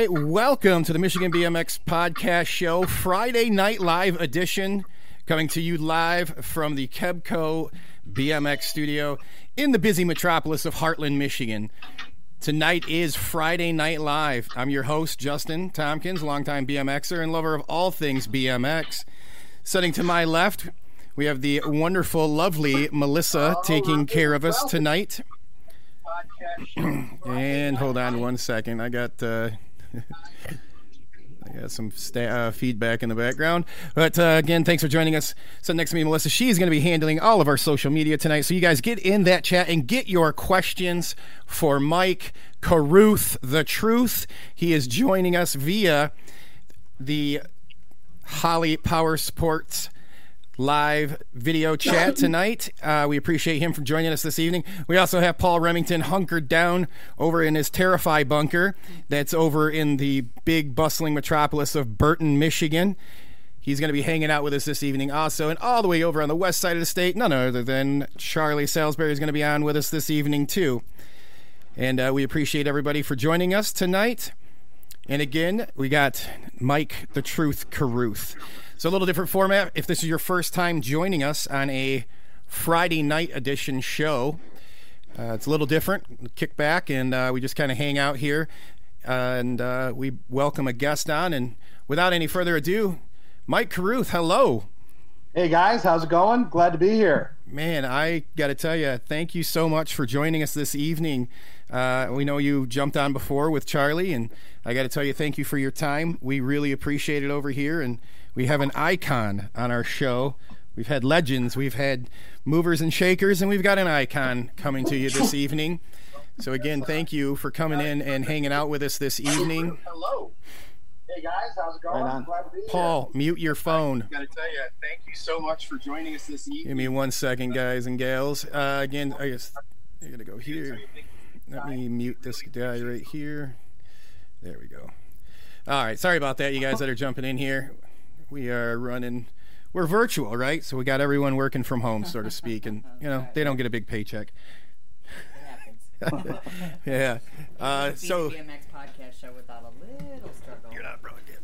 right, welcome to the Michigan BMX Podcast Show, Friday Night Live edition, coming to you live from the Kebco BMX studio in the busy metropolis of Hartland, Michigan. Tonight is Friday Night Live. I'm your host, Justin Tompkins, longtime BMXer and lover of all things BMX. Sitting to my left, we have the wonderful, lovely Melissa taking care of us tonight. And hold on one second. I got uh, I got some sta- uh, feedback in the background. But uh, again, thanks for joining us. So next to me, Melissa, she's going to be handling all of our social media tonight. So you guys get in that chat and get your questions for Mike Carruth, the truth. He is joining us via the Holly Power Sports live video chat tonight. Uh, we appreciate him for joining us this evening. We also have Paul Remington hunkered down over in his Terrify bunker that's over in the big bustling metropolis of Burton, Michigan. He's going to be hanging out with us this evening also. And all the way over on the west side of the state, none other than Charlie Salisbury is going to be on with us this evening too. And uh, we appreciate everybody for joining us tonight. And again, we got Mike the Truth Carruth. So a little different format. If this is your first time joining us on a Friday night edition show, uh, it's a little different. Kick back and uh, we just kind of hang out here, uh, and uh, we welcome a guest on. And without any further ado, Mike Carruth, hello. Hey guys, how's it going? Glad to be here. Man, I got to tell you, thank you so much for joining us this evening. Uh, we know you jumped on before with Charlie, and I got to tell you, thank you for your time. We really appreciate it over here, and we have an icon on our show. We've had legends, we've had movers and shakers, and we've got an icon coming to you this evening. So again, thank you for coming in and hanging out with us this evening. Hello. Hey guys, how's it going? Right on. Glad to be here. Paul, mute your phone. Got to tell you, thank you so much for joining us this evening. Give me one second, guys and gals. Uh, again, I guess I gotta go here. Let me mute this guy right here. There we go. All right, sorry about that, you guys that are jumping in here. We are running. We're virtual, right? So we got everyone working from home, so to speak, and you know they don't get a big paycheck. happens. Yeah. Uh, so BMX podcast show without a little struggle. you're not broadcast.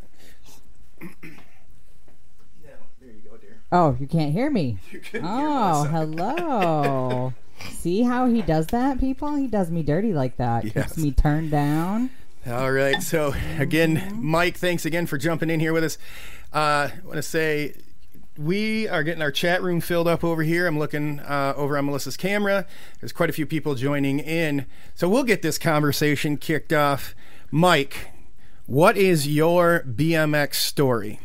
No, there you go, dear. Oh, you can't hear me. You couldn't hear Oh, hello. See how he does that, people? He does me dirty like that. Yes. Keeps me turned down. All right. So again, Mike, thanks again for jumping in here with us. Uh, I want to say we are getting our chat room filled up over here. I'm looking uh, over on Melissa's camera. There's quite a few people joining in, so we'll get this conversation kicked off. Mike, what is your BMX story?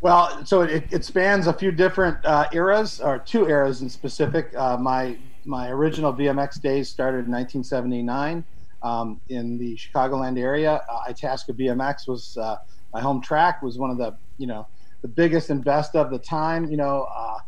Well, so it, it spans a few different uh, eras, or two eras in specific. Uh, my my original BMX days started in 1979 um, in the Chicagoland area. Uh, Itasca BMX was uh, my home track. Was one of the you know the biggest and best of the time. You know, uh,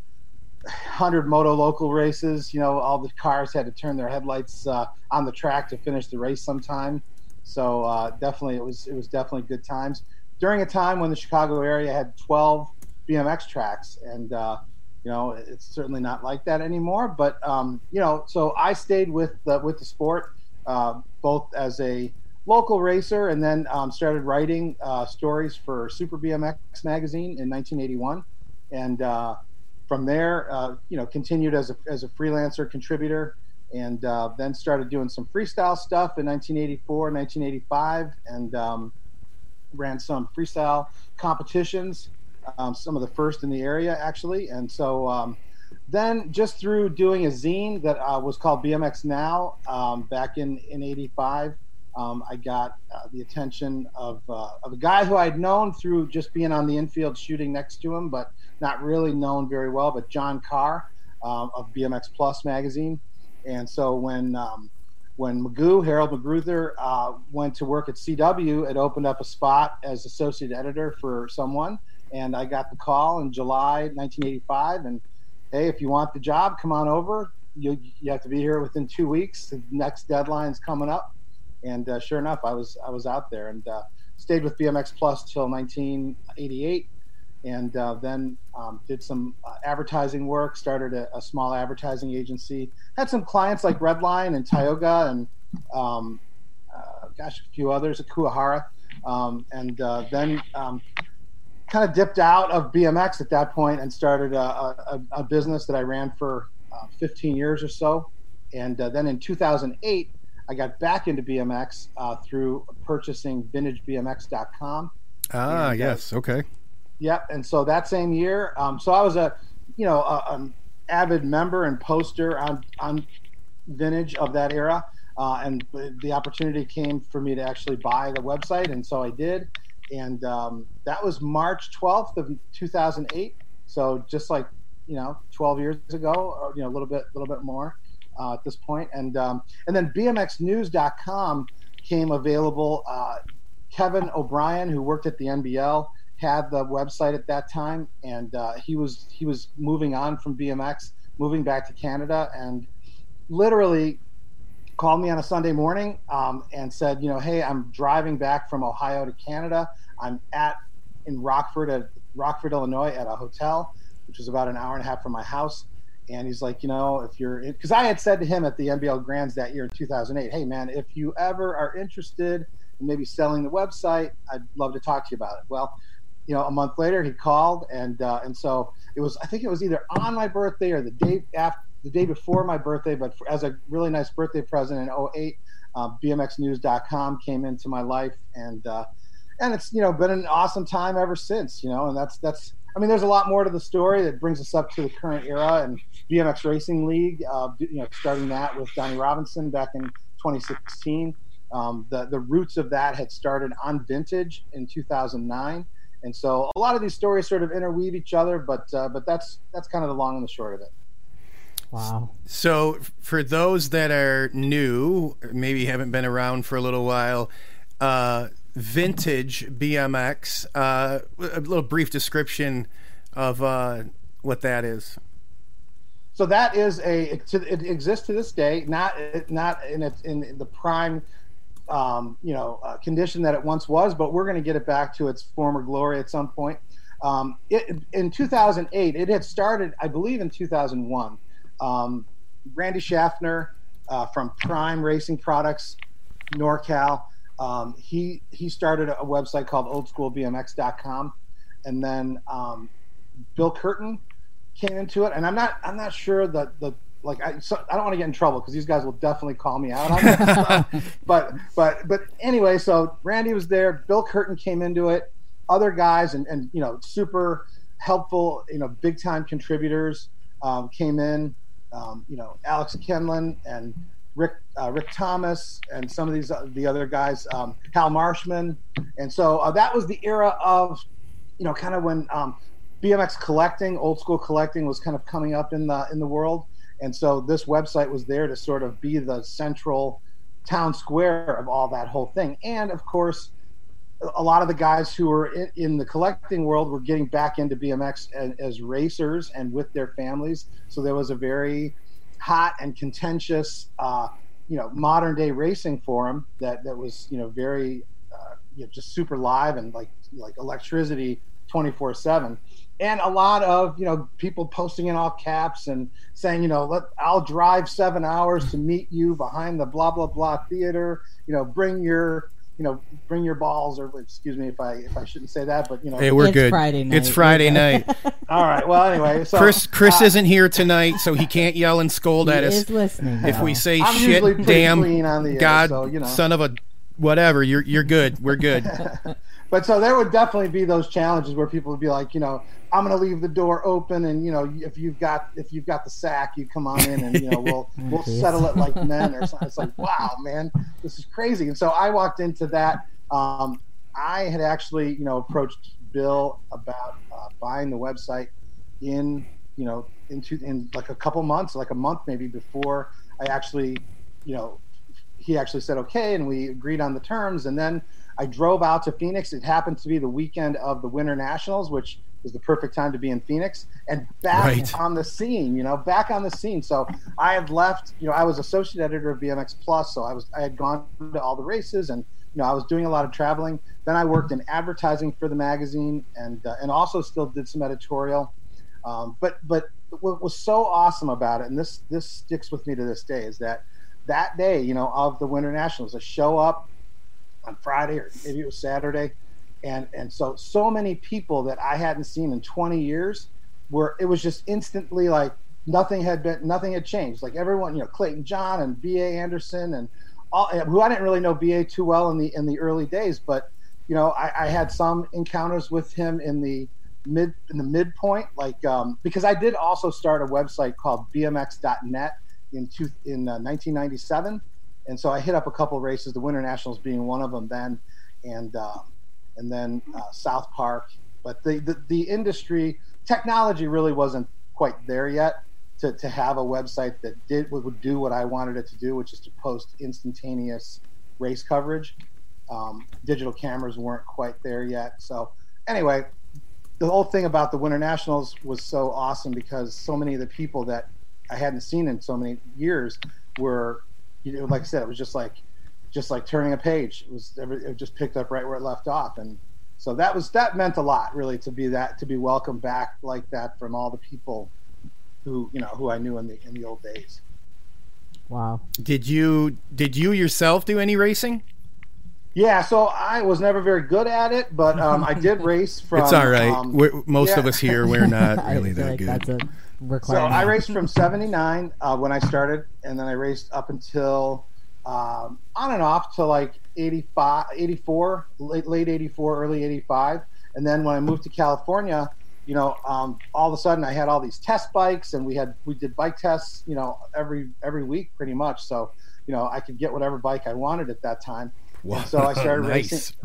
hundred moto local races. You know, all the cars had to turn their headlights uh, on the track to finish the race sometime. So uh, definitely, it was it was definitely good times during a time when the Chicago area had 12 BMX tracks, and uh, you know it's certainly not like that anymore. But um, you know, so I stayed with the, with the sport uh, both as a local racer and then um, started writing uh, stories for Super BMX magazine in 1981, and uh, from there, uh, you know, continued as a as a freelancer contributor and uh, then started doing some freestyle stuff in 1984, 1985, and um, ran some freestyle competitions, um, some of the first in the area actually. And so um, then just through doing a zine that uh, was called BMX Now um, back in in '85. Um, I got uh, the attention of, uh, of a guy who I'd known through just being on the infield shooting next to him, but not really known very well, but John Ker um, of BMX Plus magazine. And so when um, when Magoo, Harold McGruther, uh, went to work at CW, it opened up a spot as associate editor for someone. And I got the call in July 1985. And hey, if you want the job, come on over. You, you have to be here within two weeks. The next deadline's coming up. And uh, sure enough, I was I was out there and uh, stayed with BMX Plus till 1988 and uh, then um, did some uh, advertising work. Started a, a, small advertising agency. Had some clients like Redline and Tioga and um, uh, gosh, a few others at Kuwahara, um, and uh, then um, kind of dipped out of BMX at that point and started a, a, a business that I ran for uh, 15 years or so. And then in 2008, I got back into BMX through purchasing VintageBMX.com. Ah, and, yes, okay Yep. And so that same year, um, so I was a, you know, a, an avid member and poster on on vintage of that era, uh, and the opportunity came for me to actually buy the website, and so I did, and um, that was March 12th of 2008. So just like you know, 12 years ago, or you know, a little bit, a little bit more uh, at this point, and um, and then BMXNews.com came available. Uh, Kevin O'Brien, who worked at the NBL had the website at that time, and uh, he was he was moving on from BMX, moving back to Canada, and literally called me on a Sunday morning um, and said, you know, hey, I'm driving back from Ohio to Canada. I'm at in Rockford at Rockford, Illinois, at a hotel, which is about an hour and a half from my house. And he's like, you know, if you're, because I had said to him at the NBL Grands that year in 2008, hey man, if you ever are interested in maybe selling the website, I'd love to talk to you about it. Well, you know, a month later he called, and uh, and so it was. I think it was either on my birthday or the day after, the day before my birthday. But for, as a really nice birthday present in 08, uh, BMXNews.com came into my life, and uh, and it's you know been an awesome time ever since. You know, and that's that's. I mean, there's a lot more to the story that brings us up to the current era and BMX Racing League. Uh, you know, starting that with Donnie Robinson back in 2016. Um, the the roots of that had started on Vintage in 2009 and so a lot of these stories sort of interweave each other, but uh, but that's that's kind of the long and the short of it. Wow. So for those that are new, maybe haven't been around for a little while, uh, vintage BMX. Uh, a little brief description of uh, what that is. So that is a it exists to this day, not not in its in the prime um, you know uh, condition that it once was, but we're going to get it back to its former glory at some point. Um, it, in 2008, it had started, I believe, in 2001. Um, Randy Schaffner uh, from Prime Racing Products, NorCal. Um, he he started a website called OldSchoolBMX.com, and then um, Bill Curtin came into it. And I'm not I'm not sure that the like I, so I don't want to get in trouble because these guys will definitely call me out on that. but but but anyway, so Randy was there. Bill Curtin came into it. Other guys and and you know super helpful you know big time contributors um, came in. Um, you know Alex Kenlin and Rick uh, Rick Thomas and some of these uh, the other guys, um, Hal Marshman, and so uh, that was the era of you know kind of when um, BMX collecting, old school collecting was kind of coming up in the in the world. And so this website was there to sort of be the central town square of all that whole thing. And of course, a lot of the guys who were in, in the collecting world were getting back into BMX as, as, racers and with their families. So there was a very hot and contentious uh, you know modern day racing forum that that was you know very uh, you know just super live and like like electricity 24 7 and a lot of you know people posting in all caps and saying you know let i'll drive seven hours to meet you behind the blah blah blah theater. You know bring your you know bring your balls or excuse me if i if i shouldn't say that but you know Hey, we're It's good. Friday night. It's Friday night. all right well anyway so Chris Chris uh, isn't here tonight, so he can't yell and scold He at us. is listening. If we say I'm shit, damn, clean on the air, God, so, you know. son of a whatever, you're you're good. We're good. but so there would definitely be those challenges where people would be like, you know, I'm going to leave the door open, and you know, if you've got if you've got the sack, you come on in, and you know, we'll we'll settle it like men or something. It's like, wow, man, this is crazy. And so I walked into that. Um, I had actually, you know, approached Bill about uh, buying the website in, you know, into in like a couple months, like a month maybe before I actually, you know, he actually said okay, and we agreed on the terms, and then I drove out to Phoenix. It happened to be the weekend of the Winter Nationals, which was the perfect time to be in Phoenix and back Right. on the scene. You know, back on the scene. So I had left. You know, I was associate editor of BMX Plus, so I was I had gone to all the races and. You know, I was doing a lot of traveling. Then I worked in advertising for the magazine, and uh, and also still did some editorial. Um, but but what was so awesome about it, and this this sticks with me to this day, is that that day, you know, of the Winter Nationals, I show up on Friday or maybe it was Saturday, and and so so many people that I hadn't seen in 20 years were it was just instantly like nothing had been nothing had changed. Like everyone, you know, Clayton John and B.A. Anderson and all who I didn't really know B.A. too well in the in the early days, but you know, I, I had some encounters with him in the mid in the midpoint, like um, because I did also start a website called BMX.net in two, in uh, 1997, and so I hit up a couple races, the Winter Nationals being one of them then, and um, and then uh, South Park. But the, the the industry technology really wasn't quite there yet to, to have a website that did would do what I wanted it to do, which is to post instantaneous race coverage. Um, digital cameras weren't quite there yet. So anyway, the whole thing about the Winter Nationals was so awesome because so many of the people that I hadn't seen in so many years were, you know, like I said, it was just like, just like turning a page. It was it just picked up right where it left off, and so that was that meant a lot really to be that to be welcomed back like that from all the people who you know who I knew in the in the old days. wow. did you did you yourself do any racing? Yeah, so I was never very good at it, but um, I did race from. it's all right. um, we're, most of us here, we're not really that like good. That's So. I raced from '79 uh, when I started, and then I raced up until um, on and off to like 85, 84, late, late 84, early 85. And then when I moved to California, you know, um, all of a sudden I had all these test bikes, and we had we did bike tests, you know, every every week pretty much. So you know, I could get whatever bike I wanted at that time. Wow. so I started nice. racing.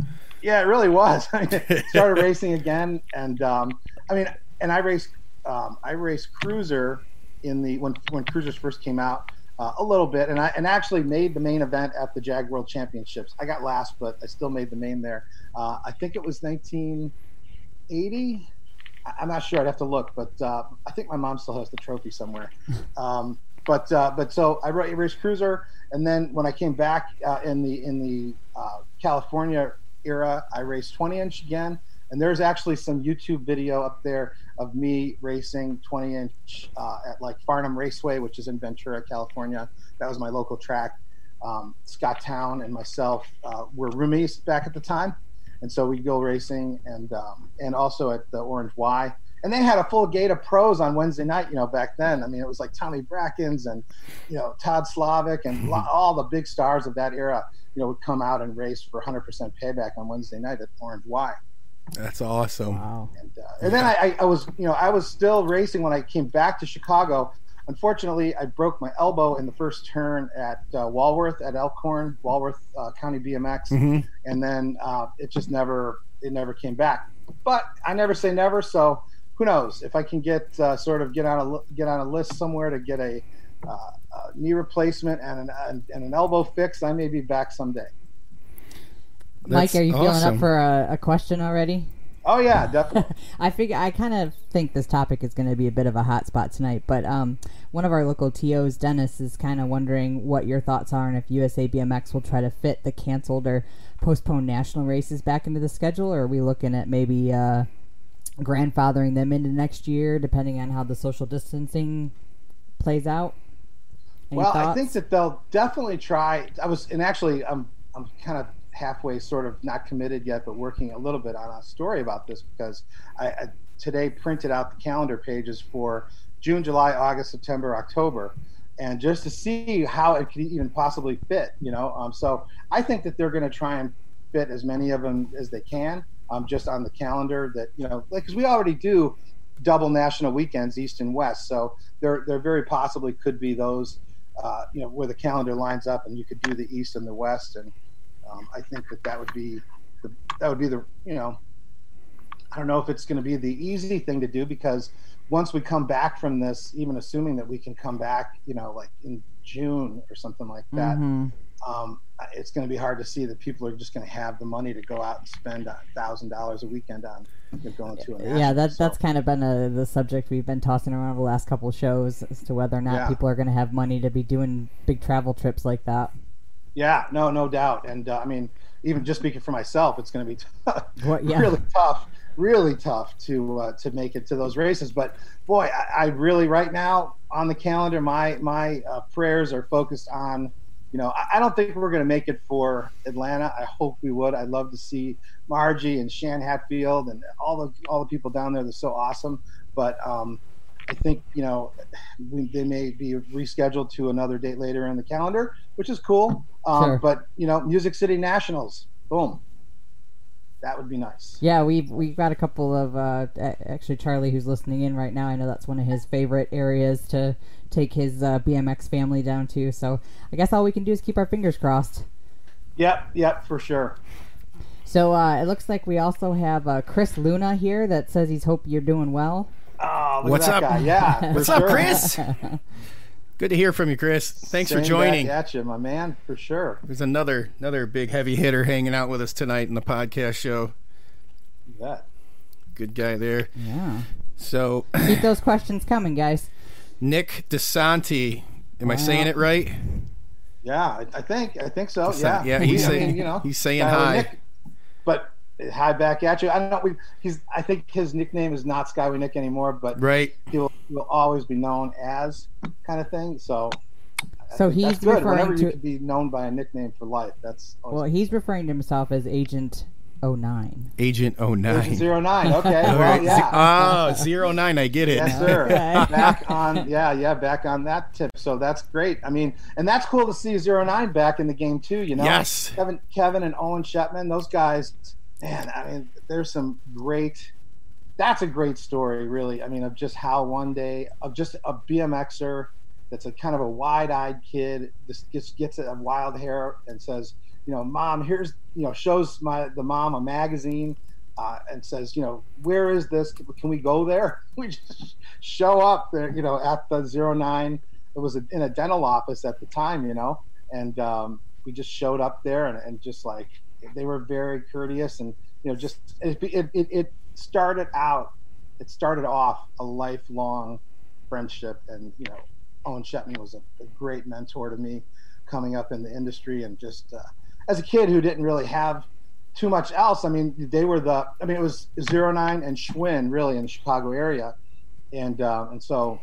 Yeah, it really was. I mean, started racing again, and um, I mean, and I raced. Um, I raced Cruiser in the when when Cruisers first came out uh, a little bit, and I and actually made the main event at the Jag World Championships. I got last, but I still made the main there. Uh, I think it was 1980. I- I'm not sure. I'd have to look, but uh, I think my mom still has the trophy somewhere. Um, but uh, but so I ra- raced cruiser, and then when I came back uh, in the in the uh, California era, I raced 20 inch again. And there's actually some YouTube video up there of me racing 20 inch uh, at like Farnham Raceway, which is in Ventura, California. That was my local track. Um, Scott Town and myself uh, were roomies back at the time, and so we'd go racing and um, and also at the Orange Y. And they had a full gate of pros on Wednesday night, you know, back then. I mean, it was like Tommy Brackens and, you know, Todd Slavic and lo- all the big stars of that era, you know, would come out and race for 100% payback on Wednesday night at Orange Y. That's awesome. Wow. And, uh, and then I, I, I was, you know, I was still racing when I came back to Chicago. Unfortunately, I broke my elbow in the first turn at uh, Walworth at Elkhorn, Walworth uh, County BMX, hmm and then uh, it just never, it never came back. But I never say never, so who knows if I can get uh, sort of get on a get on a list somewhere to get a, uh, a knee replacement and an, and an elbow fix, I may be back someday. Mike, are you feeling up for a, a question already? Oh yeah, definitely. I figure I kind of think this topic is going to be a bit of a hot spot tonight, but um, one of our local TOs, Dennis, is kind of wondering what your thoughts are and if USA BMX will try to fit the canceled or postponed national races back into the schedule, or are we looking at maybe uh, grandfathering them into next year, depending on how the social distancing plays out? Any well, I think that they'll definitely try. I was, and actually, I'm I'm kind of halfway, sort of not committed yet, but working a little bit on a story about this because I, I today printed out the calendar pages for June, July, August, September, October, and just to see how it could even possibly fit. You know, um, so I think that they're going to try and fit as many of them as they can, um, just on the calendar. That you know, like because we already do double national weekends, East and West, so there there very possibly could be those. Uh, you know where the calendar lines up, and you could do the East and the West, and um, I think that that would be the, that would be the you know I don't know if it's going to be the easy thing to do because once we come back from this, even assuming that we can come back, you know, like in June or something like that, Mhm. um, it's going to be hard to see that people are just going to have the money to go out and spend a thousand dollars a weekend on going to a national. Yeah, that, So- that's kind of been a, the subject we've been tossing around the last couple of shows as to whether or not Yeah. people are going to have money to be doing big travel trips like that. Yeah, no, no doubt. And uh, I mean, even just speaking for myself, it's going to be tough, What- yeah. really tough, really tough to uh, to make it to those races. But boy, I, I really right now on the calendar, my my uh, prayers are focused on. You know, I, I don't think we're going to make it for Atlanta. I hope we would. I'd love to see Margie and Shan Hatfield and all the all the people down there. They're so awesome. But um, I think you know we, they may be rescheduled to another date later in the calendar, which is cool. Um, Sure. But you know, Music City Nationals, boom, that would be nice. Yeah, we've we've got a couple of uh, actually Charlie who's listening in right now. I know that's one of his favorite areas to take his uh, BMX family down to. So I guess all we can do is keep our fingers crossed. Yep, yep, for sure. So uh, it looks like we also have uh, Chris Luna here that says he's hope you're doing well. Oh, look What's at that up? guy. Yeah, for What's up. Chris? Good to hear from you, Chris. Thanks for joining. back at you, my man, for sure. There's another another big heavy hitter hanging out with us tonight in the podcast show. You bet. Good guy there. Yeah, So keep those questions coming, guys. Nick DeSanti, am I saying it right? Yeah, I, I think I think so. Desa- Yeah, yeah, he's We- I saying- mean, you know, he's saying hi. Nick, but hi back at you. I don't know. We he's. I think his nickname is not Skyway Nick anymore, but Right. he will, he will always be known as kind of thing. So, So think he's good. referring Whenever you to- can be known by a nickname for life, that's always Well, he's referring to himself as Agent 09. Agent 09. Agent Zero Nine. Okay, All well, right. yeah. Oh, zero nine. I get it. Yes, sir. Back on, yeah, yeah, back on that tip. So that's great. I mean, and that's cool to see Zero Nine back in the game too. You know, Yes. Kevin, Kevin, and Owen Shetman, those guys, man. I mean, there's some great. That's a great story, really. I mean, of just how one day of just a BMXer that's a kind of a wide-eyed kid just gets gets a wild hair and says, you know, mom, here's you know, shows my the mom a magazine uh, and says, you know, where is this? Can we go there? We just show up there, you know, at the zero nine. It was in a dental office at the time, you know, and um, we just showed up there and, and just like they were very courteous and you know just it, it, it, started out it started off a lifelong friendship and you know Owen Shetman was a, a great mentor to me coming up in the industry and just uh, as a kid who didn't really have too much else. I mean, they were the. I mean, it was zero nine and Schwinn really in the Chicago area, and uh, and so,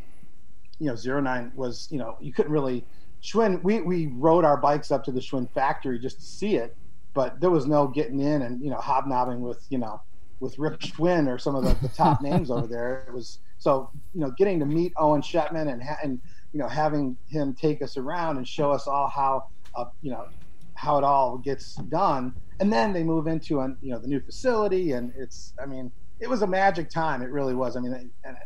you know, zero nine was you know you couldn't really Schwinn. We we rode our bikes up to the Schwinn factory just to see it, but there was no getting in and you know hobnobbing with you know with Rick Schwinn or some of the, the top names over there. It was so you know getting to meet Owen Shetman and ha- and you know having him take us around and show us all how uh, you know how it all gets done. And then they move into an, you know the new facility and it's i mean it was a magic time. It really was. I mean and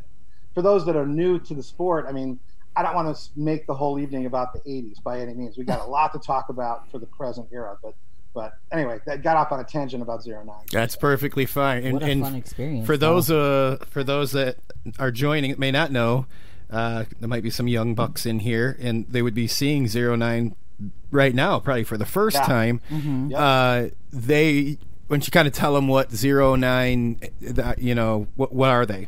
for those that are new to the sport i mean i don't want to make the whole evening about the 80s by any means. We got a lot to talk about for the present era but but anyway that got off on a tangent about zero nine That's perfectly fine. And, What a and fun experience. for though. those uh for those that are joining that may not know, uh, there might be some young bucks in here, and they would be seeing zero nine right now, probably for the first Yeah. time. Mhm. Yep. Uh, they when you kind of tell them what zero nine, that, you know, what what are they?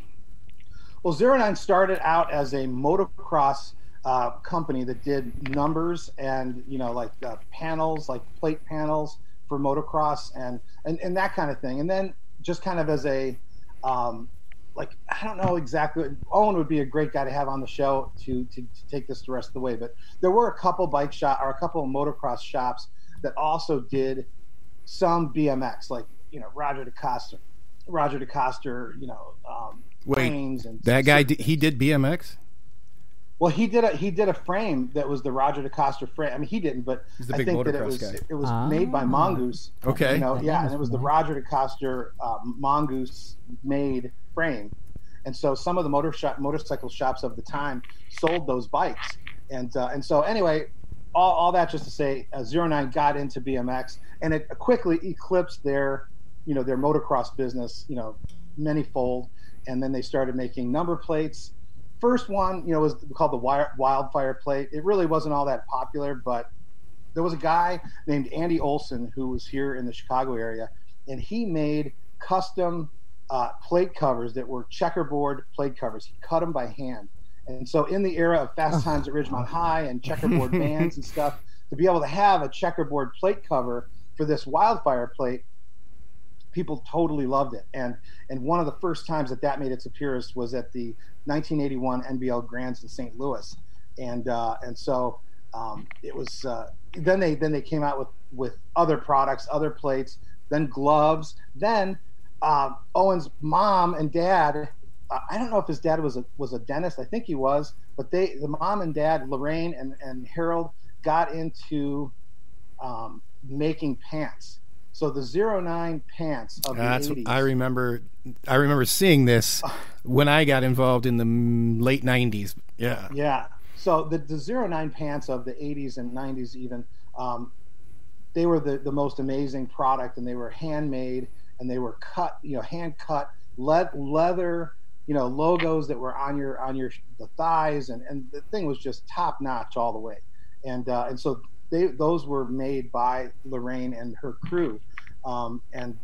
Well, Zero Nine started out as a motocross uh, company that did numbers and you know like uh, panels, like plate panels for motocross and, and and that kind of thing. And then just kind of as a um, like I don't know exactly. Owen would be a great guy to have on the show to, to to take this the rest of the way. But there were a couple bike shop or a couple of motocross shops that also did some BMX, like you know Roger DeCoster, Roger DeCoster, you know. Um, Wait, and that guy he did BMX. Well, he did a he did a frame that was the Roger DeCoster frame. I mean, he didn't, but He's the I think that it was guy. it was made by Ah. Mongoose. Okay. You know, yeah, and it was the. Roger DeCoster uh, Mongoose made frame, and so some of the motor shop, motorcycle shops of the time sold those bikes, and uh, and so anyway, all, all that just to say, uh, Zero Nine got into BMX, and it quickly eclipsed their, you know, their motocross business, you know, manyfold, and then they started making number plates. First one, you know, was called the Wildfire plate. It really wasn't all that popular, but there was a guy named Andy Olson who was here in the Chicago area, and he made custom uh, plate covers that were checkerboard plate covers. He cut them by hand. And so, in the era of Fast Times at Ridgemont High and checkerboard bands and stuff, to be able to have a checkerboard plate cover for this wildfire plate, people totally loved it. And and one of the first times that that made its appearance was at the 1981 NBL Grands in St. Louis, and uh, and so um, it was. Uh, then they then they came out with with other products, other plates, then gloves, then uh, Owen's mom and dad. I don't know if his dad was a was a dentist. I think he was, but they the mom and dad Lorraine and and Harold got into um, making pants. So the zero nine pants of That's the what 80s. I remember. I remember seeing this when I got involved in the late '90s. Yeah. Yeah. So the the zero nine pants of the 80s and 90s even um, they were the, the most amazing product and they were handmade and they were cut you know hand cut le- leather you know logos that were on your on your the thighs and and the thing was just top notch all the way and uh, and so they those were made by Lorraine and her crew. Um, and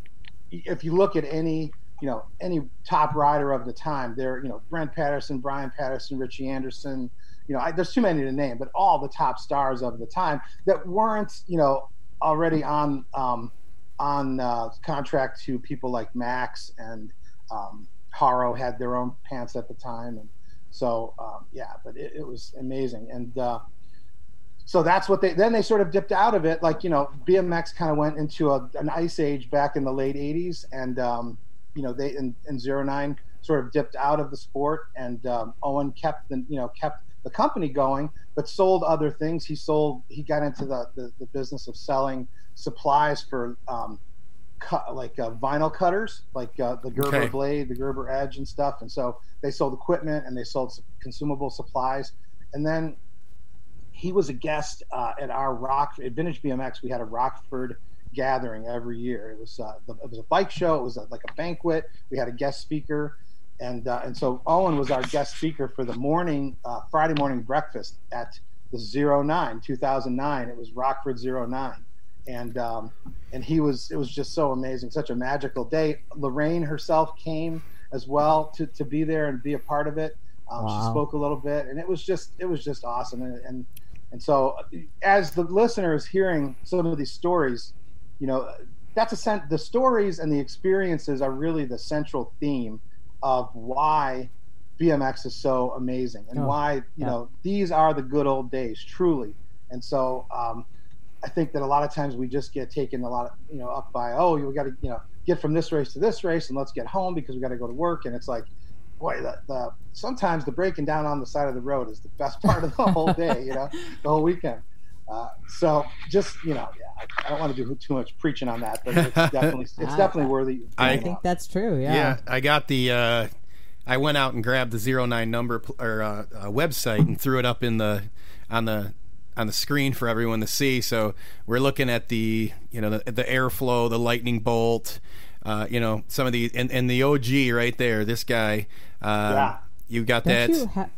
if you look at any you know any top rider of the time there you know Brent Patterson Brian Patterson Richie Anderson you know I, there's too many to name but all the top stars of the time that weren't you know already on um, on uh, contract to people like Max and um, Haro had their own pants at the time. And so um, yeah but it, it was amazing. And uh, so that's what they then they sort of dipped out of it. Like you know bmx kind of went into a, an ice age back in the late 80s and um, you know they in, in 09 sort of dipped out of the sport and um, owen kept the you know kept the company going but sold other things. He sold he got into the, the, the business of selling supplies for um, cut, like uh, vinyl cutters like uh, the gerber Okay. blade the gerber edge and stuff. And so they sold equipment and they sold consumable supplies. And then he was a guest uh, at our rock at Vintage BMX. We had a Rockford gathering every year. It was uh, the, it was a bike show. It was a, like a banquet. We had a guest speaker, and uh, and so Owen was our guest speaker for the morning uh, Friday morning breakfast at the zero nine 2009. It was Rockford zero nine, and um, and he was it was just so amazing, such a magical day. Lorraine herself came as well to, to be there and be a part of it. Um, She spoke a little bit, and it was just it was just awesome. And and, and so, as the listener is hearing some of these stories, you know, that's a sen- the stories and the experiences are really the central theme of why BMX is so amazing and Oh, why you yeah. know these are the good old days, truly. And so, um, I think that a lot of times we just get taken a lot of you know up by oh we got to you know get from this race to this race and let's get home because we got to go to work and it's like boy the, the sometimes the breaking down on the side of the road is the best part of the whole day you know the whole weekend uh, so just you know yeah I, I don't want to do too much preaching on that but it's definitely it's I- definitely worthy I I think up. that's true. Yeah, Yeah. I got the. Uh, I went out and grabbed the zero nine number pl- or uh, uh, website and threw it up in the on the on the screen for everyone to see. So we're looking at the you know the, the airflow, the lightning bolt, uh, you know some of these and, and the OG right there. This guy. Uh, Yeah. You got Don't that. you ha-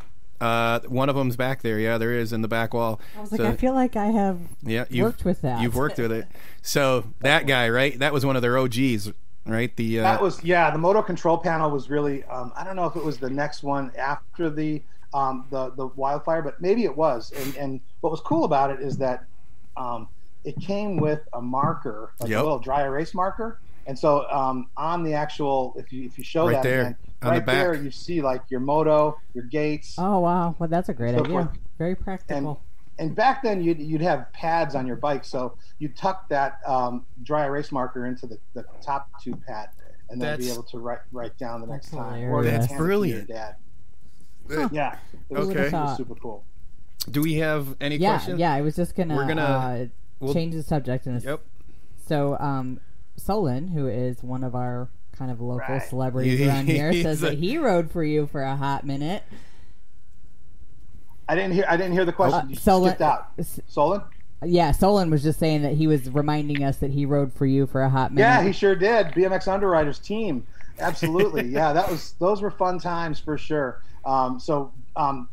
Uh, one of them's back there. Yeah, there is in the back wall. I was like, So- I feel like I have yeah, you've, worked with that. You've worked with it. So that guy, right? That was one of their OGs, right? The uh, That was yeah. The moto control panel was really. Um, I don't know if it was the next one after the um, the the wildfire, but maybe it was. And and what was cool about it is that um, it came with a marker, like Yep. a little dry erase marker. And so um, on the actual, if you if you show Right that there, again, on the right there you see like your moto, your gates, Oh wow, well that's a great So idea. for- Very practical. and back then you'd, you'd have pads on your bike so you tuck that um, dry erase marker into the, the top two pad and then be able to write write down the next time hilarious. That's hand it to brilliant. your dad Huh. yeah it was, Okay. it was super cool Do we have any yeah, questions? yeah. I was just gonna, We're gonna- uh, we'll- change the subject and Yep. so um, Solon, who is one of our kind of local Right. celebrities around here, says a- that he rode for you for a hot minute. I didn't hear I didn't hear the question. Uh, you Solon- skipped out. Solon? Yeah, Solon was just saying that he was reminding us that he rode for you for a hot minute. yeah he sure did. BMX Underwriters team. Absolutely. Yeah that was those were fun times for sure. Um, so um,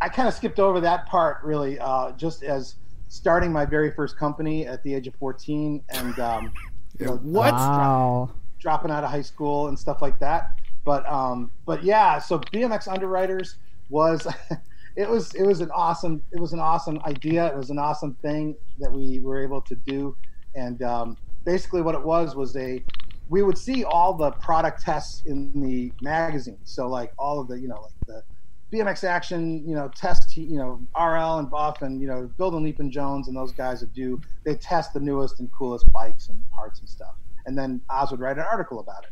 I kind of skipped over that part really uh, just as starting my very first company at the age of 14 and um, you know, What? Wow. dropping out of high school and stuff like that. But um, but yeah, so BMX Underwriters was it was it was an awesome it was an awesome idea. It was an awesome thing that we were able to do. And um, basically, what it was was a we would see all the product tests in the magazine. So like all of the you know like the BMX Action, you know, test, you know, RL and Buff and, you know, Bill and Leap and Jones and those guys that do, they test the newest and coolest bikes and parts and stuff. And then Oz would write an article about it.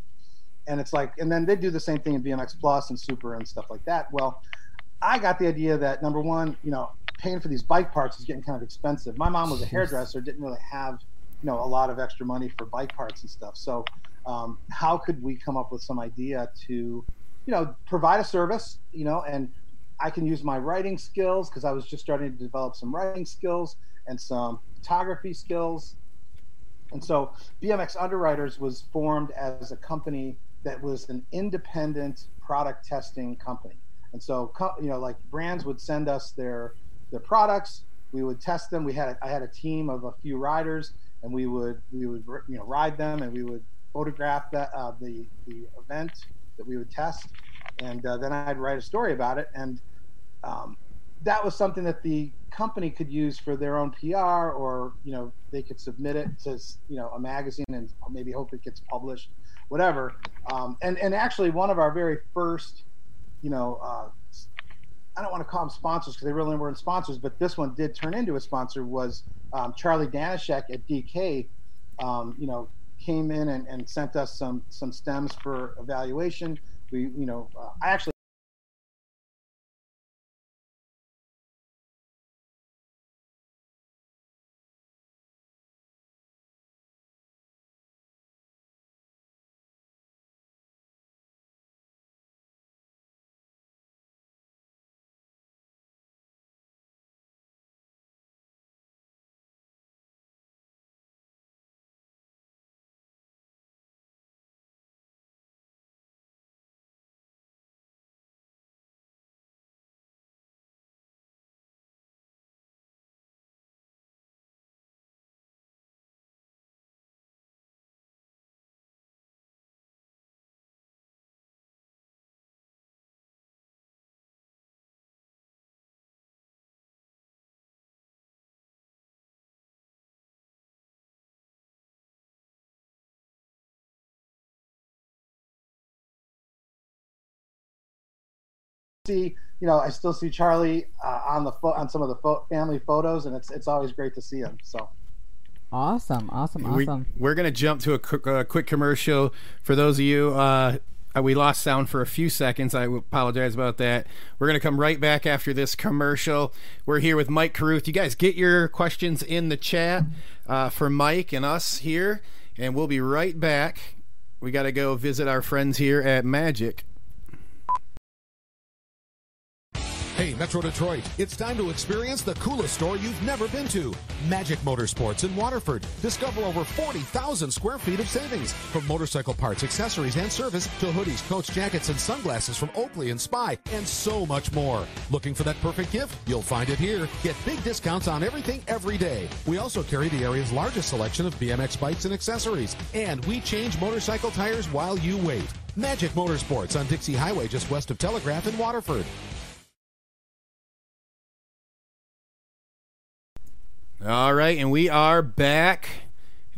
And it's like, and then they do the same thing in BMX Plus and Super and stuff like that. Well, I got the idea that number one, you know, paying for these bike parts is getting kind of expensive. My mom was a hairdresser, didn't really have, you know, a lot of extra money for bike parts and stuff. So, um, how could we come up with some idea to, you know, provide a service, you know, and I can use my writing skills because I was just starting to develop some writing skills and some photography skills. And so BMX Underwriters was formed as a company that was an independent product testing company. And so, you know, like brands would send us their their products, we would test them. We had I had a team of a few riders, and we would we would you know ride them, and we would photograph that uh, the the event that we would test, and uh, then I'd write a story about it, and um, that was something that the company could use for their own PR, or you know they could submit it to you know a magazine and maybe hope it gets published, whatever. Um, and and actually, one of our very first, you know, uh, I don't want to call them sponsors because they really weren't sponsors, but this one did turn into a sponsor. Was um, Charlie Danishek at DK? Um, you know, came in and, and sent us some some stems for evaluation. We, you know, uh, I actually. See, you know, I still see Charlie uh, on the fo- on some of the fo- family photos, and it's it's always great to see him. So Awesome, awesome, awesome. we're going to jump to a quick, uh, quick commercial. For those of you, uh, uh, we lost sound for a few seconds. I apologize about that. We're going to come right back after this commercial. We're here with Mike Carruth. You guys get your questions in the chat uh, for Mike and us here, and we'll be right back. We got to go visit our friends here at Magic. Hey, Metro Detroit, it's time to experience the coolest store you've never been to. Magic Motorsports in Waterford. Discover over 40,000 square feet of savings. From motorcycle parts, accessories, and service to hoodies, coats, jackets, and sunglasses from Oakley and Spy, and so much more. Looking for that perfect gift? You'll find it here. Get big discounts on everything every day. We also carry the area's largest selection of BMX bikes and accessories. And we change motorcycle tires while you wait. Magic Motorsports on Dixie Highway just west of Telegraph in Waterford. All right, and we are back,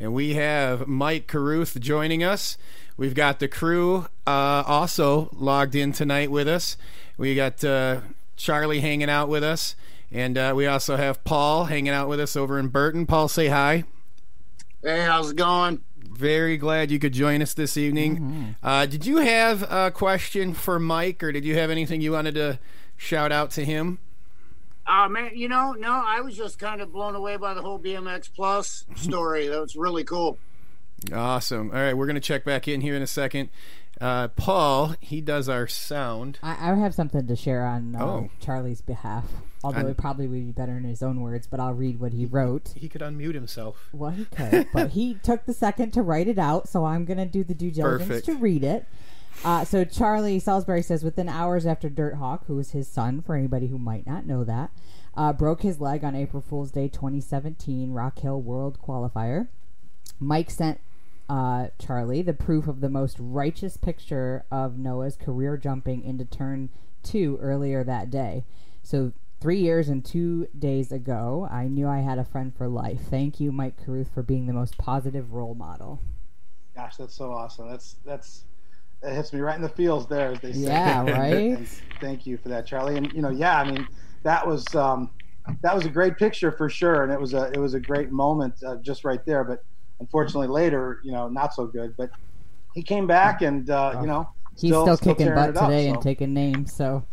and we have Mike Carruth joining us. We've got the crew uh, also logged in tonight with us. We got uh, Charlie hanging out with us, and uh, we also have Paul hanging out with us over in Burton. Paul, say hi. Hey, how's it going? Very glad you could join us this evening. Mm-hmm. Uh, did you have a question for Mike, or did you have anything you wanted to shout out to him? Uh, man, you know, no, I was just kind of blown away by the whole BMX Plus story. that was really cool. Awesome. All right, we're going to check back in here in a second. Uh, Paul, he does our sound. I, I have something to share on uh, Oh. Charlie's behalf. Although On- it probably would be better in his own words, but I'll read what he wrote. He could unmute himself. Well, he could, but he took the second to write it out, so I'm going to do the due diligence Perfect. to read it. Uh, so Charlie Salisbury says, within hours after Dirt Hawk, who was his son, for anybody who might not know that, uh, broke his leg on April Fool's Day 2017 Rock Hill World Qualifier. Mike sent uh, Charlie the proof of the most righteous picture of Noah's career jumping into turn two earlier that day. So three years and two days ago, I knew I had a friend for life. Thank you, Mike Carruth, for being the most positive role model. Gosh, that's so awesome. That's that's that hits me right in the feels there, as they say. Yeah, right? And thank you for that, Charlie. And you know, yeah, I mean, that was um, that was a great picture for sure, and it was a it was a great moment uh, just right there. But unfortunately, later, you know, not so good. But he came back, and uh, you know, He's still, kicking tearing butt it up, today so, and taking names, so.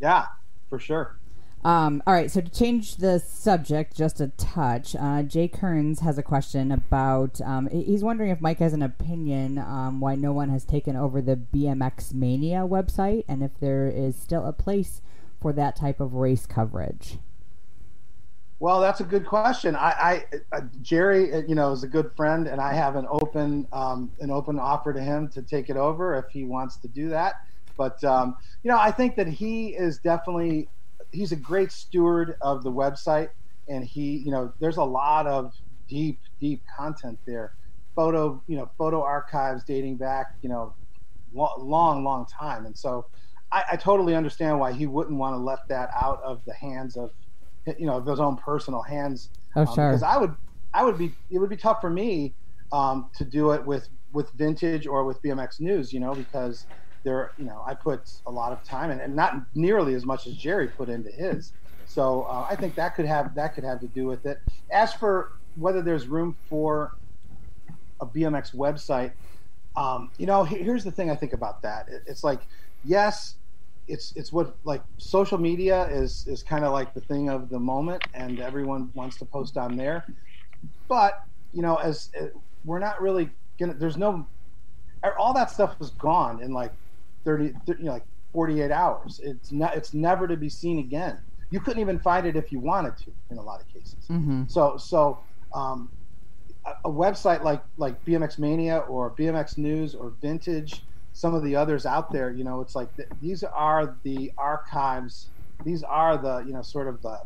yeah, for sure. Um, all right, so to change the subject just a touch, uh, Jay Kearns has a question about. Um, he's wondering if Mike has an opinion um, why no one has taken over the BMX Mania website and if there is still a place for that type of race coverage. Well, that's a good question. I, I uh, Jerry, uh, you know, is a good friend, and I have an open um, an open offer to him to take it over if he wants to do that. But um, you know, I think that he is definitely he's a great steward of the website, and he, you know, there's a lot of deep, deep content there, photo, you know, photo archives dating back, you know, long, long time, and so I, I totally understand why he wouldn't want to let that out of the hands of you know of his own personal hands. Oh, um, sure. because i would i would be it would be tough for me um, to do it with with vintage or with bmx news you know because there you know i put a lot of time in and not nearly as much as jerry put into his. So uh, i think that could have that could have to do with it. As for whether there's room for a bmx website um, you know here's the thing i think about that. It's like yes it's it's what like social media is is kind of like the thing of the moment and everyone wants to post on there. But you know as uh, we're not really gonna there's no all that stuff was gone in like 30 you know like 48 hours it's not it's never to be seen again you couldn't even find it if you wanted to in a lot of cases Mm-hmm. so so um, a, a website like like BMX Mania or BMX News or Vintage, some of the others out there, you know, it's like th- these are the archives. These are the you know sort of the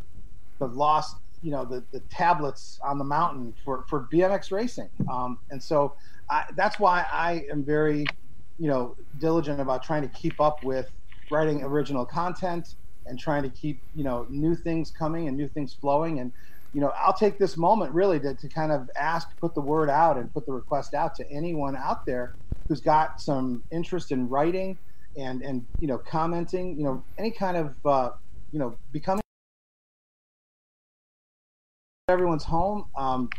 the lost you know the, the tablets on the mountain for, for BMX racing. Um, and so I, that's why I am very you know diligent about trying to keep up with writing original content and trying to keep you know new things coming and new things flowing. And you know i'll take this moment really to, to kind of ask put the word out and put the request out to anyone out there who's got some interest in writing and and you know commenting you know any kind of uh, you know becoming everyone's home. Um,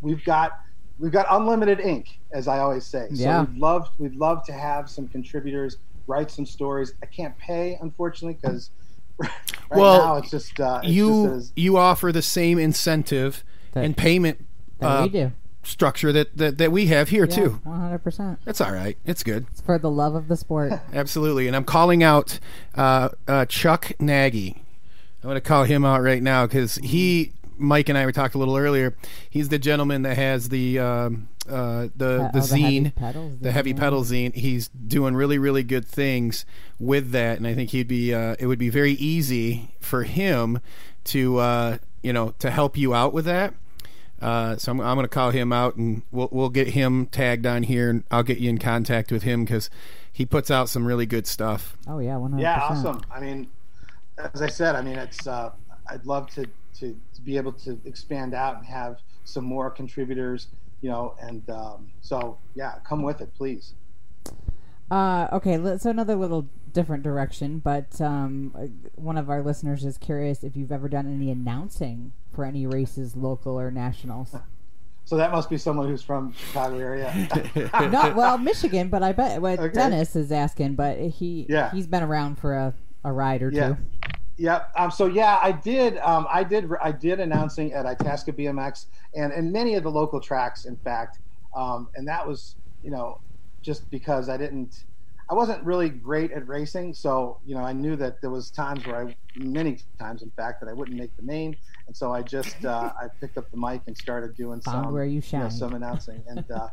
we've got we've got unlimited ink as i always say so Yeah. we'd love we'd love to have some contributors write some stories i can't pay unfortunately because right Well, now it's just uh, it's you just as, you offer the same incentive That- and payment That uh, we do. structure that, that, that we have here too. One hundred percent. That's all right. It's good. It's for the love of the sport. Absolutely. And I'm calling out uh, uh, Chuck Nagy. I'm going to call him out right now because he, Mike and I were talked a little earlier. He's the gentleman that has the um, uh, the Uh, the oh, the heavy zine, pedals the heavy pedal zine. He's doing really really good things with that, and I think he'd be. Uh, it would be very easy for him to uh, you know to help you out with that. Uh, so I'm, I'm going to call him out, and we'll we'll get him tagged on here, and I'll get you in contact with him because he puts out some really good stuff. Oh yeah, one hundred Yeah, awesome. I mean, as I said, I mean, it's. Uh, I'd love to, to to be able to expand out and have some more contributors, you know, and um, so yeah, come with it, please. Uh, okay, so another little different direction, but um, uh, one of our listeners is curious if you've ever done any announcing for any races, local or nationals. So that must be someone who's from Chicago area. Not well, Michigan, but I bet what Okay. Dennis is asking, but he Yeah. he's been around for a, a ride or Yeah. two. Yep. Um, so yeah, I did. Um, I did. I did announcing at Itasca BMX and and many of the local tracks, in fact. Um, and that was, you know, just because I didn't. I wasn't really great at racing, so you know I knew that there was times where I, many times in fact, that I wouldn't make the main, and so I just uh, I picked up the mic and started doing Found some where you know, some announcing, and uh,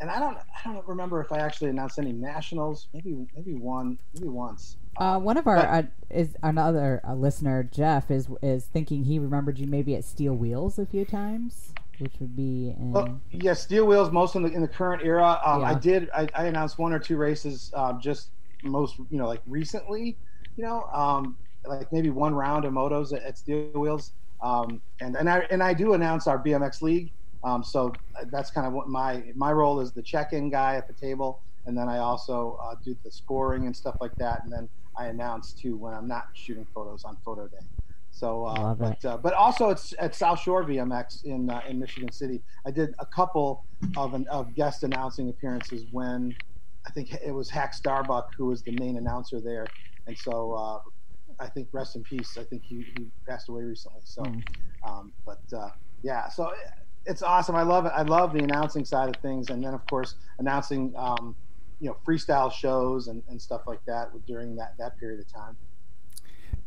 and I don't I don't remember if I actually announced any nationals, maybe maybe one maybe once. Uh, one of our But- uh, is another uh, listener, Jeff, is is thinking he remembered you maybe at Steel Wheels a few times, which would be in. Well, yeah, steel wheels. Most in the in the current era. Um, I did. I, I announced one or two races. Um, just most, you know, like recently. You know, um, like maybe one round of motos at, at steel wheels. Um, and and I and I do announce our BMX league. Um, so that's kind of what my my role is the check-in guy at the table, and then I also uh, do the scoring and stuff like that. And then I announce too when I'm not shooting photos on photo day. So, uh, but uh, but also it's at South Shore BMX in uh, in Michigan City. I did a couple of an, of guest announcing appearances when I think it was Hack Starbuck who was the main announcer there, and so uh, I think rest in peace. I think he, he passed away recently. So, Mm. um, but uh, yeah, so it's awesome. I love it. I love the announcing side of things, and then of course announcing um, you know freestyle shows and, and stuff like that during that that period of time.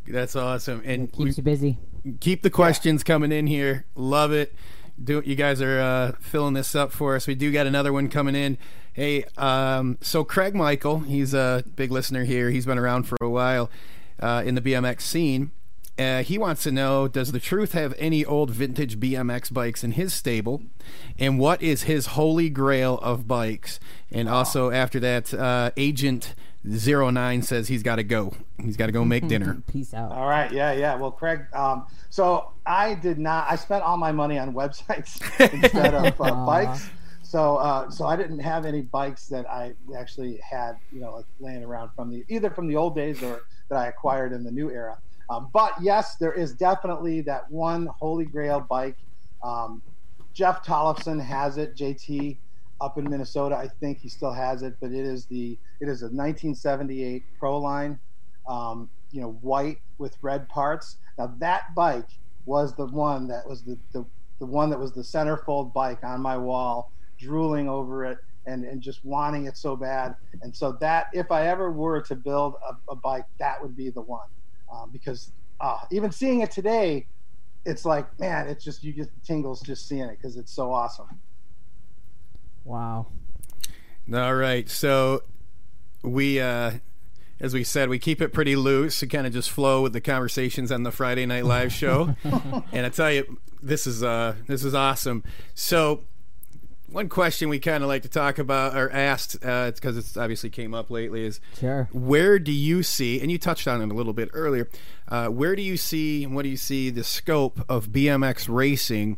That's awesome, and we keeps you busy. keep the questions coming in here. Love it. Do you guys are uh, filling this up for us? We do got another one coming in. Hey, um, so Craig Michael, he's a big listener here. He's been around for a while uh, in the BMX scene. Uh, he wants to know: Does the Truth have any old vintage BMX bikes in his stable? And what is his holy grail of bikes? And also after that, uh, Agent 09 says he's got to go. He's got to go make dinner. Peace out. All right, yeah, yeah. Well, Craig, um, so I did not. I spent all my money on websites instead of uh, bikes. So, uh, so I didn't have any bikes that I actually had, you know, like laying around from the either from the old days or that I acquired in the new era. Um, but yes, there is definitely that one holy grail bike. Um, Jeff Tollefson has it. JT up in Minnesota, I think he still has it, but it is the it is a 1978 Pro Line, um, you know, white with red parts. Now that bike was the one that was the, the the one that was the centerfold bike on my wall, drooling over it and and just wanting it so bad. And so that if I ever were to build a, a bike, that would be the one, um, because uh, even seeing it today, it's like man, it's just you get tingles just seeing it because it's so awesome. Wow. All right. So we, uh, as we said, we keep it pretty loose to kind of just flow with the conversations on the Friday Night Live show. and I tell you, this is uh, this is awesome. So one question we kind of like to talk about or asked, uh, it's because it's obviously came up lately, is Sure. where do you see, and you touched on it a little bit earlier, uh, where do you see, and what do you see the scope of BMX racing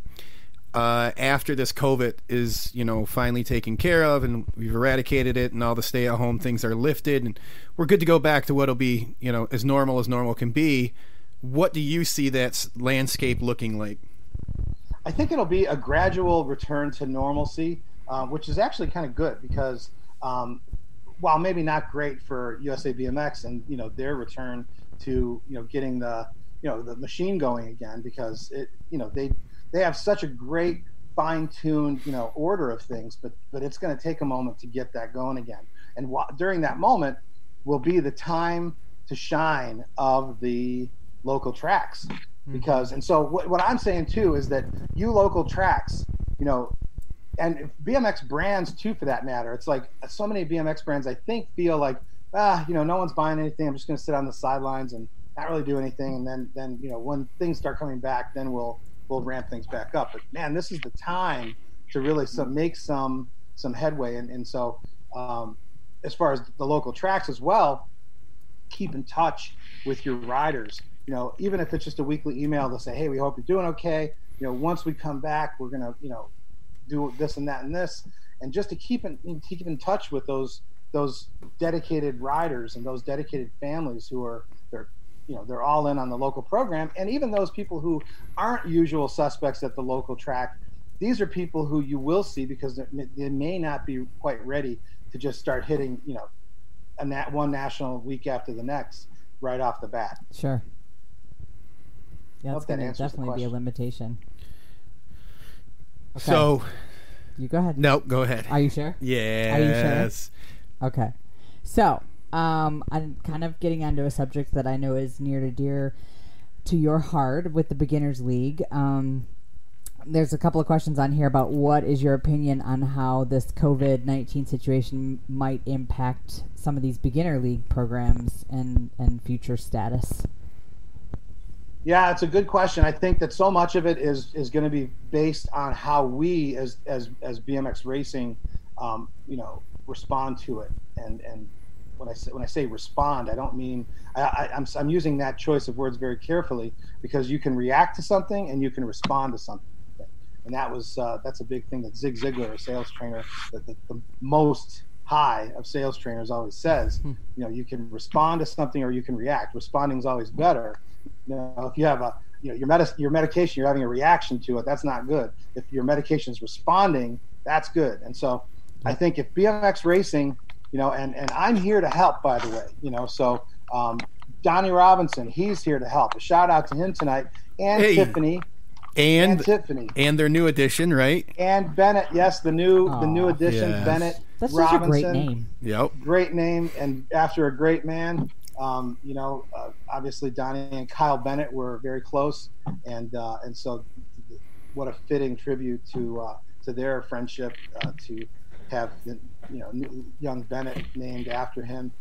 uh, after this COVID is, you know, finally taken care of and we've eradicated it and all the stay at home things are lifted and we're good to go back to what'll be, you know, as normal as normal can be. What do you see that landscape looking like? I think it'll be a gradual return to normalcy, uh, which is actually kind of good because um, while maybe not great for USA BMX and you know their return to you know getting the you know the machine going again because it you know they they have such a great fine tuned, you know, order of things, but but it's going to take a moment to get that going again. And wh- during that moment will be the time to shine of the local tracks because and so what, what i'm saying too is that you local tracks you know and bmx brands too for that matter. It's like so many bmx brands i think feel like ah you know no one's buying anything. I'm just going to sit on the sidelines and not really do anything. And then then you know when things start coming back then we'll we'll ramp things back up. But man this is the time to really some make some some headway. And, and so um, as far as the local tracks as well keep in touch with your riders you know, even if it's just a weekly email to say, hey, we hope you're doing okay. You know, once we come back, we're gonna, you know, do this and that and this, and just to keep in keep in touch with those those dedicated riders and those dedicated families who are they're you know they're all in on the local program, and even those people who aren't usual suspects at the local track. These are people who you will see because they may not be quite ready to just start hitting, you know, a nat- one national week after the next right off the bat. Sure. Yeah, that's going to the definitely be a limitation. Okay. So you go ahead. no, go ahead. Are you sure? yes. Are you sure? Okay. So, um, I'm kind of getting onto a subject that I know is near to dear to your heart with the Beginners League. Um, there's a couple of questions on here about what is your opinion on how this COVID 19 situation might impact some of these beginner league programs and, and future status. Yeah, it's a good question. I think that so much of it is is going to be based on how we, as as as BMX racing, um, you know, respond to it. And and when I say when I say respond, I don't mean I, I, I'm I'm using that choice of words very carefully because you can react to something and you can respond to something. And that was uh, that's a big thing that Zig Ziglar, a sales trainer, that the, the most high of sales trainers always says. You know, you can respond to something or you can react. Responding is always better you know, if you have a you know your medicine your medication you're having a reaction to it that's not good if your medication is responding that's good and so i think if bmx racing you know and and i'm here to help by the way you know so um, donnie robinson he's here to help a shout out to him tonight and Hey. tiffany and, And tiffany and their new addition, right? and bennett yes the new the new addition Yes. bennett That's such robinson a great name. Yep. great name and after a great man. Um, you know, uh, obviously Donnie and Kyle Bennett were very close, and uh, and so what a fitting tribute to uh, to their friendship uh, to have you know young Bennett named after him,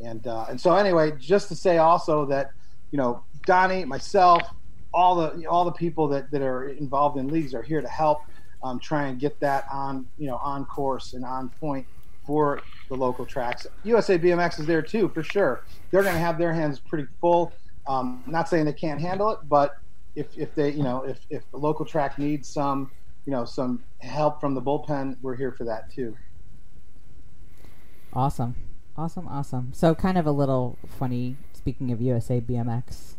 and uh, and so anyway, just to say also that you know Donnie, myself, all the all the people that, that are involved in leagues are here to help um, try and get that on you know on course and on point for the local tracks. USA BMX is there too, for sure. They're going to have their hands pretty full. Um, not saying they can't handle it, but if, if they, you know, if, if the local track needs some, you know, some help from the bullpen, we're here for that too. Awesome. Awesome, awesome. So, kind of a little funny, speaking of USA BMX,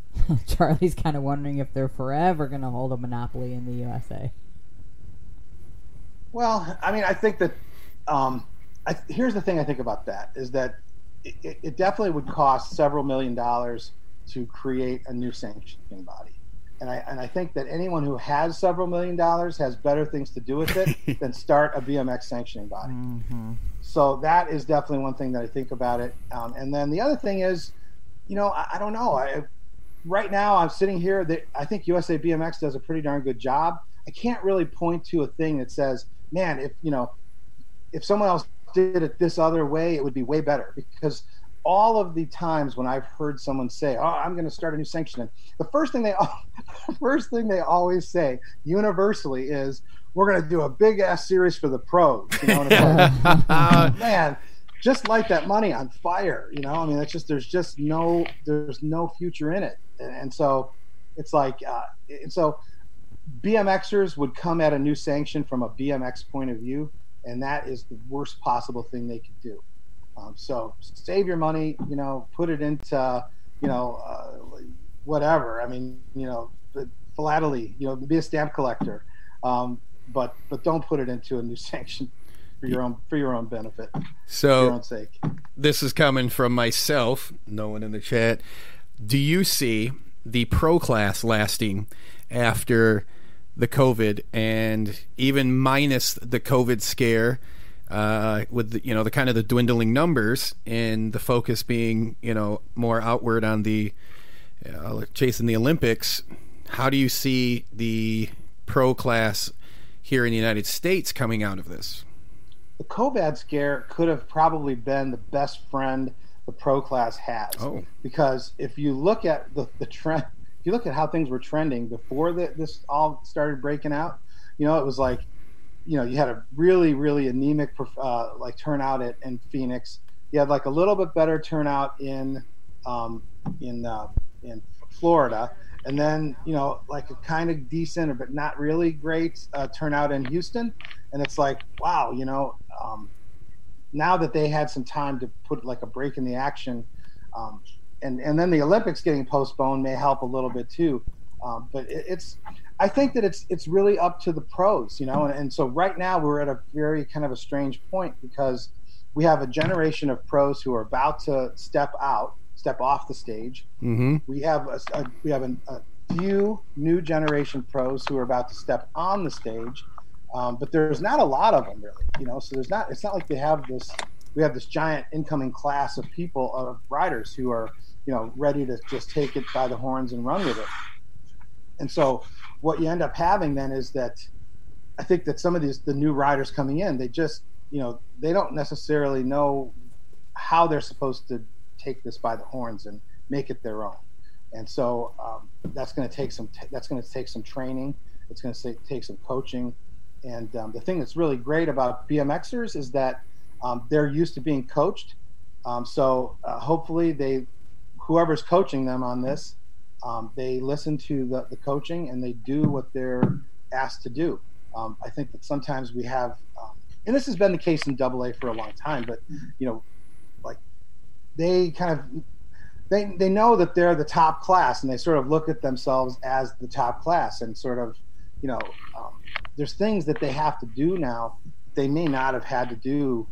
Charlie's kind of wondering if they're forever going to hold a monopoly in the USA. Well, I mean, I think that um, I, here's the thing I think about that is that it, it- it definitely would cost several million dollars to create a new sanctioning body. And I, and I think that anyone who has several million dollars has better things to do with it than start a BMX sanctioning body. So that is definitely one thing that I think about it. Um, and then the other thing is, you know, I, I don't know. I, right now, I'm sitting here. That I think USA BMX does a pretty darn good job. I can't really point to a thing that says, "Man, if you know, if someone else did it this other way, it would be way better." Because all of the times when I've heard someone say, "Oh, I'm going to start a new sanctioning," the first thing they first thing they always say universally is, "We're going to do a big ass series for the pros." You know, and it's like, man, just light that money on fire. You know, I mean, it's just there's just no there's no future in it, and, and so it's like, uh, and so BMXers would come at a new sanction from a BMX point of view, and that is the worst possible thing they could do. Um, so save your money, you know, put it into, you know, uh, whatever. I mean, you know, philately, you know, be a stamp collector, um, but but don't put it into a new sanction for your own for your own benefit, for your So own sake. this is coming from myself, no one in the chat. Do you see the pro class lasting after the COVID, and even minus the COVID scare, uh, with the, you know the kind of the dwindling numbers and the focus being you know more outward on the uh, chasing the Olympics. How do you see the pro class here in the United States coming out of this? The COVID scare could have probably been the best friend the pro class has. Oh. Because if you look at the, the trend, you look at how things were trending before the, this all started breaking out, you know, it was like, you know, you had a really, really anemic uh, like turnout at in Phoenix. You had like a little bit better turnout in um, in uh, in Florida, and then you know like a kind of decent but not really great uh, turnout in Houston, and it's like wow, you know, um, now that they had some time to put like a break in the action, um, and and then the Olympics getting postponed may help a little bit too. Um, but it, it's, I think that it's it's really up to the pros, you know. And, and so right now we're at a very kind of a strange point because we have a generation of pros who are about to step out, step off the stage. Mm-hmm. We have a, a we have an, a few new generation pros who are about to step on the stage um, but there's not a lot of them really, you know. So there's not. It's not like they have this. We have this giant incoming class of people of riders who are, you know, ready to just take it by the horns and run with it. And so what you end up having then is that I think that some of these the new riders coming in, they just, you know, they don't necessarily know how they're supposed to take this by the horns and make it their own. And so um, that's going to take some. T- that's going to take some training. It's going to take some coaching and um, the thing that's really great about BMXers is that um, they're used to being coached. Um, so uh, hopefully they, whoever's coaching them on this, um, they listen to the, the coaching and they do what they're asked to do. Um, I think that sometimes we have, um, and this has been the case in Double A for a long time, but you know, like they kind of they they know that they're the top class and they sort of look at themselves as the top class and sort of you know um, there's things that they have to do now that they may not have had to do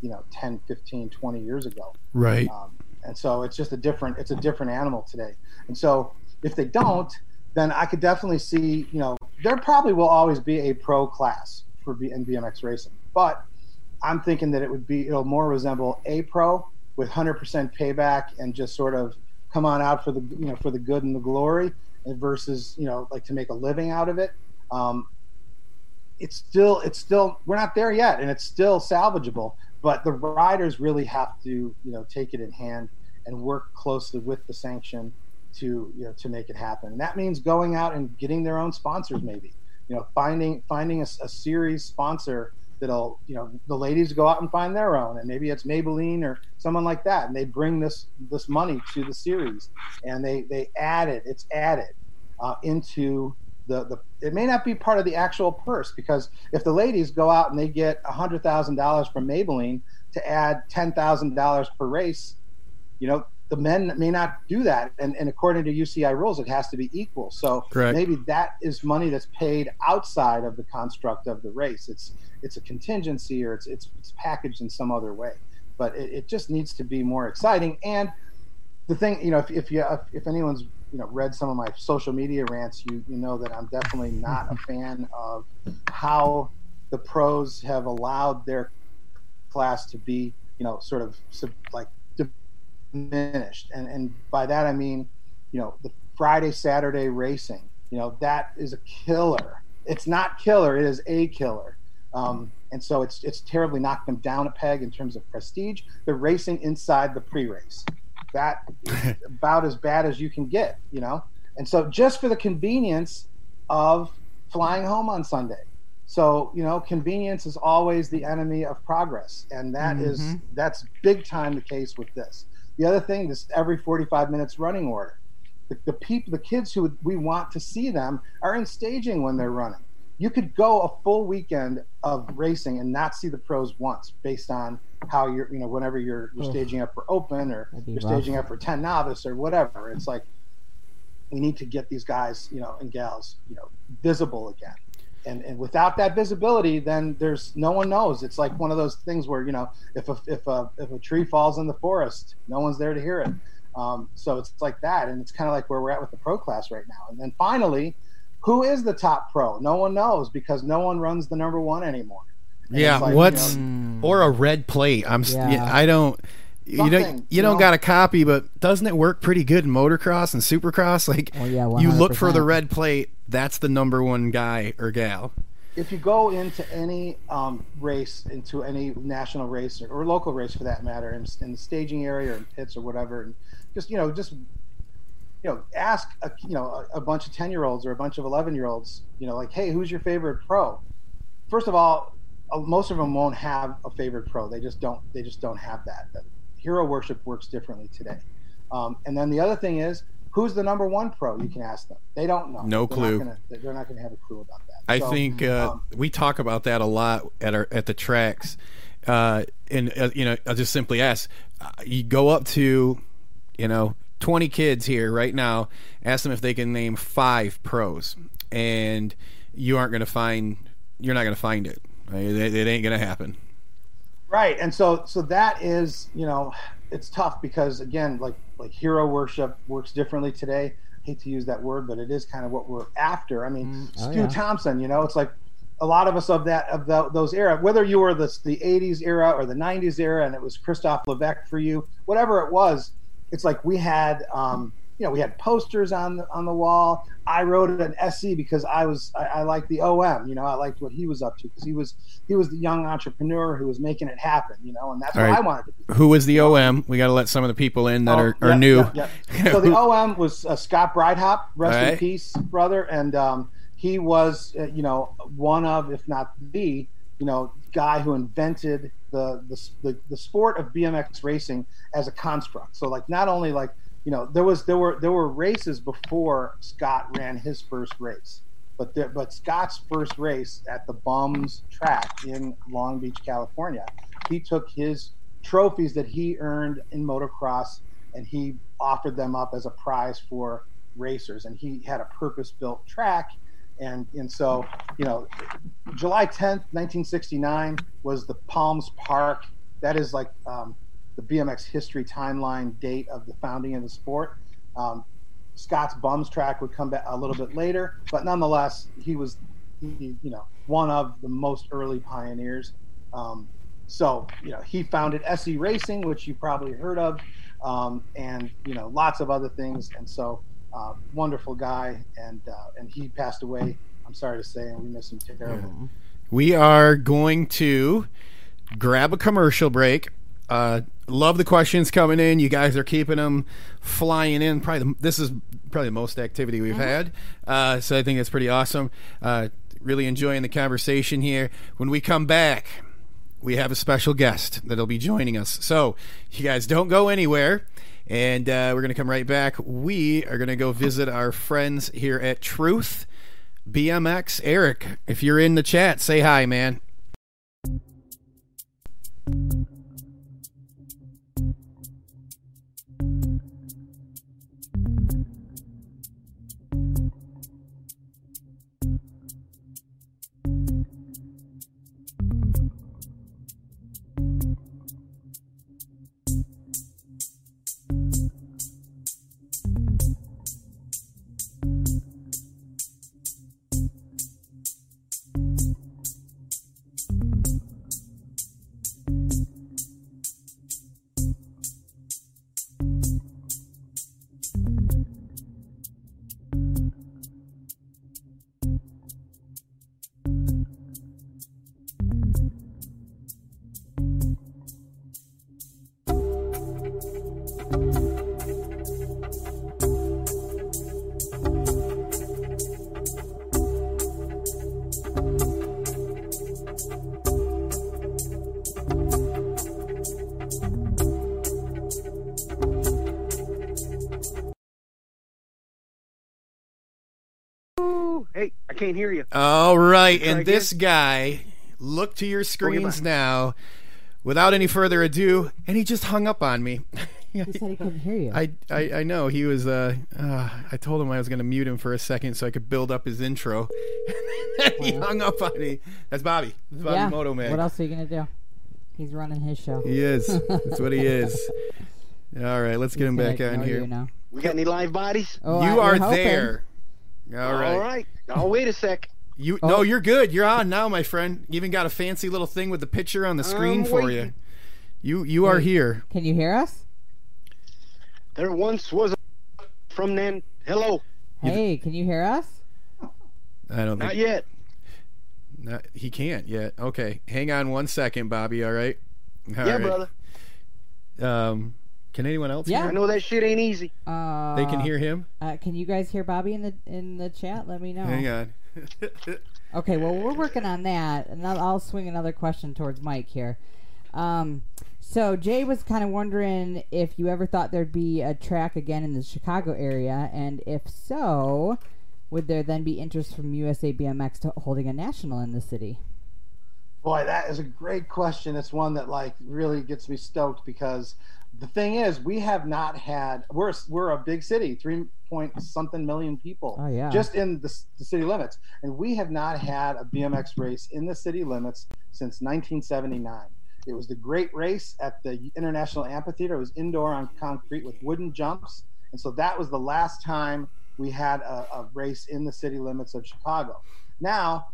you know 10 15 20 years ago right um, and so it's just a different it's a different animal today. And so if they don't then i could definitely see you know there probably will always be a pro class for B- in bmx racing. But i'm thinking that it would be it'll more resemble a pro with 100% payback and just sort of come on out for the you know for the good and the glory versus you know like to make a living out of it. Um, it's still it's still we're not there yet, and it's still salvageable. But the riders really have to you know take it in hand and work closely with the sanction to you know to make it happen. And that means going out and getting their own sponsors, maybe you know finding finding a, a series sponsor that'll you know the ladies go out and find their own and maybe it's maybelline or someone like that and they bring this this money to the series and they they add it it's added uh, into the, the it may not be part of the actual purse because if the ladies go out and they get hundred thousand dollars from Maybelline to add ten thousand dollars per race, you know the men may not do that, and, and according to UCI rules, it has to be equal. So Correct. maybe that is money that's paid outside of the construct of the race. It's it's a contingency or it's it's, it's packaged in some other way, but it, it just needs to be more exciting. And the thing, you know, if, if you if, if anyone's you know read some of my social media rants, you you know that I'm definitely not a fan of how the pros have allowed their class to be you know sort of like diminished, and and by that I mean you know the Friday Saturday racing. You know that is a killer. It's not killer. It is a killer. Um, and so it's it's terribly knocked them down a peg in terms of prestige. They're racing inside the pre-race that about as bad as you can get, you know. And so just for the convenience of flying home on Sunday. So, you know, convenience is always the enemy of progress. And that mm-hmm. is that's big time the case with this. The other thing is every 45 minutes running order. The, the people, the kids who we want to see them are in staging when they're running. You could go a full weekend of racing and not see the pros once based on how you're, you know, whenever you're, you're staging up for open or you're rough. staging up for 10 novice or whatever. It's like, we need to get these guys, you know, and gals, you know, visible again. And, and without that visibility, then there's no one knows. It's like one of those things where you know if a if a if a tree falls in the forest, no one's there to hear it. Um, so it's like that, and it's kind of like where we're at with the pro class right now. And then finally, who is the top pro? No one knows because no one runs the number one anymore. And Yeah, it's like, you what's know, or a red plate? I'm Yeah. yeah, I don't. You don't. You you don't know? got a copy, but doesn't it work pretty good in motocross and supercross? Like Well, yeah, you look for the red plate. That's the number one guy or gal. if you go into any um, race, into any national race or, or local race for that matter, in, in the staging area or in pits or whatever, and just you know, just you know, ask a, you know a, a bunch of ten year olds or a bunch of eleven year olds, you know, like, hey, who's your favorite pro? First of all, uh, most of them won't have a favorite pro. They just don't. They just don't have that. Hero worship works differently today. Um, and then the other thing is, who's the number one pro? You can ask them. They don't know. No They're clue. Not gonna, they're not going to have a clue about that. I So, think uh, um, we talk about that a lot at our at the tracks, uh, and uh, you know, I'll just simply ask: uh, you go up to, you know, twenty kids here right now, ask them if they can name five pros, and you aren't going to find, you're not going to find it. It, it ain't going to happen. right and so so that is you know it's tough because again like like hero worship works differently today I hate to use that word but it is kind of what we're after i mean mm, oh, stu yeah. thomsen you know it's like a lot of us of that of the, those era whether you were the, the 80s era or the 90s era and it was christophe leveque for you whatever it was it's like we had um you know we had posters on the, on the wall i wrote an se because i was i, I liked the om you know i liked what he was up to because he was he was the young entrepreneur who was making it happen you know and that's All what right. i wanted to be Who was the OM? We got to let some of the people in that Oh, are, are yep, new. yep, yep. So the OM was uh, Scott Breithaupt, rest All in right. peace, brother, and um, he was, uh, you know, one of, if not the, you know, guy who invented the, the the the sport of BMX racing as a construct. So like, not only like, you know, there was there were there were races before Scott ran his first race. But, there, but Scott's first race at the Bums track in Long Beach, California, he took his trophies that he earned in motocross and he offered them up as a prize for racers and he had a purpose built track and and so you know july 10th 1969 was the palms park. That is like um, the bmx history timeline date of the founding of the sport. Um, scott's bums track would come back a little bit later but nonetheless he was he, you know one of the most early pioneers. Um, so you know he founded SE Racing, which you probably heard of, um, and you know lots of other things. And so uh, wonderful guy, and uh, and he passed away. I'm sorry to say, and we miss him terribly. We are going to grab a commercial break. Uh, love the questions coming in. You guys are keeping them flying in. Probably the, this is probably the most activity we've had. Uh, so I think it's pretty awesome. Uh, really enjoying the conversation here. When we come back, we have a special guest that'll be joining us. So you guys don't go anywhere. And uh, we're going to come right back. We are going to go visit our friends here at Truth BMX. Eric, if you're in the chat, say hi, man. Can't hear you. All right, and Try this guy, look to your screens back. now. Without any further ado, and he just hung up on me. He said he couldn't hear you. I, I I know he was. Uh, uh, I told him I was going to mute him for a second so I could build up his intro. he hung up on me. That's Bobby. That's Bobby yeah. Moto Man. What else are you gonna do? He's running his show. He is. That's what he is. All right, let's get him He's back gonna on ignore here. You, now. We got any live bodies? Oh, you I- we're are hoping. there. All right. All right. Oh, wait a sec. You Oh. no, you're good. You're on now, my friend. You even got a fancy little thing with the picture on the screen I'm for waiting. you. You you are here. Can you hear us? There once was a from Nan. Hello. Hey, can you hear us? I don't Not think yet. not- he can't yet. Okay, hang on one second, Bobby. All right. All yeah, right. brother. Um, can anyone else? Yeah. I know that shit ain't easy. Uh, They can hear him. Uh, can you guys hear Bobby in the in the chat? Let me know. Hang on. Okay, well we're working on that, and I'll, I'll swing another question towards Mike here. Um, so Jay was kind of wondering if you ever thought there'd be a track again in the Chicago area, and if so, would there then be interest from USA BMX to holding a national in the city? Boy, that is a great question. It's one that like really gets me stoked because the thing is, we have not had. We're we're a big city, three point something million people. Oh, yeah. Just in the, the city limits, and we have not had a BMX race in the city limits since 1979. It was the great race at the International Amphitheater. It was indoor on concrete with wooden jumps, and so that was the last time we had a, a race in the city limits of Chicago. Now,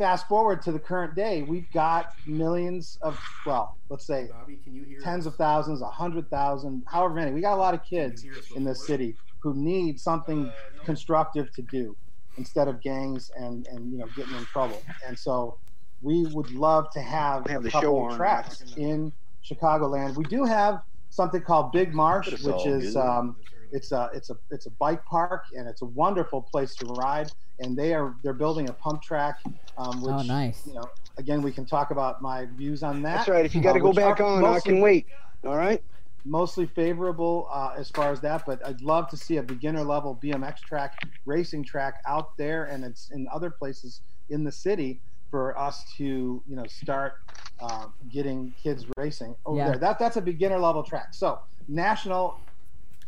fast forward to the current day, we've got millions of, well, let's say Bobby, can you hear? tens of thousands, a hundred thousand, however many. We got a lot of kids in this city who need something constructive to do instead of gangs and and you know getting in trouble. And so we would love to have, Have a the couple show of tracks in Chicagoland. We do have something called Big Marsh, which is um, it's a it's a it's a bike park and it's a wonderful place to ride. And they are they're building a pump track, um, which Oh, nice. you know again we can talk about my views on that. That's right. If you got to uh, go back are on, I can wait. All right. mostly favorable uh, as far as that, but I'd love to see a beginner level BMX track, racing track out there, and it's in other places in the city for us to you know start uh, getting kids racing over Yeah. there. That that's a beginner level track. So national,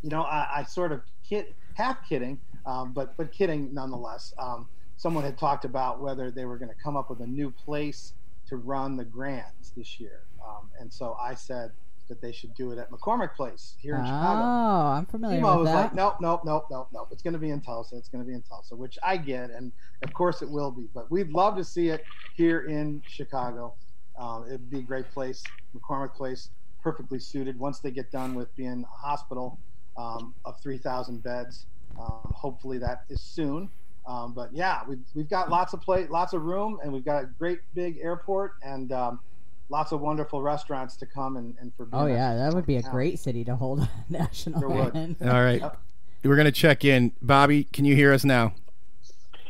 you know, I, I sort of kid half kidding, um, but but kidding nonetheless. Um, someone had talked about whether they were going to come up with a new place to run the grands this year, um, and so I said that they should do it at McCormick Place here in Oh, Chicago. Oh, I'm familiar Timo with was that. like, nope, nope, nope, nope, nope. It's going to be in Tulsa. It's going to be in Tulsa, which I get, and of course it will be. But we'd love to see it here in Chicago. Um, it'd be a great place, McCormick Place, perfectly suited. Once they get done with being a hospital um, of 3,000 beds, um, hopefully that is soon. Um, but yeah, we've, we've got lots of play, lots of room, and we've got a great big airport and um, lots of wonderful restaurants to come and, and for. Oh yeah, that would be a town. great city to hold a national There would. in. All right. Yep. We're gonna check in. Bobby, can you hear us now?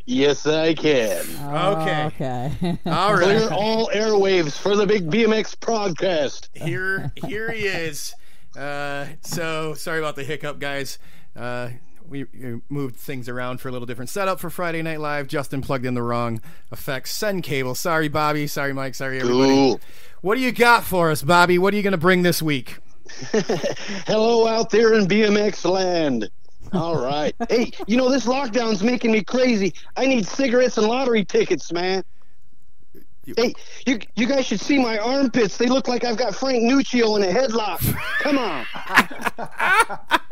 Yes, I can. Oh, Okay. Okay. All Clear all airwaves for the big BMX podcast. Here, here he is. Uh, so sorry about the hiccup, guys. Uh, we, we moved things around for a little different setup for Friday Night Live. Justin plugged in the wrong effects send cable. Sorry, Bobby. Sorry, Mike. Sorry, everybody. Cool. What do you got for us, Bobby? What are you going to bring this week? Hello out there in BMX land. All right. hey, you know this lockdown's making me crazy. I need cigarettes and lottery tickets, man. Hey, you you guys should see my armpits. They look like I've got Frank Nuccio in a headlock. Come on.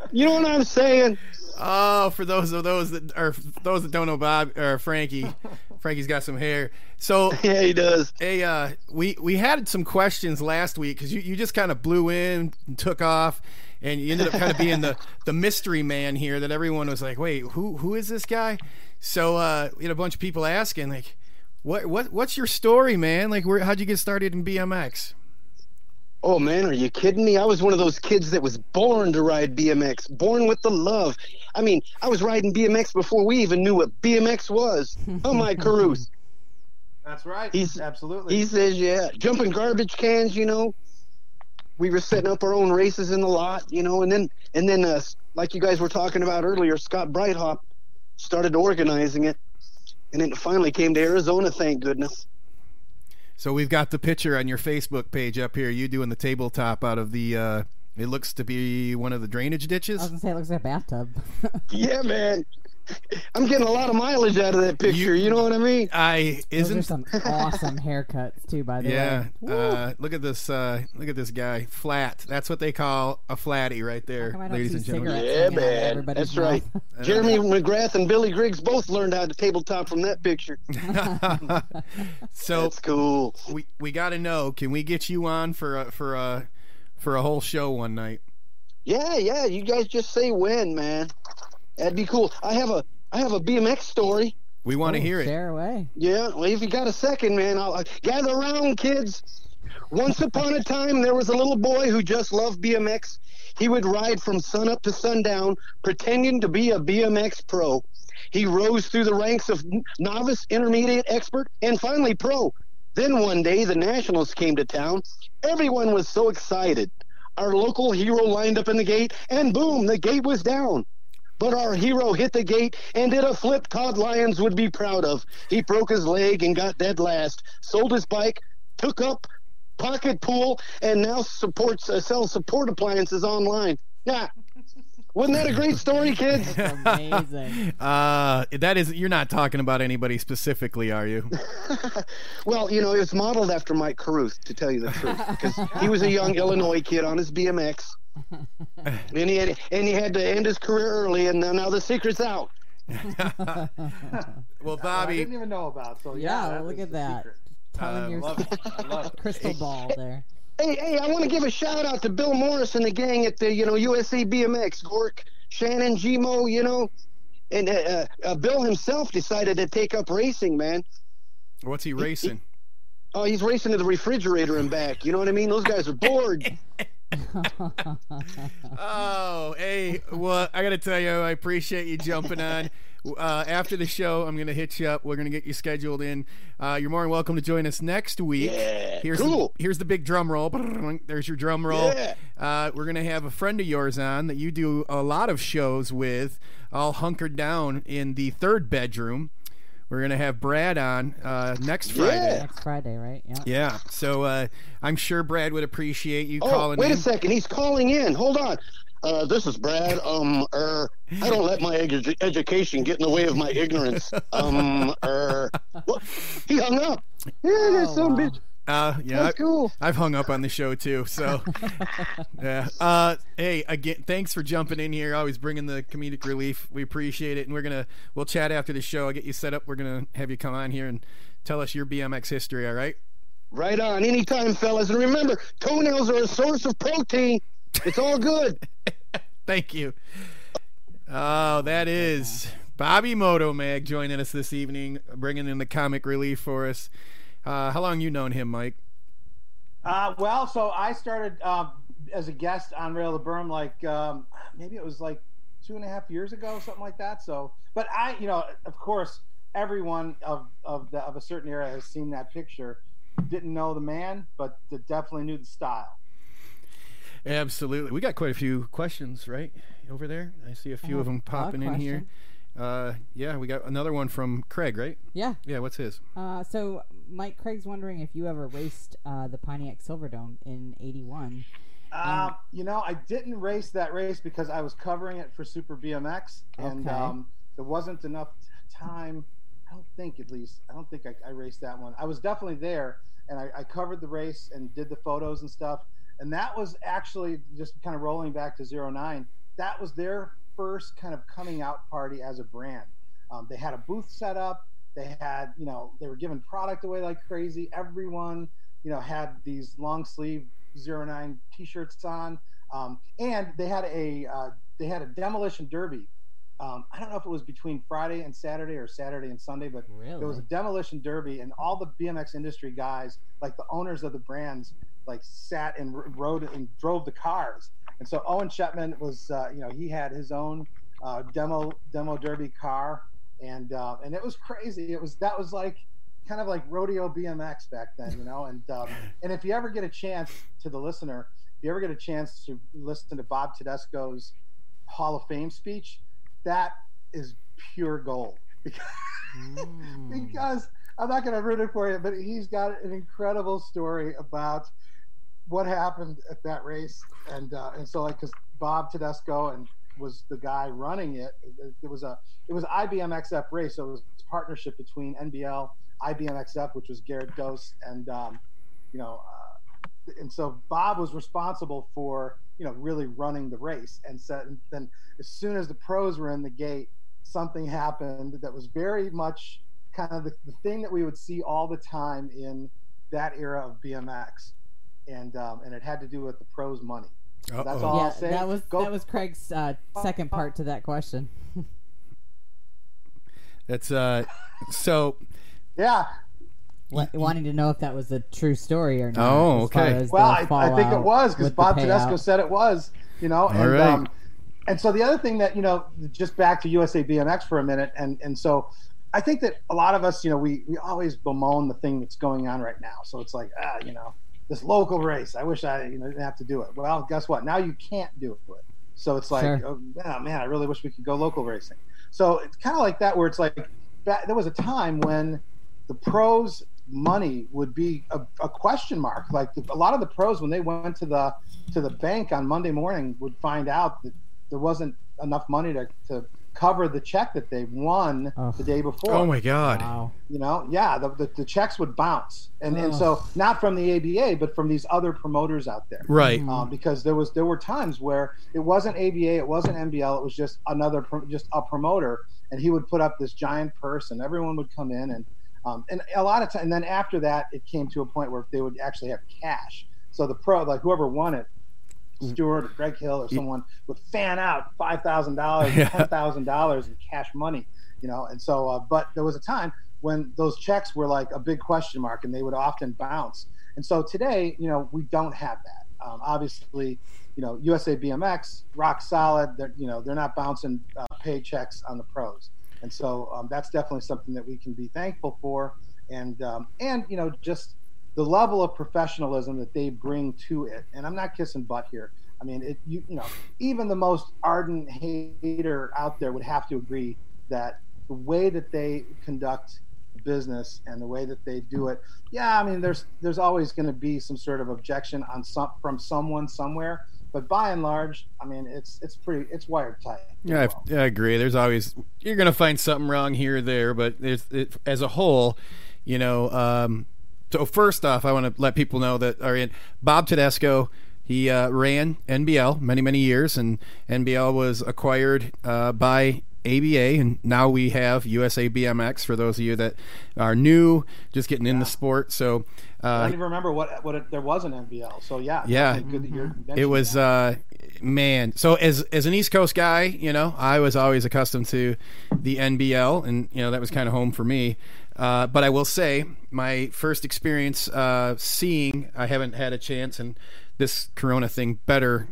you know what I'm saying? Oh, for those of those that are those that don't know Bob or Frankie, Frankie's got some hair. So Yeah, he does. Hey, uh, we we had some questions last week because you, you just kind of blew in and took off, and you ended up kind of being the, the mystery man here that everyone was like, wait, who who is this guy? So uh, we had a bunch of people asking like, what what what's your story, man? Like, where how'd you get started in BMX? Oh man, are you kidding me? I was one of those kids that was born to ride BMX, born with the love. I mean, I was riding BMX before we even knew what BMX was. Oh my Carruth. That's right. He's- absolutely. He says, yeah, jumping garbage cans, you know. We were setting up our own races in the lot, you know, and then and then uh, like you guys were talking about earlier, Scott Breithaupt started organizing it, and it finally came to Arizona. Thank goodness. So we've got the picture on your Facebook page up here. You doing the tabletop out of the. Uh, it looks to be one of the drainage ditches. I was ditches. gonna say it looks like a bathtub. Yeah, man. I'm getting a lot of mileage out of that picture. You, know what I mean? I Those are isn't. some awesome haircuts too, by the Yeah. way. Uh, look at this. Uh, look at this guy. Flat. That's what they call a flatty right there, come I don't ladies and gentlemen. Yeah, hanging man. everybody's That's right. Jeremy McGrath and Billy Griggs both learned how to tabletop from that picture. so That's cool. we we got to know. Can we get you on for a for a for a whole show one night? Yeah, yeah. You guys just say when, man. That'd be cool. I have a I have a BMX story. We want to Oh, hear it. Share away. Yeah, well, if you got a second, man, I'll, i gather around, kids. Once upon a time, there was a little boy who just loved BMX. He would ride from sunup to sundown, pretending to be a BMX pro. He rose through the ranks of novice, intermediate, expert, and finally pro. Then one day, the Nationals came to town. Everyone was so excited. Our local hero lined up in the gate, and boom, the gate was down. But our hero hit the gate and did a flip Todd Lyons would be proud of. He broke his leg and got dead last, sold his bike, took up pocket pool, and now supports uh, sells support appliances online. Yeah. Wasn't that a great story, kids? Amazing. Uh, that is. You're not talking about anybody specifically, are you? well, you know, it's modeled after Mike Carruth, to tell you the truth, because he was a young Illinois kid on his BMX, and he had and he had to end his career early, and now now the secret's out. Well, I Bobby, didn't even know about. So yeah, Yeah, look at that. Telling Uh, your Love it. Love it. crystal ball there. Hey, hey, I want to give a shout out to Bill Morris and the gang at the, you know, USA BMX. Gork, Shannon, Gmo, you know. And uh, uh, uh, Bill himself decided to take up racing, man. what's he racing? Oh, he's racing to the refrigerator and back. You know what I mean? Those guys are bored. Oh, hey, well, I got to tell you, I appreciate you jumping on. Uh, after the show, I'm going to hit you up. We're going to get you scheduled in. Uh, you're more than welcome to join us next week. Yeah, here's cool. The, here's the big drum roll. There's your drum roll. Yeah. Uh, we're going to have a friend of yours on that you do a lot of shows with, all hunkered down in the third bedroom. We're going to have Brad on uh, next Friday. Yeah. Next Friday, right? Yeah. Yeah, so uh, I'm sure Brad would appreciate you Oh, calling wait in. a second. He's calling in. Hold on. Uh, this is Brad. Um, er, I don't let my edu- education get in the way of my ignorance. Um, er, what? He hung up. Yeah, that's some wow. bitch. Uh, yeah, That's cool. I've hung up on the show too. So, yeah. Uh, hey, again, thanks for jumping in here. Always bringing the comedic relief. We appreciate it, and we're gonna we'll chat after the show. I'll get you set up. We're gonna have you come on here and tell us your BMX history. All right? Right on. Anytime, fellas. And remember, toenails are a source of protein. It's all good. Thank you. Oh, that is Bobby Motomag joining us this evening, bringing in the comic relief for us. Uh, how long you known him, Mike? Uh, well, so I started um, as a guest on Rail the Berm, like um, maybe it was like two and a half years ago, something like that. So, but I, you know, of course, everyone of of, the, of a certain era has seen that picture. Didn't know the man, but definitely knew the style. Absolutely. We got quite a few questions, right? Over there. I see a few Uh, of them a lot of popping in here. Uh, yeah, we got another one from Craig, right? Yeah. Yeah, what's his? Uh, so Mike Craig's wondering if you ever raced uh, the Pontiac Silverdome in '81. Um, you know, I didn't race that race because I was covering it for Super BMX, and Okay. um, there wasn't enough time. I don't think, at least, I don't think I, I raced that one. I was definitely there, and I, I covered the race and did the photos and stuff. And that was actually just kind of rolling back to zero nine. That was their first kind of coming out party as a brand. Um, they had a booth set up. They had, you know, they were giving product away like crazy. Everyone, you know, had these long sleeve zero nine t-shirts on, um, and they had a uh, they had a demolition derby. Um, I don't know if it was between Friday and Saturday or Saturday and Sunday, but there was a demolition derby, and all the BMX industry guys, like the owners of the brands, like sat and r- rode and drove the cars. And so Owen Shetman was, uh, you know, he had his own uh, demo demo derby car, and uh, and it was crazy. It was that was like kind of like rodeo BMX back then, you know. And um, and if you ever get a chance to the listener, if you ever get a chance to listen to Bob Tedesco's Hall of Fame speech, that is pure gold. because I'm not going to ruin it for you, but he's got an incredible story about what happened at that race, and uh, and so like because Bob Tedesco and was the guy running it. It, was a it was IBMXF race, so it was a partnership between NBL, IBMXF, which was Gerrit Does, and um, you know, uh, and so Bob was responsible for you know really running the race. And said, and then as soon as the pros were in the gate, something happened that was very much kind of the, the thing that we would see all the time in that era of BMX, and um, and it had to do with the pros' money. Uh-oh. That's all yeah, I'll say. that was Go- that was Craig's uh, second part to that question. That's uh, so. Yeah. Wa- Wanting to know if that was a true story or not. Oh, okay. as Well, I, I think it was because Bob. Tedesco said it was. You know, and right. um, and so the other thing that you know, just back to USA BMX for a minute, and and so I think that a lot of us, you know, we we always bemoan the thing that's going on right now. So it's like, ah, you know, this local race. I wish I you know didn't have to do it. Well, guess what? Now you can't do it. So it's like, Sure. oh, man, I really wish we could go local racing. So it's kind of like that, where it's like, that, there was a time when the pros money would be a, a question mark. Like the, a lot of the pros, when they went to the to the bank on Monday morning, would find out that there wasn't enough money to, to cover the check that they won Ugh. the day before. Oh my God. Wow. You know, yeah, the, the, the checks would bounce, and and so not from the ABA, but from these other promoters out there Right. um, because there was there were times where it wasn't ABA, it wasn't NBL, it was just another just a promoter, and he would put up this giant purse, and everyone would come in, and um, and a lot of time, and then after that, it came to a point where they would actually have cash. So the pro, like whoever won it, Stewart or Greg Hill or someone would fan out five thousand dollars, ten thousand dollars in cash money, you know. And so, uh, but there was a time when those checks were like a big question mark, and they would often bounce. And so today, you know, we don't have that. Um, obviously, you know, USA BMX rock solid. They're you know they're not bouncing uh, paychecks on the pros, and so um, that's definitely something that we can be thankful for. And um, and you know just the level of professionalism that they bring to it. And I'm not kissing butt here. I mean, it you you know even the most ardent hater out there would have to agree that the way that they conduct business and the way that they do it yeah i mean there's there's always going to be some sort of objection on some from someone somewhere but by and large i mean it's it's pretty it's wired tight Yeah, I, I agree. There's always you're gonna find something wrong here or there, but it, as a whole, you know. Um, so first off, I want to let people know that are in Bob Tedesco. He uh, ran NBL many many years, and NBL was acquired uh, by ABA, and now we have USA BMX. For those of you that are new, just getting in the sport, so i uh, don't even remember what what it, there was an nbl so yeah Yeah. definitely good that you're it was uh man so as as an east coast guy you know i was always accustomed to the nbl and you know that was kind of home for me uh, but i will say my first experience uh, seeing i haven't had a chance and this corona thing better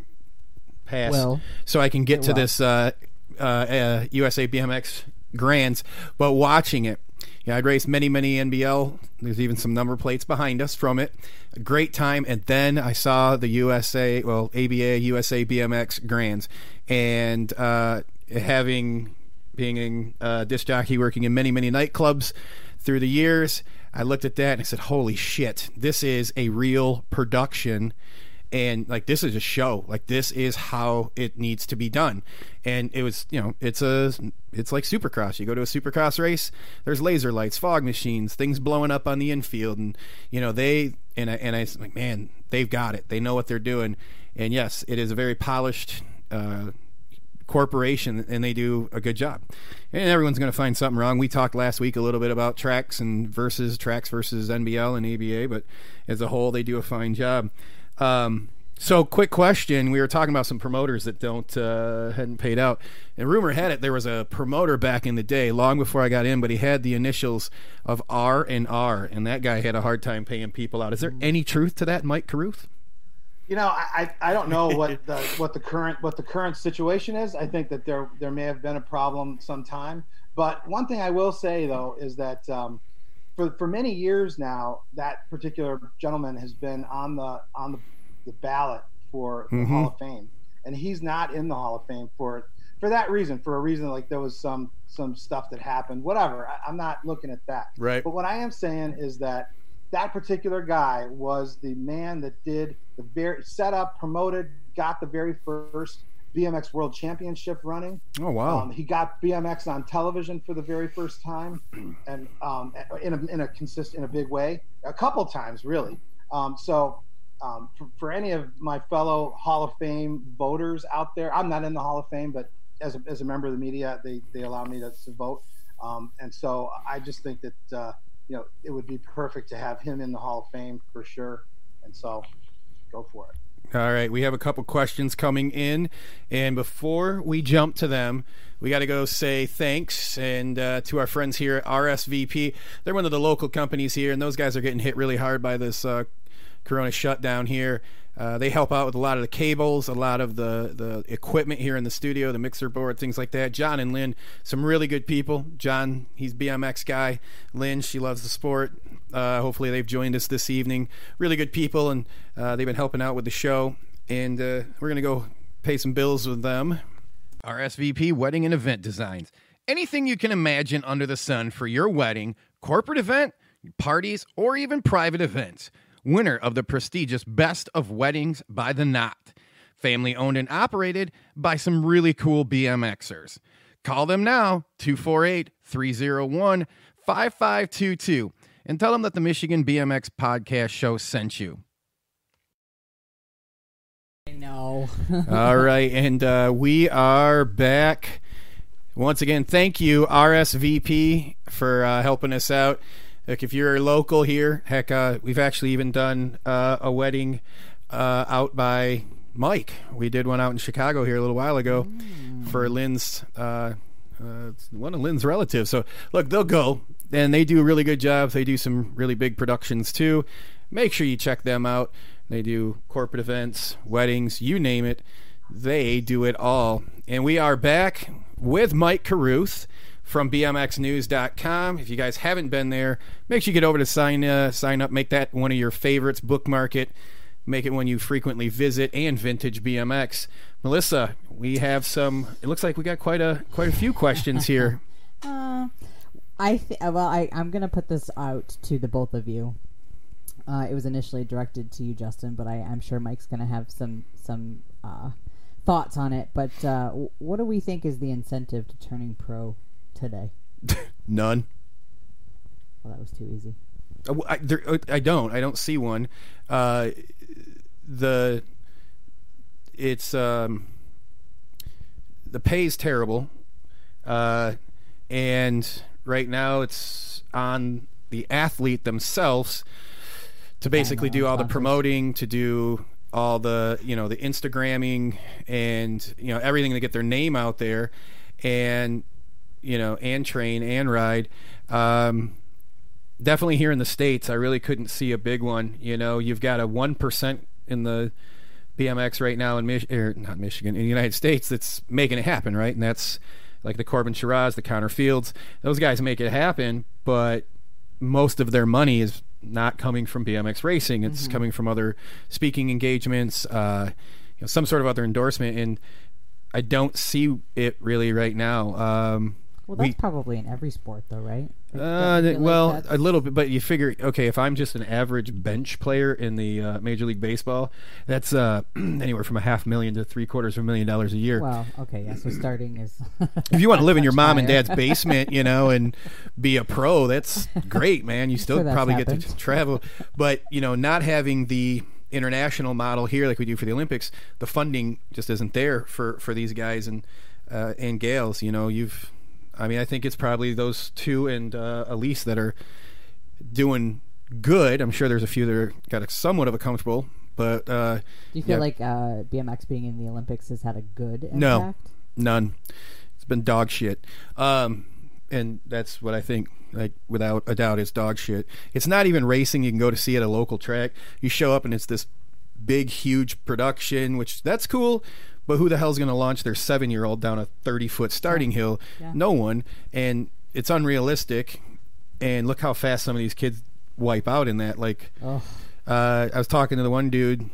pass Will. so i can get to will. this uh, uh, uh, usa bmx grands but watching it yeah, I'd raced many, many NBL. There's even some number plates behind us from it. A great time. And then I saw the USA, well, ABA, USA BMX Grands. And uh, having, being a disc jockey working in many, many nightclubs through the years, I looked at that and I said, holy shit, this is a real production. And like this is a show. Like this is how it needs to be done. And it was you know it's a it's like supercross. You go to a supercross race there's laser lights fog machines things blowing up on the infield and you know they and I and I like man they've got it. They know what they're doing. And yes it is a very polished uh corporation and they do a good job. And everyone's going to find something wrong. We talked last week a little bit about tracks and versus tracks versus nbl and aba but as a whole they do a fine job. Um, so quick question. We were talking about some promoters that don't uh, hadn't paid out. And rumor had it there was a promoter back in the day long before i got in but he had the initials of r and r and that guy had a hard time paying people out. Is there any truth to that mike carruth You know, I, I don't know what the what the current what the current situation is. I think that there there may have been a problem sometime. But one thing I will say though is that um, for for many years now, that particular gentleman has been on the on the, the ballot for the Mhm. Hall of Fame, and he's not in the Hall of Fame for for that reason. For a reason like there was some some stuff that happened. Whatever. I, I'm not looking at that. Right. But what I am saying is that that particular guy was the man that did the very set up, promoted, got the very first BMX World Championship running. Oh wow! Um, he got BMX on television for the very first time, and um, in a in a consist in a big way, a couple times really. Um, so um, for, for, any of my fellow Hall of Fame voters out there, I'm not in the Hall of Fame, but as a, as a member of the media, they, they allow me to, to vote. Um, and so I just think that, uh, you know, it would be perfect to have him in the Hall of Fame for sure. And so go for it. All right, we have a couple questions coming in, and before we jump to them, we got to go say thanks and uh, to our friends here at RSVP. They're one of the local companies here, and those guys are getting hit really hard by this uh, Corona shutdown here. Uh, they help out with a lot of the cables, a lot of the, the equipment here in the studio, the mixer board, things like that. John and Lynn, some really good people. John, he's BMX guy. Lynn, she loves the sport. Uh, hopefully, they've joined us this evening. Really good people, and uh, they've been helping out with the show. And uh, we're going to go pay some bills with them. RSVP Wedding and Event Designs. Anything you can imagine under the sun for your wedding, corporate event, parties, or even private events winner of the prestigious Best of Weddings by the Knot. Family owned and operated by some really cool BMXers. Call them now, 248 301 5522, and tell them that the Michigan BMX Podcast Show sent you. I know. All right, and uh, we are back. Once again, thank you, RSVP, for uh, helping us out. Like if you're local here, heck, uh, we've actually even done uh, a wedding uh, out by Mike. We did one out in Chicago here a little while ago mm. for Lynn's uh, uh, one of Lynn's relatives. So look, they'll go and they do a really good job. They do some really big productions too. Make sure you check them out. They do corporate events, weddings, you name it. They do it all. And we are back with Mike Carruth from bmxnews.com. If you guys haven't been there, make sure you get over to sign uh, sign up, make that one of your favorites, bookmark it, make it one you frequently visit, and vintage BMX. Melissa, we have some. It looks like we got quite a quite a few questions here. uh, I th- well, I I'm gonna put this out to the both of you. Uh, it was initially directed to you, Justin, but I, I'm sure Mike's gonna have some some uh, thoughts on it. But uh, what do we think is the incentive to turning pro today? None. Well, that was too easy. Uh, I, there, uh, I don't. I don't see one. Uh, the it's um, the pay is terrible, uh, and right now it's on the athlete themselves to basically do all the promoting, to do all the you know the Instagramming and you know everything to get their name out there, and you know, and train and ride. Um, definitely here in the states, I really couldn't see a big one. You know, you've got a one percent in the BMX right now in Mich- or not Michigan in the United States that's making it happen, right? And that's like the Corben Sharrah, the Connor Fields. Those guys make it happen, but most of their money is not coming from BMX racing. It's mm-hmm. coming from other speaking engagements, uh, you know, some sort of other endorsement, and I don't see it really right now. Um, well, that's we, probably in every sport, though, right? Uh, well, like a little bit, but you figure, okay, if I'm just an average bench player in the uh, Major League Baseball, that's uh, anywhere from a half million to three quarters of a million dollars a year. Well, okay, yeah. So starting is. if you want to live in your mom higher. and dad's basement, you know, and be a pro, that's great, man. You still probably happened. get to travel, but you know, not having the international model here like we do for the Olympics, the funding just isn't there for for these guys and uh, and gals. You know, you've I mean, I think it's probably those two and uh, Elise that are doing good. I'm sure there's a few that are got a, somewhat of a comfortable, but uh, do you feel yeah. like uh, BMX being in the Olympics has had a good impact? No, none. It's been dog shit, um, and that's what I think. Like without a doubt, it's dog shit. It's not even racing. You can go to see at a local track. You show up and it's this big, huge production, which that's cool. But who the hell's going to launch their seven year old down a 30 foot starting yeah. hill? Yeah. No one. And it's unrealistic. And look how fast some of these kids wipe out in that. Like, oh. uh, I was talking to the one dude,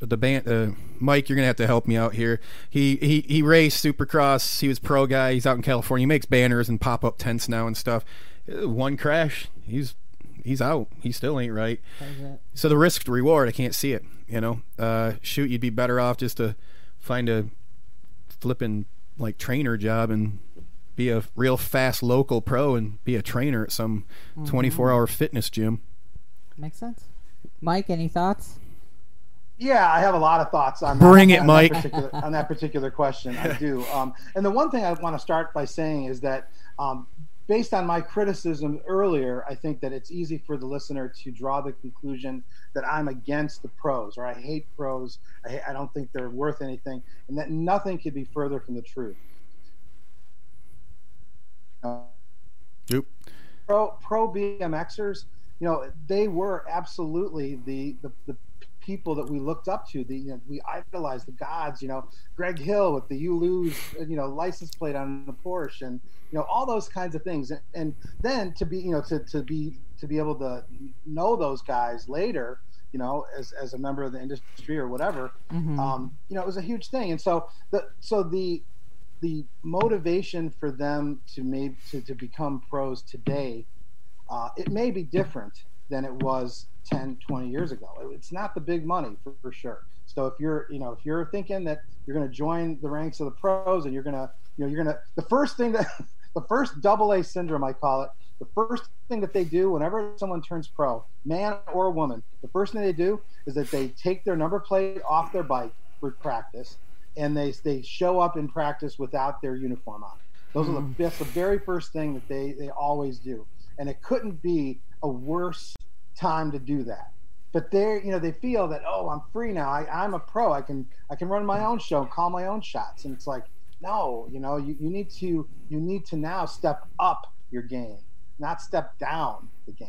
the band, uh, Mike. You're gonna have to help me out here. He he he raced Supercross. He was pro guy. He's out in California. He makes banners and pop up tents now and stuff. Uh, one crash, he's he's out. He still ain't right. So the risk to reward, I can't see it. You know, uh, shoot, you'd be better off just to find a flipping like trainer job and be a real fast local pro and be a trainer at some Mhm. 24 hour fitness gym. Makes sense. Mike, any thoughts? Yeah, I have a lot of thoughts on Bring that, it, on Mike. That particular, on that particular question, I do. Um, and the one thing I want to start by saying is that, um, based on my criticism earlier, I think that it's easy for the listener to draw the conclusion that I'm against the pros or I hate pros. I, I don't think they're worth anything, and that nothing could be further from the truth. Uh, Yep. pro pro BMXers, you know, they were absolutely the the, the people that we looked up to. The you know, we idolized the gods. You know, Greg Hill with the "You Lose" you know license plate on the Porsche, and you know all those kinds of things. And, and then to be you know to, to be to be able to know those guys later. You know, as, as a member of the industry or whatever, Mhm. um, you know, it was a huge thing. And so the so the the motivation for them to maybe to, to become pros today uh, it may be different than it was 10 20 years ago it's not the big money for, for sure so if you're you know if you're thinking that you're going to join the ranks of the pros and you're going to you know you're going to the first thing that the first double a syndrome i call it the first thing that they do whenever someone turns pro man or woman the first thing they do is that they take their number plate off their bike for practice and they they show up in practice without their uniform on. Those are the Mm. that's the very first thing that they they always do, and it couldn't be a worse time to do that. But they you know they feel that oh I'm free now. I, I'm a pro. I can I can run my own show and call my own shots. And it's like no you know you, you need to you need to now step up your game not step down the game.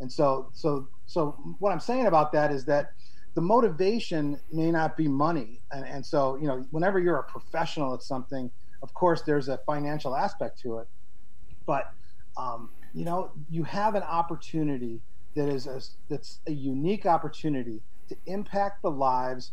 And so so so what I'm saying about that is that the motivation may not be money. And, and so you know whenever you're a professional at something of course there's a financial aspect to it. But um, you know you have an opportunity that is a, that's a unique opportunity to impact the lives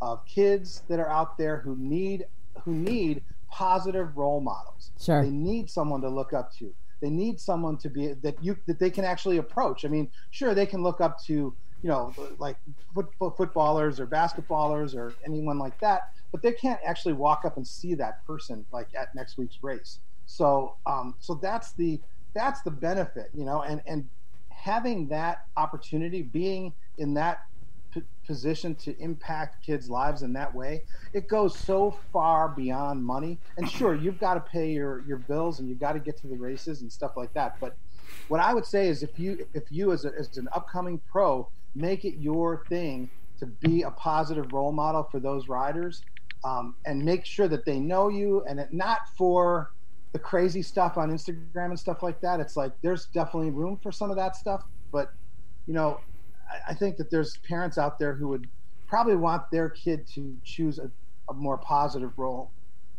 of kids that are out there who need who need positive role models. Sure. they need someone to look up to. They need someone to be that you that they can actually approach. I mean sure they can look up to you know like foot, foot- footballers or basketballers or anyone like that but they can't actually walk up and see that person like at next week's race. So um so that's the that's the benefit you know and and having that opportunity being in that p- position to impact kids lives in that way it goes so far beyond money. And sure you've got to pay your your bills and you've got to get to the races and stuff like that but what i would say is if you if you as, a, as an upcoming pro make it your thing to be a positive role model for those riders um, and make sure that they know you and not for the crazy stuff on instagram and stuff like that it's like there's definitely room for some of that stuff but you know I, I think that there's parents out there who would probably want their kid to choose a, a more positive role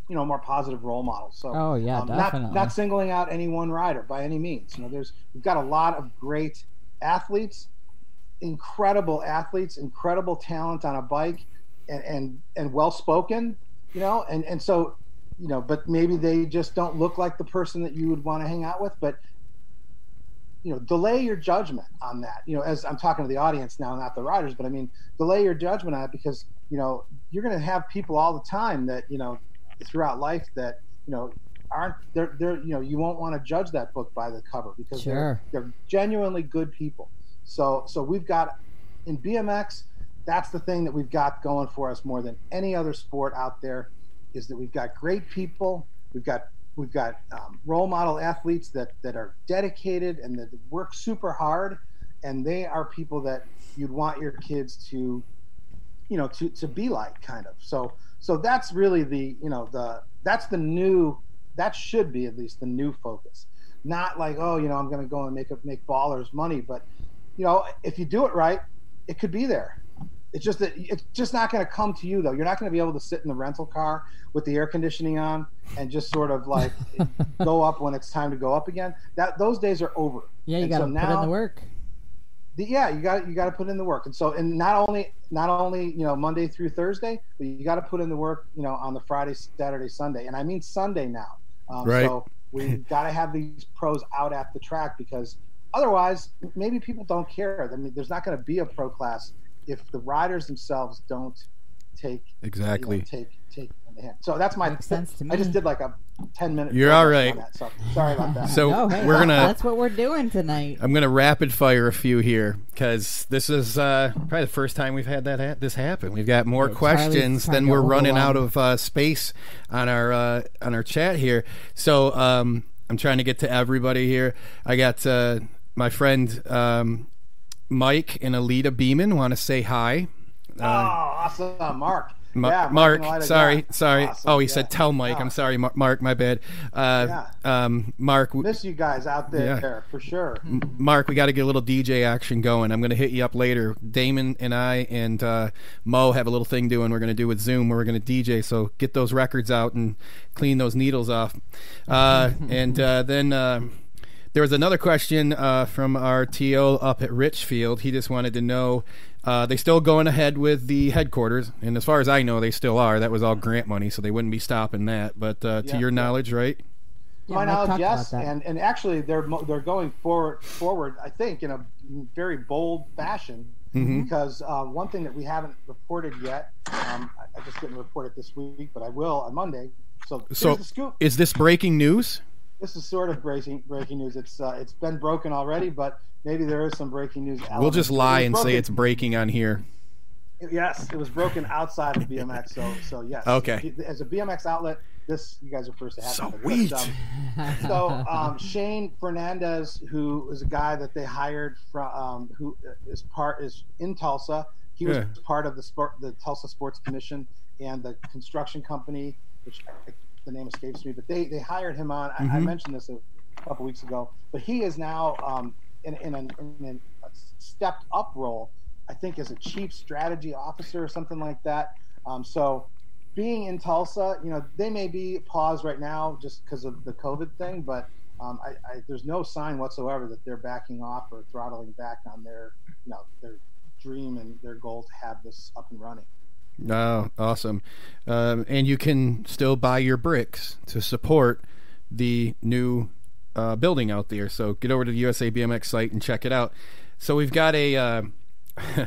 you know more positive role model so Oh, yeah, um, not, definitely. not singling out any one rider by any means you know there's we've got a lot of great athletes incredible athletes incredible talent on a bike and and, and well spoken you know and and so you know but maybe they just don't look like the person that you would want to hang out with but you know delay your judgment on that. You know as i'm talking to the audience now not the riders but i mean delay your judgment on it because you know you're going to have people all the time that you know throughout life that you know aren't they're they're you know you won't want to judge that book by the cover because Sure. they're they're genuinely good people. So so we've got in bmx that's the thing that we've got going for us more than any other sport out there is that we've got great people. We've got we've got um, role model athletes that that are dedicated and that work super hard. And they are people that you'd want your kids to you know to to be like kind of. So so that's really the you know the that's the new that should be at least the new focus. Not like oh you know i'm going to go and make up make ballers money. But you know if you do it right it could be there it's just that it's just not going to come to you though you're not going to be able to sit in the rental car with the air conditioning on and just sort of like go up when it's time to go up again that those days are over Yeah, you got to so put in the work. the, yeah, you got you got to put in the work, and so and not only not only you know Monday through Thursday, but you got to put in the work you know on the Friday, Saturday, Sunday, and I mean Sunday now. Um, Right. So we got to have these pros out at the track because otherwise, maybe people don't care. I mean, there's not going to be a pro class if the riders themselves don't take you know, Exactly. take take in the hand. So that's my Makes sense to me. I just did like a ten minute. You're all program right. on that, so sorry about that. So Oh, hey, we're gonna. That's what we're doing tonight. I'm gonna rapid fire a few here because this is uh, probably the first time we've had that ha- this happen. We've got more Yeah, Charlie's questions than we're running out of uh, space on our uh, on our chat here. So um, I'm trying to get to everybody here. I got uh, my friend um, Mike and Alita Beeman want to say hi. oh, awesome, Mark. Ma- yeah, Mark, sorry, yeah. sorry. Awesome, oh, he yeah. said tell Mike. Oh, I'm sorry, Mar- Mark. My bad. Uh, um, Mark, w- Miss you guys out Yeah. there for sure. Mark, we got to get a little DJ action going. I'm going to hit you up later. Damon and I and uh, Mo have a little thing doing. We're going to do with Zoom where we're going to DJ. So get those records out and clean those needles off. Uh, and uh, then uh, there was another question uh, from our TO up at Richfield. He just wanted to know. Uh, they still going ahead with the headquarters, and as far as I know, they still are. That was all grant money, so they wouldn't be stopping that. But uh, to Yeah, your yeah. knowledge, right? To my knowledge, yes, and and actually they're they're going forward forward. I think in a very bold fashion Mhm. because uh, one thing that we haven't reported yet, um, I, I just didn't report it this week, but I will on Monday. So So, the scoop. is this breaking news? This is sort of breaking breaking news. It's uh, it's been broken already, but maybe there is some breaking news. We'll just lie and say it's breaking on here. Yes, it was broken outside of BMX. So so yes. Okay. As a BMX outlet, this you guys are first to have. it. But, um, so um, Shane Fernandez, who is a guy that they hired from, um, who is part is in Tulsa. He was Yeah. part of the sport, the Tulsa Sports Commission, and the construction company, which I, the name escapes me. But they they hired him on. I, I Mhm. mentioned this a couple weeks ago, but he is now um, in in, an, in a stepped up role. I think as a chief strategy officer or something like that. Um, so being in Tulsa, you know, they may be paused right now just because of the COVID thing, but um, I, I, there's no sign whatsoever that they're backing off or throttling back on their, you know, their dream and their goal to have this up and running. Oh, awesome. Um, and you can still buy your bricks to support the new uh, building out there. So get over to the USA BMX site and check it out. So we've got a uh,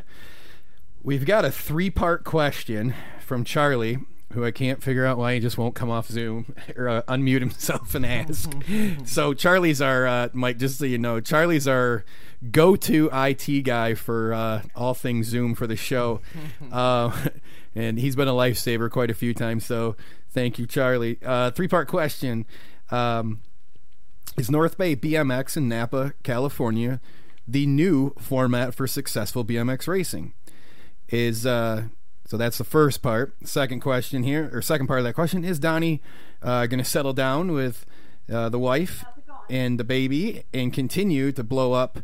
we've got a three part question from Charlie, who I can't figure out why he just won't come off Zoom or uh, unmute himself and ask. so Charlie's our uh, Mike. Just so you know, Charlie's our go-to IT guy for uh, all things Zoom for the show, uh, and he's been a lifesaver quite a few times. So thank you, Charlie. Uh, three-part question: um, Is North Bay BMX in Napa, California, the new format for successful BMX racing? Is uh, so that's the first part. Second question here, or second part of that question, is Donny uh, going to settle down with uh, the wife and the baby and continue to blow up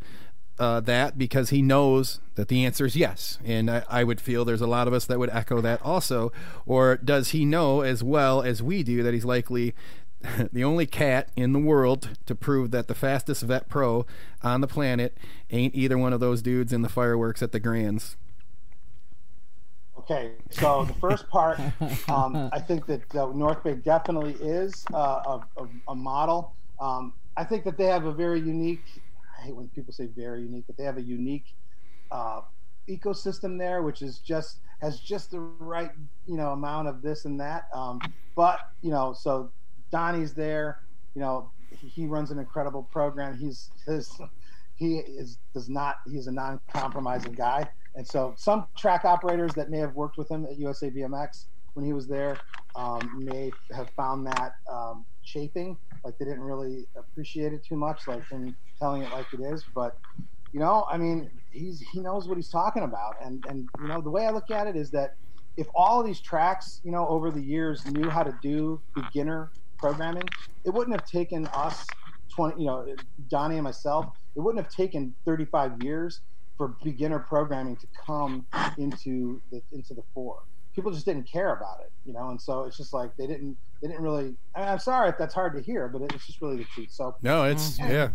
uh, that because he knows that the answer is yes. And I, I would feel there's a lot of us that would echo that also. Or does he know as well as we do that he's likely the only cat in the world to prove that the fastest vet pro on the planet ain't either one of those dudes in the fireworks at the Grands? Okay, so the first part, um, I think that uh, North Bay definitely is uh, a, a, model. Um, I think that they have a very unique. I hate when people say very unique, but they have a unique uh, ecosystem there, which is just has just the right you know amount of this and that. Um, but you know, so Donny's there. You know, he, he runs an incredible program. He's his he is does not he's a non-compromising guy and so some track operators that may have worked with him at usa bmx when he was there um, may have found that um, chafing like they didn't really appreciate it too much like him telling it like it is but you know i mean he's he knows what he's talking about and and you know the way i look at it is that if all of these tracks you know over the years knew how to do beginner programming it wouldn't have taken us 20 you know donny and myself it wouldn't have taken 35 years for beginner programming to come into the into the fore people just didn't care about it you know and so it's just like they didn't they didn't really I mean, i'm sorry if that's hard to hear but it's just really the truth so No, it's mm-hmm. yeah.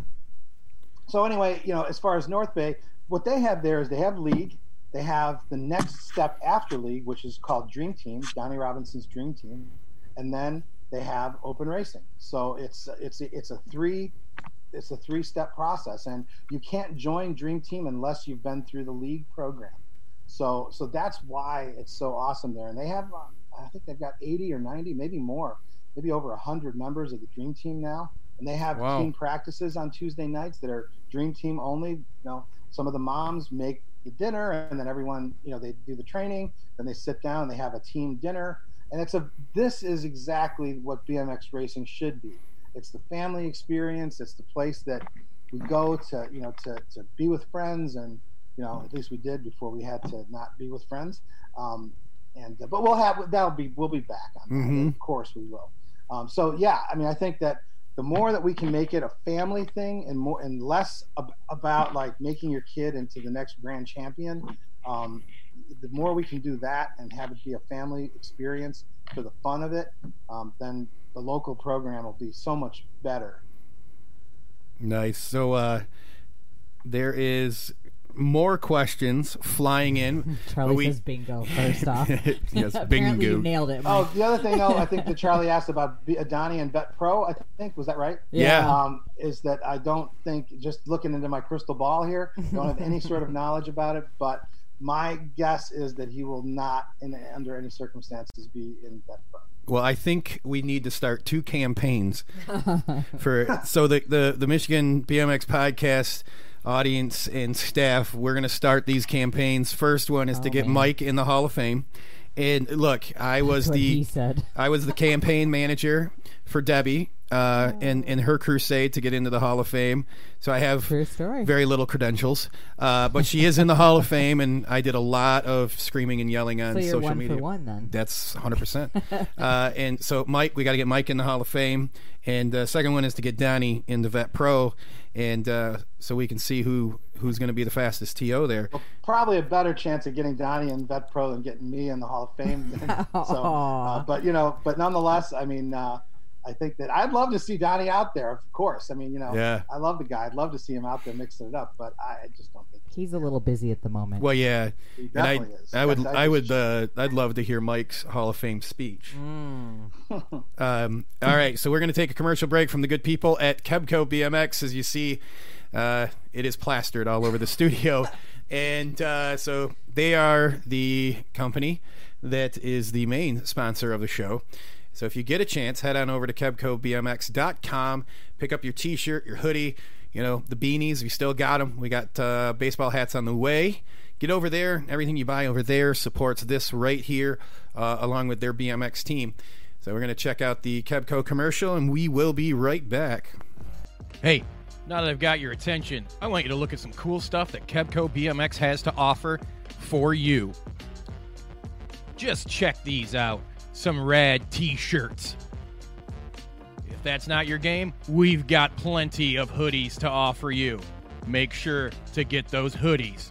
so anyway, you know, as far as North Bay, what they have there is they have league. They have the next step after league, which is called Dream Team, Donny Robinson's Dream Team, and then they have open racing. So it's it's it's a three it's a three step process, and you can't join Dream Team unless you've been through the league program. So so that's why it's so awesome there, and they have uh, I think they've got 80 or 90, maybe more, maybe over 100 members of the Dream Team now. And they have Wow. team practices on Tuesday nights that are Dream Team only. You know, some of the moms make the dinner, and then everyone, you know, they do the training. Then they sit down and they have a team dinner. And it's a this is exactly what BMX racing should be. It's the family experience. It's the place that we go to, you know, to, to be with friends, and you know, at least we did before we had to not be with friends. Um, and uh, but we'll have that'll be we'll be back on that. Mhm. Of course we will. Um, so yeah, I mean, I think that the more that we can make it a family thing and more and less ab- about like making your kid into the next grand champion, um, the more we can do that and have it be a family experience for the fun of it, um, then the local program will be so much better. Nice. So uh, there is more questions flying in. Charlie but we- says bingo first off. yes, Apparently you bingo. nailed it. Oh, the other thing though, I think that Charlie asked about B- Donny and Vet Pro. I think was that right? Yeah. Um, is that I don't think just looking into my crystal ball here, don't have any sort of knowledge about it, but my guess is that he will not, in under any circumstances, be in Vet Pro. Well, I think we need to start two campaigns for so the, the the Michigan BMX podcast audience and staff. We're going to start these campaigns. First one is to Oh, get man. Mike in the Hall of Fame. And look, I was the. I was the campaign manager for Debbie uh, in in her crusade to get into the Hall of Fame. So I have very little credentials, uh, but she is in the Hall of Fame, and I did a lot of screaming and yelling on So social one media. one then. That's 100%. uh, and so, Mike, we got to get Mike in the Hall of Fame. And the second one is to get Donny in the Vet Pro. And uh, so we can see who who's going to be the fastest TO there. Probably a better chance of getting Donny in Vet Pro than getting me in the Hall of Fame. so, uh, but you know, but nonetheless, I mean, uh, I think that I'd love to see Donny out there. Of course, I mean, you know, Yeah. I love the guy. I'd love to see him out there mixing it up, but I just don't think He's a little busy at the moment. Well, yeah. he And I, is. I would, That's- I would, uh, I'd love to hear Mike's Hall of Fame speech. Um, all right, so we're going to take a commercial break from the good people at Kebco BMX. As you see, uh, it is plastered all over the studio, and uh, so they are the company that is the main sponsor of the show. So if you get a chance, head on over to KebcoBMX.com, pick up your T-shirt, your hoodie, you know the beanies. We still got them. We got uh, baseball hats on the way. Get over there. Everything you buy over there supports this right here, uh, along with their BMX team. So we're going to check out the Kebco commercial, and we will be right back. Hey, now that I've got your attention, I want you to look at some cool stuff that Kebco BMX has to offer for you. Just check these out. Some rad t-shirts. If that's not your game, we've got plenty of hoodies to offer you. Make sure to get those hoodies.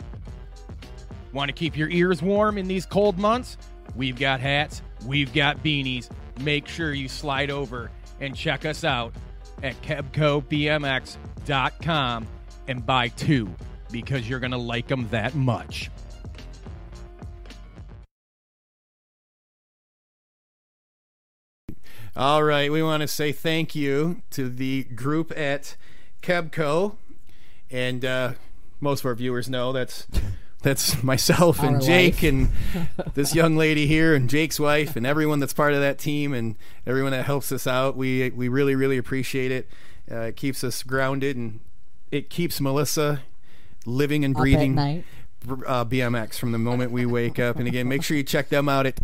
Want to keep your ears warm in these cold months? We've got hats, we've got beanies. Make sure you slide over and check us out at kebcobmx.com and buy two because you're going to like them that much. All right, we want to say thank you to the group at Kebco, and uh, most of our viewers know that's that's myself and Our Jake life. and this young lady here and Jake's wife and everyone that's part of that team and everyone that helps us out. We we really really appreciate it. Uh, it keeps us grounded and it keeps Melissa living and breathing uh, BMX from the moment we wake up. And again, make sure you check them out at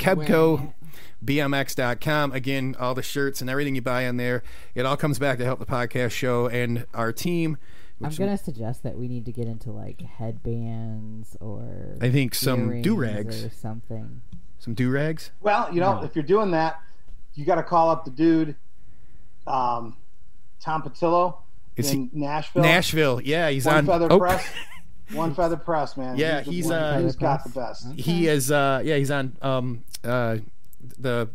KebcoBMX.com. Again, all the shirts and everything you buy on there, it all comes back to help the podcast show and our team. I'm gonna suggest that we need to get into like headbands or I think some do-rags. or something. Some do rags. Well, you know, if you're doing that, you got to call up the dude, um, Tom Patillo Is in Nashville. Nashville. Yeah, he's on One on. feather oh, press. One feather press, man. Yeah, the he's, one uh, who's Feather got the press. best. He is. Uh, yeah, he's on. Um, uh, the.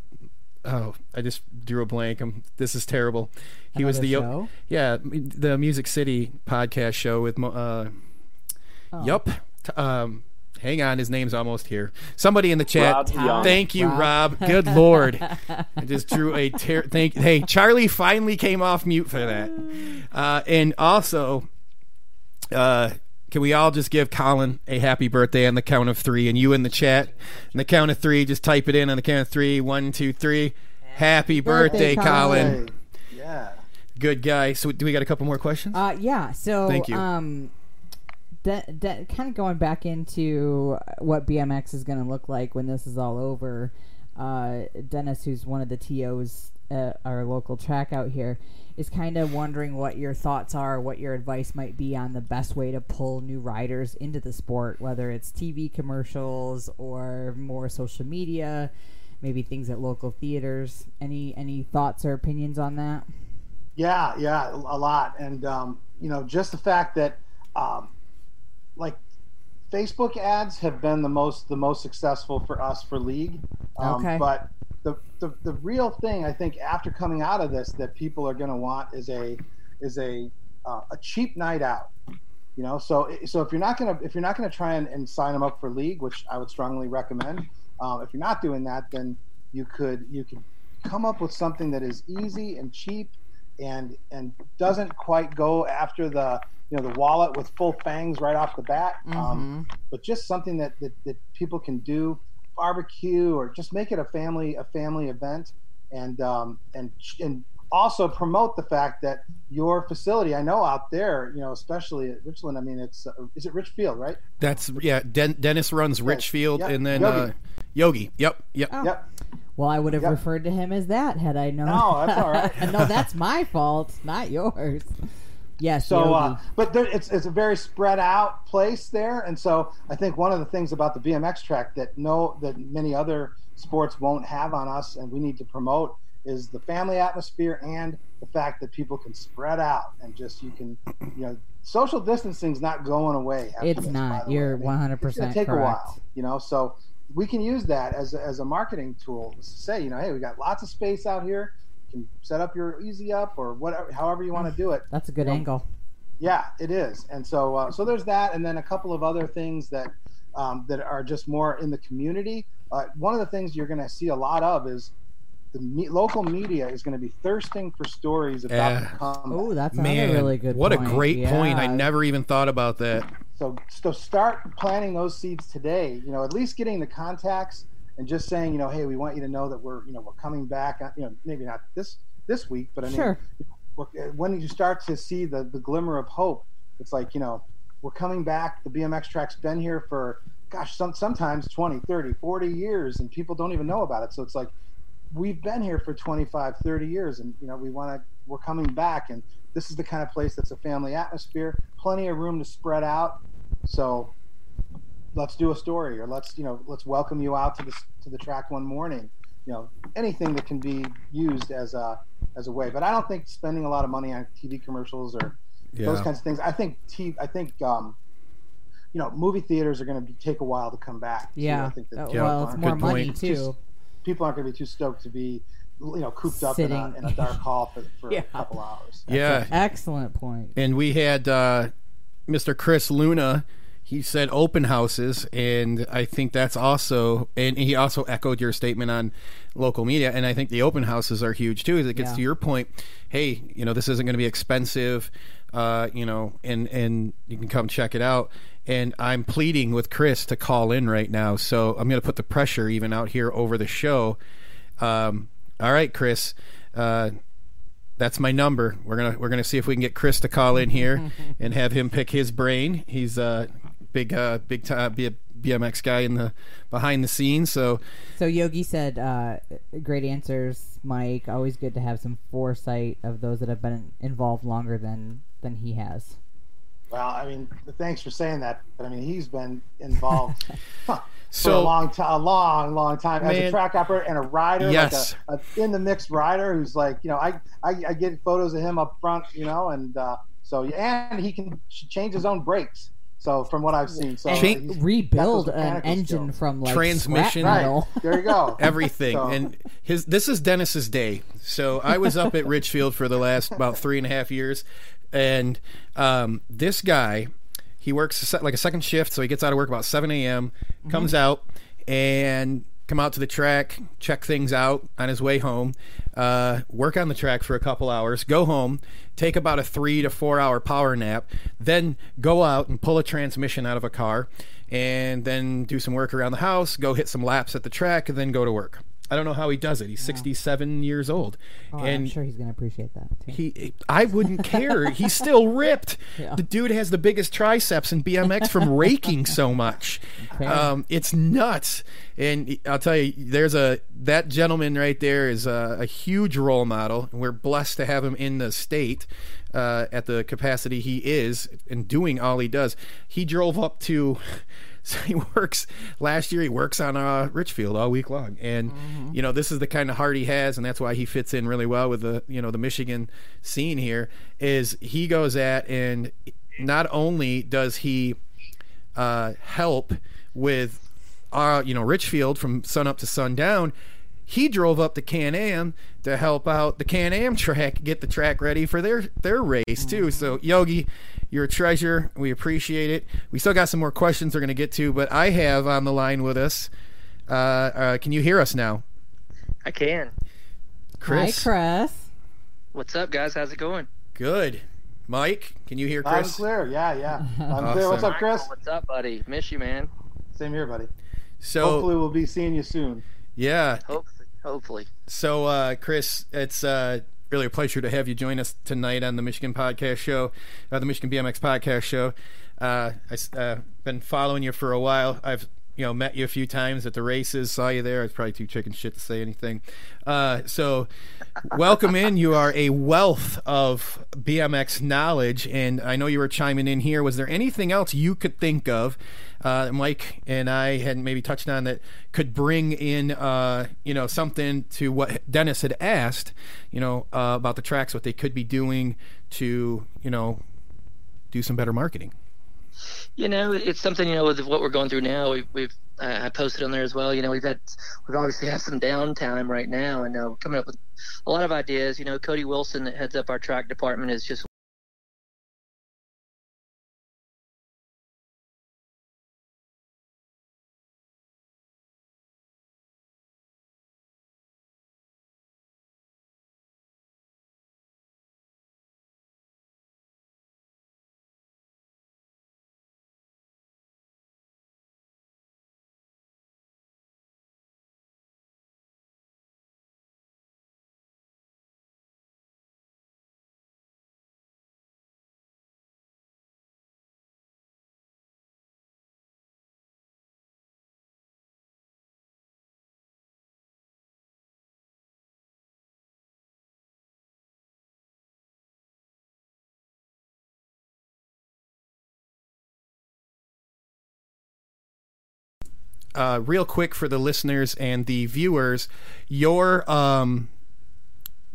Oh, I just drew a blank. i this is terrible. He was the. show? Yeah, the Music City podcast show with. Mo- Uh, Oh. Yup. T- Um, hang on, his name's almost here. Somebody in the chat. Rob Thank you, Rob. Rob. Good lord. I just drew a ter- thank. Hey, Charlie finally came off mute for that. Uh, and also, uh, can we all just give Colin a happy birthday on the count of three? And you in the chat, on the count of three, just type it in on the count of three. One, two, three. Happy birthday, birthday, Colin. Colin. Yeah. Good guy. So, do we got a couple more questions? Uh, yeah. So, Thank you. um, de- de- kind of going back into what BMX is going to look like when this is all over. Uh, Dennis, who's one of the tos at our local track out here, is kind of wondering what your thoughts are, what your advice might be on the best way to pull new riders into the sport, whether it's TV commercials or more social media, maybe things at local theaters. Any any thoughts or opinions on that? Yeah, yeah, a lot, and um, you know, just the fact that, um, like, Facebook ads have been the most the most successful for us for league. Um, Okay. But the, the the real thing I think after coming out of this that people are going to want is a is a uh, a cheap night out. You know, so so if you're not gonna if you're not gonna try and, and sign them up for league, which I would strongly recommend, um, if you're not doing that, then you could you could come up with something that is easy and cheap and and doesn't quite go after the you know the wallet with full fangs right off the bat um, but just something that, that that people can do barbecue or just make it a family a family event and um, and and also promote the fact that your facility i know out there you know especially at richland i mean it's uh, is it richfield right That's yeah. Den- Dennis runs Richfield, Yep. and then Yogi. Uh, Yogi. Yep, yep. Oh. yep Well, I would have Yep. referred to him as that had I known. No, that's all right. no, that's my fault, not yours. Yes. So, uh, but there, it's it's a very spread out place there, and so I think one of the things about the BMX track that no that many other sports won't have on us, and we need to promote is the family atmosphere and the fact that people can spread out and just you can you know social distancing's not going away. It's this, not. by the way. You're 100% It's going to take correct. a while, you know. So we can use that as a, as a marketing tool to say, you know, hey, we got lots of space out here. You can set up your easy up or whatever, however you want to do it. that's a good you know, angle. yeah, it is, and so uh, so there's that, and then a couple of other things that um, that are just more in the community. Uh, one of the things you're going to see a lot of is the me- local media is going to be thirsting for stories about Yeah. the comeback. Oh, that's another Man, really good. what point. a great point! I never even thought about that. So so start planting those seeds today. You know, at least getting the contacts and just saying, you know, hey, we want you to know that we're you know we're coming back. uh, You know, maybe not this this week, but I mean, Sure. when you start to see the, the glimmer of hope, it's like, you know, we're coming back. The BMX track's been here for, gosh, some, sometimes 20, 30, 40 years, and people don't even know about it. So it's like, we've been here for 25, 30 years, and, you know, we want to, we're coming back. And this is the kind of place that's a family atmosphere, plenty of room to spread out. So let's do a story or let's, you know, let's welcome you out to the, to the track one morning. You know, anything that can be used as a, as a way. But I don't think spending a lot of money on TV commercials or those kinds of things. I think t- I think um, you know movie theaters are going to take a while to come back. too. Yeah. I think that Uh, well, it's more Good money point. too. Just- people aren't going to be too stoked to be you know cooped up in a, in a dark hall for, for Yeah. a couple hours. Yeah, Excellent point. and we had uh, Mr. Chris Luna. He said open houses, and I think that's also, and he also echoed your statement on local media, and I think the open houses are huge too. As it gets Yeah. to your point, hey, you know, this isn't going to be expensive, uh, you know, and and you can come check it out. And I'm pleading with Chris to call in right now, so I'm going to put the pressure even out here over the show. Um, all right, Chris. Uh, that's my number. We're gonna we're gonna see if we can get Chris to call in here and have him pick his brain. He's a big uh, big time B- BMX guy in the behind the scenes. So So Yogi said, uh, "Great answers, Mike. Always good to have some foresight of those that have been involved longer than than he has." Well, I mean, thanks for saying that, but I mean, he's been involved huh, for a long time, a long, long time as a track operator and a rider, Yes. like a, a in the mix rider who's like, you know, I, I, I get photos of him up front, you know, and uh, so and he can change his own brakes. So from what I've seen, so And Change- he's rebuild an engine skills. from like Transmission. Right there you go. everything So- and his this is Dennis's day. So I was up at Richfield for the last about three and a half years, and um, this guy he works a se- like a second shift, so he gets out of work about seven a.m. Mm-hmm. comes out and come out to the track, check things out on his way home, uh, work on the track for a couple hours, go home, take about a three to four hour power nap, then go out and pull a transmission out of a car, and then do some work around the house, go hit some laps at the track, and then go to work. I don't know how he does it. He's 67 years old, Oh, and I'm sure he's going to appreciate that. Too. he, I wouldn't care. He's still ripped. Yeah. The dude has the biggest triceps in BMX from raking so much. Okay. Um, it's nuts. And I'll tell you, there's a that gentleman right there is a, a huge role model, and we're blessed to have him in the state uh, at the capacity he is and doing all he does. He drove up to. So he works. Last year, he works on uh, Richfield all week long, and you know this is the kind of heart he has, and that's why he fits in really well with the you know the Michigan scene here. Is he goes at and not only does he uh, help with uh, you know Richfield from sun up to sundown. He drove up to Can Am to help out the Can Am track, get the track ready for their their race too. So Yogi, you're a treasure. We appreciate it. We still got some more questions we're going to get to, but I have on the line with us. Uh, uh, can you hear us now, I can. Chris? Hi, Chris. What's up, guys? How's it going? Good. Mike, can you hear Chris? and Chris? clear. Yeah, yeah. Loud and clear. What's up, Chris? What's up, buddy? Miss you, man. Same here, buddy. So Hopefully, we'll be seeing you soon. yeah, Hopefully, hopefully. So, uh, Chris, it's uh, really a pleasure to have you join us tonight on the Michigan Podcast Show, uh, the Michigan BMX Podcast Show. Uh, I've uh, been following you for a while. I've you know met you a few times at the races, saw you there. It's probably too chicken shit to say anything. Uh, so, welcome in. You are a wealth of BMX knowledge, and I know you were chiming in here. Was there anything else you could think of? Uh, Mike and I had maybe touched on that could bring in, uh, you know, something to what Dennis had asked, you know, uh, about the tracks, what they could be doing to, you know, do some better marketing. You know, it's something you know with what we're going through now. We've, we've uh, I posted on there as well. You know, we've had we've obviously had some downtime right now, and uh, we're coming up with a lot of ideas. You know, Cody Wilson that heads up our track department is just uh, real quick for the listeners and the viewers, your um,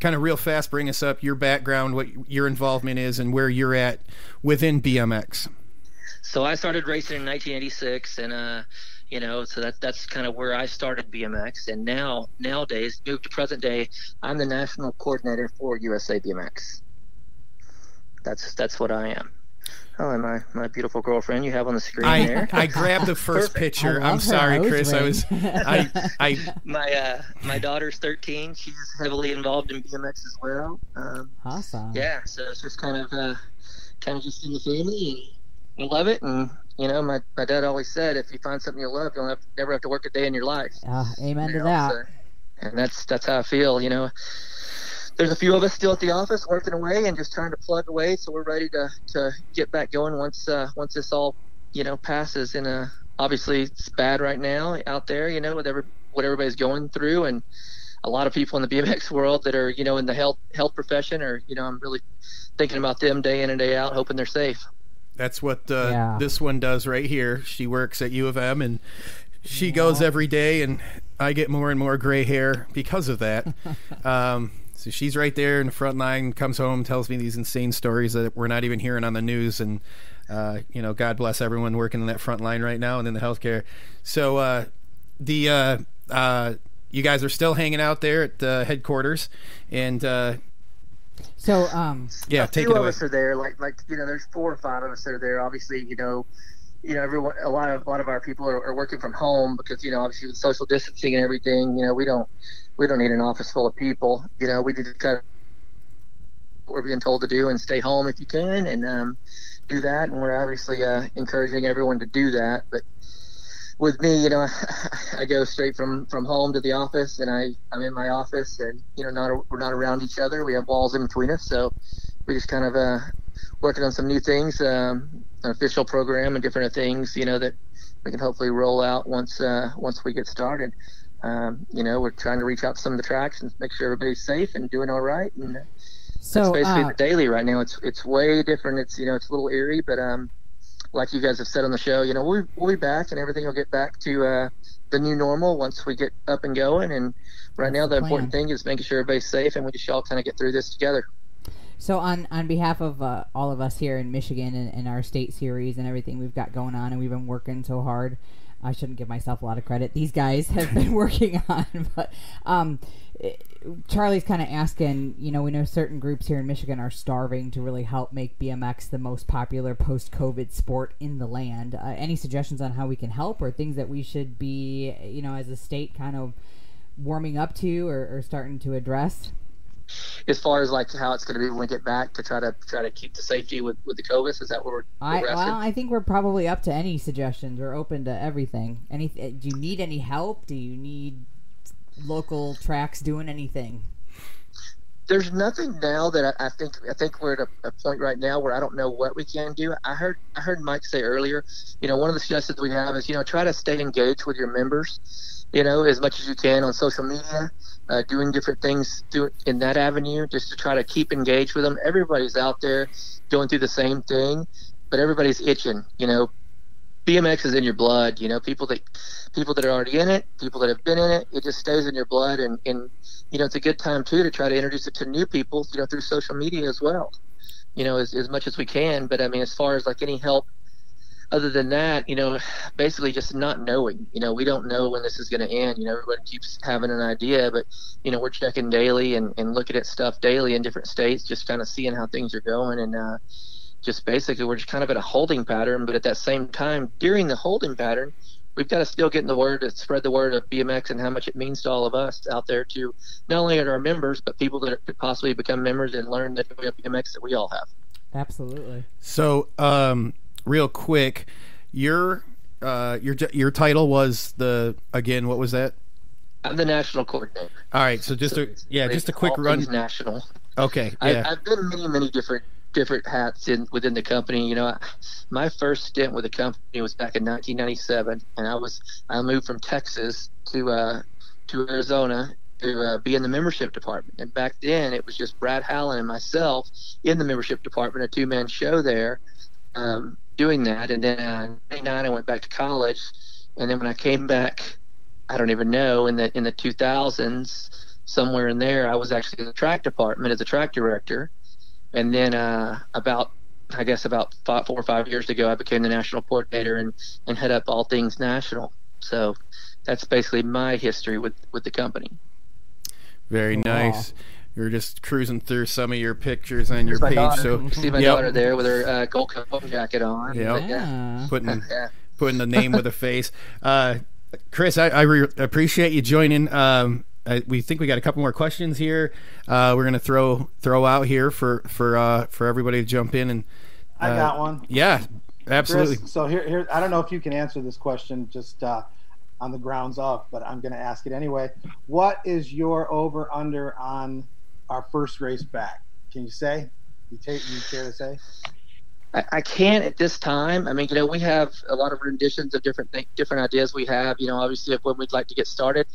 kind of real fast bring us up your background, what your involvement is, and where you're at within BMX. So I started racing in 1986, and uh, you know, so that that's kind of where I started BMX. And now nowadays, moved to present day, I'm the national coordinator for USA BMX. That's that's what I am. Oh, and my my beautiful girlfriend you have on the screen I, there. I grabbed the first picture. I love I'm sorry, nose Chris. I was I I my uh, my daughter's 13. She's heavily involved in BMX as well. Um, Awesome. yeah, so it's just kind of uh, kind of just in the family, and I love it. And you know, my, my dad always said, if you find something you love, you'll have, never have to work a day in your life. Uh, amen You to know, that. so- and that's that's how I feel. You know, there's a few of us still at the office working away and just trying to plug away, so we're ready to to get back going once uh, once this all you know passes. And uh, obviously it's bad right now out there. You know, with every what everybody's going through and. A lot of people in the BMX world that are, you know, in the health health profession, or you know, I'm really thinking about them day in and day out, hoping they're safe. That's what uh, Yeah. this one does right here. She works at U of M and she goes every day, and I get more and more gray hair because of that. um, so she's right there in the front line, comes home, tells me these insane stories that we're not even hearing on the news. And, uh, you know, God bless everyone working in that front line right now and in the healthcare. So uh, the. Uh, uh, you guys are still hanging out there at uh, headquarters, and uh, So, um, yeah, a take few it of away. us are there. Like like you know, there's four or five of us that are there. Obviously, you know, you know, everyone, a lot of a lot of our people are, are working from home because you know, obviously with social distancing and everything, you know, we don't we don't need an office full of people. You know, we to kind of we're being told to do and stay home if you can and um, do that. And we're obviously uh, encouraging everyone to do that. But with me, you know, I go straight from from home to the office, and I I'm in my office, and you know, not we're not around each other. We have walls in between us, so we just kind of uh, working on some new things, um, an official program and different things, you know, that we can hopefully roll out once uh, once we get started. Um, you know, we're trying to reach out to some of the tracks and make sure everybody's safe and doing all right. And So, that's basically uh, the daily right now. It's it's way different. It's you know it's a little eerie, but um, like you guys have said on the show, you know we'll we'll be back and everything will get back to uh, the new normal once we get up and going. And right now the the important thing is making sure everybody's safe and we just all kind of get through this together. So on on behalf of uh, all of us here in Michigan and, and our state series and everything we've got going on, and we've been working so hard. I shouldn't give myself a lot of credit. These guys have been working on, but um, eh, Charlie's kind of asking. You know, we know certain groups here in Michigan are starving to really help make BMX the most popular post-COVID sport in the land. Uh, any suggestions on how we can help, or things that we should be, you know, as a state, kind of warming up to or, or starting to address? As far as like how it's going to be when we get back to try to try to keep the safety with with the COVID, is that what we're, I we're well, I think we're probably up to any suggestions. We're open to everything. Any? uh, Do you need any help? Do you need local tracks doing anything? there's nothing now that I, I think I think we're at a, a point right now where I don't know what we can do. I heard I heard Mike say earlier, you know, one of the suggestions we have is you know try to stay engaged with your members, you know, as much as you can on social media, uh, doing different things through, in that avenue, just to try to keep engaged with them. Everybody's out there going through the same thing, but everybody's itching, you know. BMX is in your blood, you know. People that people that are already in it, people that have been in it, it just stays in your blood, and and you know it's a good time too to try to introduce it to new people, you know, through social media as well, you know, as as much as we can. But I mean, as far as like any help other than that, you know, basically just not knowing. You know, we don't know when this is going to end. You know, everybody keeps having an idea, but you know, we're checking daily and and looking at stuff daily in different states, just kind of seeing how things are going and. uh just basically we're just kind of in a holding pattern but at that same time during the holding pattern we've got to still get in the word to spread the word of bmx and how much it means to all of us out there to not only our members but people that could possibly become members and learn the bmx that we all have Absolutely. So, um, real quick, your uh, your your title was the again. What was that? i'm the national coordinator All right. So just a yeah, just a quick run. national Okay. I, Yeah. I've been many, many different different hats in within the company. You know, I, my first stint with the company was back in 1997, and I was I moved from Texas to uh, to Arizona to uh, be in the membership department. And back then, it was just Brad Hallen and myself in the membership department, a two man show there, um, doing that. And then uh, '99, I went back to college, and then when I came back, I don't even know in the in the 2000s somewhere in there, I was actually in the track department as a track director. And then uh, about, I guess, about five, four or five years ago, I became the national coordinator and, and head up all things national. So that's basically my history with, with the company. Very nice. You're just cruising through some of your pictures on your page. daughter. So You see my Yep. daughter there with her uh, gold cup jacket on. Yep. Yeah. putting Yeah. putting the name with a face. Uh, Chris, I, I re- appreciate you joining. Um, I, we think we got a couple more questions here. Uh, we're gonna throw throw out here for for uh, for everybody to jump in and. I uh, got one. Yeah, absolutely. Chris, so here, here, I don't know if you can answer this question just uh, on the grounds of, but I'm going to ask it anyway. What is your over under on our first race back? Can you say? You take, you care to say? I, I can't at this time. I mean, you know, we have a lot of renditions of different th- different ideas we have. You know, obviously of when we'd like to get started.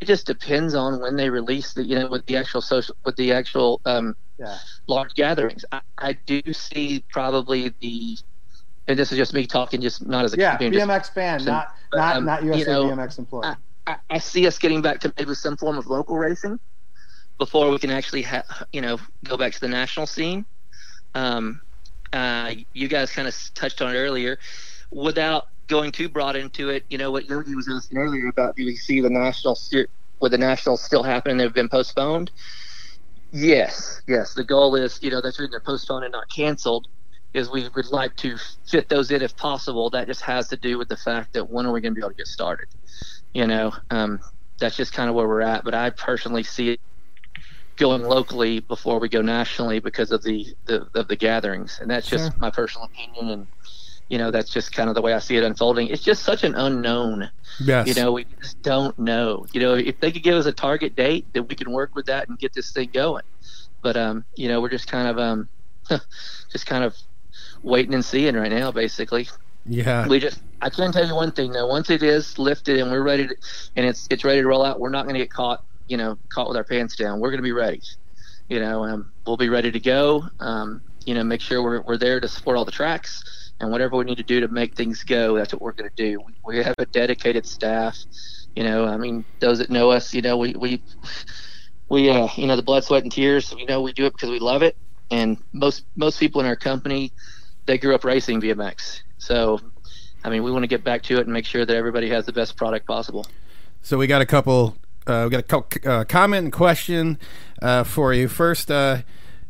It just depends on when they release the, you know, with the actual social, with the actual um, Yeah. large gatherings. I, I do see probably the, and this is just me talking, just not as a Yeah, just- BMX fan, not but, not um, not USA you know, BMX employee. I, I, I see us getting back to maybe some form of local racing before we can actually, ha- you know, go back to the national scene. Um, uh, you guys kind of touched on it earlier. Without going too broad into it, you know what Yogi was asking earlier about do we see the national st- with the nationals still happening? They've been postponed. Yes, yes. The goal is, you know, that's when they're postponed and not canceled. is we would like to fit those in if possible. That just has to do with the fact that when are we going to be able to get started? You know, um, that's just kind of where we're at. But I personally see it going locally before we go nationally because of the, the of the gatherings, and that's just Sure. my personal opinion. And you know, that's just kind of the way I see it unfolding. It's just such an unknown. Yes. You know, we just don't know. You know, if they could give us a target date, then we can work with that and get this thing going. But um, you know, we're just kind of um, just kind of waiting and seeing right now, basically. Yeah. We just I can tell you one thing though. Once it is lifted and we're ready to, and it's it's ready to roll out, we're not going to get caught. You know, caught with our pants down. We're going to be ready. You know, um, we'll be ready to go. Um, you know, make sure we're we're there to support all the tracks and whatever we need to do to make things go. That's what we're going to do. We, we have a dedicated staff. You know, I mean, those that know us, you know, we we we uh, you know, the blood, sweat, and tears. You know, we do it because we love it. And most most people in our company, they grew up racing BMX. So, I mean, we want to get back to it and make sure that everybody has the best product possible. So we got a couple. Uh, we got a couple, uh, comment and question uh, for you. First, uh,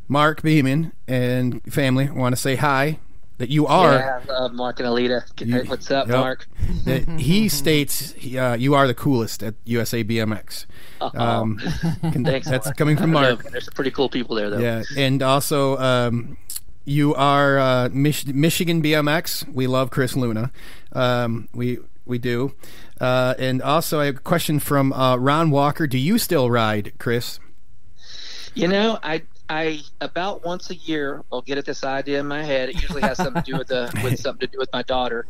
Mark Beeman and family want to say hi. That you are. Yeah, Mark and Alita. You- What's up, Yep. Mark? he states uh, you are the coolest at USA BMX. Um, can- Thanks, that's Mark. coming from I know, Mark. There's some pretty cool people there, though. Yeah, and also um, you are uh, Mich- Michigan BMX. We love Chris Luna. Um, we we do. Uh, and also, I have a question from uh, Ron Walker. Do you still ride, Chris? You know, I I about once a year I'll get at this idea in my head. It usually has something to do with the with something to do with my daughter,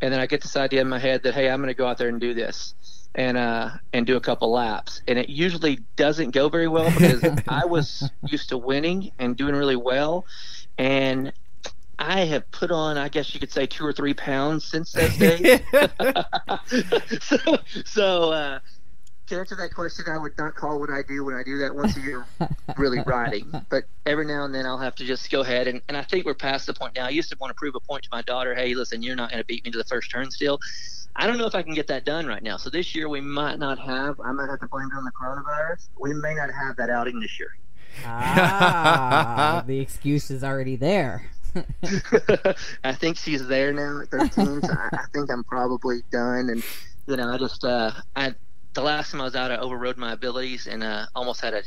and then I get this idea in my head that hey, I'm going to go out there and do this, and uh and do a couple laps, and it usually doesn't go very well because I was used to winning and doing really well, and I have put on, I guess you could say, two or three pounds since that days. so, so uh, to answer that question, I would not call what I do when I do that once a year really riding. But every now and then I'll have to just go ahead. And, and I think we're past the point now. I used to want to prove a point to my daughter hey, listen, you're not going to beat me to the first turn still. I don't know if I can get that done right now. So this year we might not have, I might have to blame it on the coronavirus. We may not have that outing this year. Ah, the excuse is already there. I think she's there now at 13, so I, I think I'm probably done. And you know, I just uh, I the last time I was out, I overrode my abilities and uh, almost had a,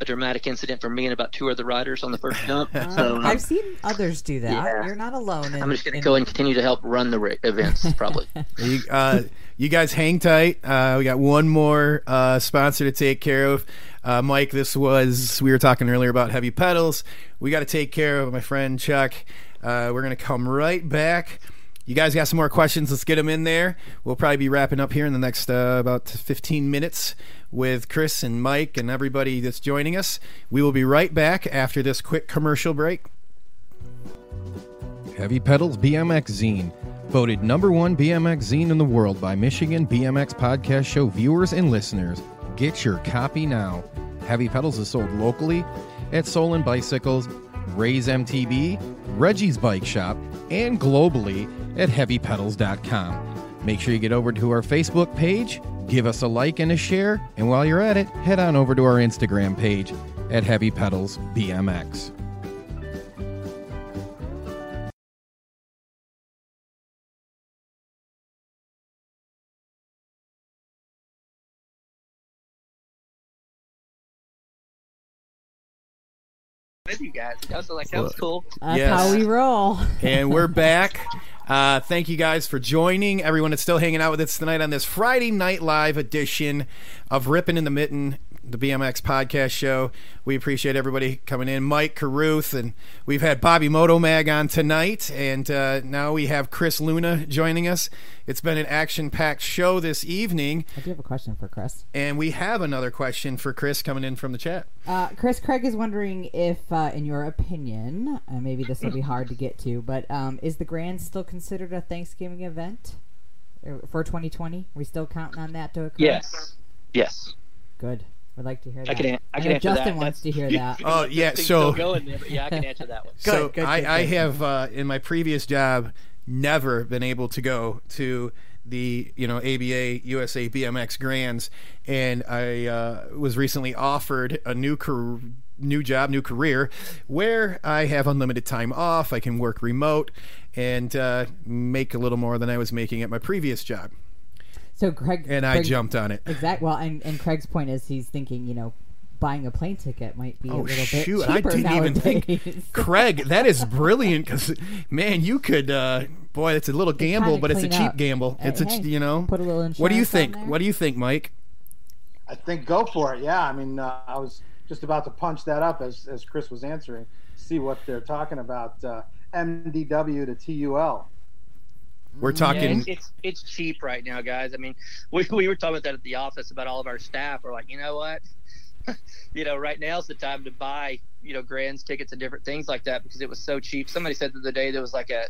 a dramatic incident for me and about two other riders on the first jump. So um, I've seen others do that. Yeah. You're not alone. In, I'm just going to in- go and continue to help run the ra- events, probably. You, uh, you guys hang tight. Uh, we got one more uh, sponsor to take care of. Uh, Mike, this was, we were talking earlier about heavy pedals. We got to take care of my friend Chuck. Uh, we're going to come right back. You guys got some more questions? Let's get them in there. We'll probably be wrapping up here in the next uh, about 15 minutes with Chris and Mike and everybody that's joining us. We will be right back after this quick commercial break. Heavy Pedals BMX Zine. Voted number one BMX zine in the world by Michigan BMX Podcast Show viewers and listeners. Get your copy now. Heavy Pedals is sold locally at Solon Bicycles, Ray's MTB, Reggie's Bike Shop, and globally at heavypedals.com. Make sure you get over to our Facebook page, give us a like and a share, and while you're at it, head on over to our Instagram page at Heavy Pedals BMX. You guys, I was like, that was cool. That's Yes. how we roll. and we're back. Uh, thank you guys for joining. Everyone that's still hanging out with us tonight on this Friday Night Live edition of Ripping in the Mitten, the BMX podcast show. We appreciate everybody coming in. Mike Carruth, and we've had Bobby Motomag on tonight, and uh, now we have Chris Luna joining us. It's been an action packed show this evening, I do have a question for Chris. and we have another question for Chris coming in from the chat. Uh, Chris Craig is wondering if, uh, in your opinion, uh, maybe this will be hard to get to, but um, is the Grand still considered a Thanksgiving event Uh, for 2020? Are we still counting on that to occur? Yes. Yes. Good. Would like to hear that. I can, an- I can know answer Justin that. wants to hear that. Oh, yeah, so- going there, but yeah, I can answer that one. so good, I, good, I have uh, in my previous job never been able to go to the you know ABA USA BMX Grands, and I uh, was recently offered a new car- new job, new career, where I have unlimited time off. I can work remote and uh, make a little more than I was making at my previous job. So Craig And I Craig- jumped on it. Exact. Well, and and Craig's point is he's thinking, you know, buying a plane ticket might be a Oh little bit shoot! cheaper I didn't even think, nowadays. Craig. That is brilliant because, man, you could. Uh, boy, it's a little gamble, but it's a cheap up. gamble. Hey, It's a hey, you know. put a little What do you think? What do you think, Mike? I think go for it. Yeah, I mean, uh, I was just about to punch that up as, as Chris was answering, see what they're talking about. Uh, MDW to TUL. We're Yeah, talking. it's, it's it's cheap right now, guys. I mean, we, we were talking about that at the office about all of our staff. We're like, you know what? you know, right now's the time to buy, you know, grands tickets and different things like that because it was so cheap. Somebody said the other day there was like a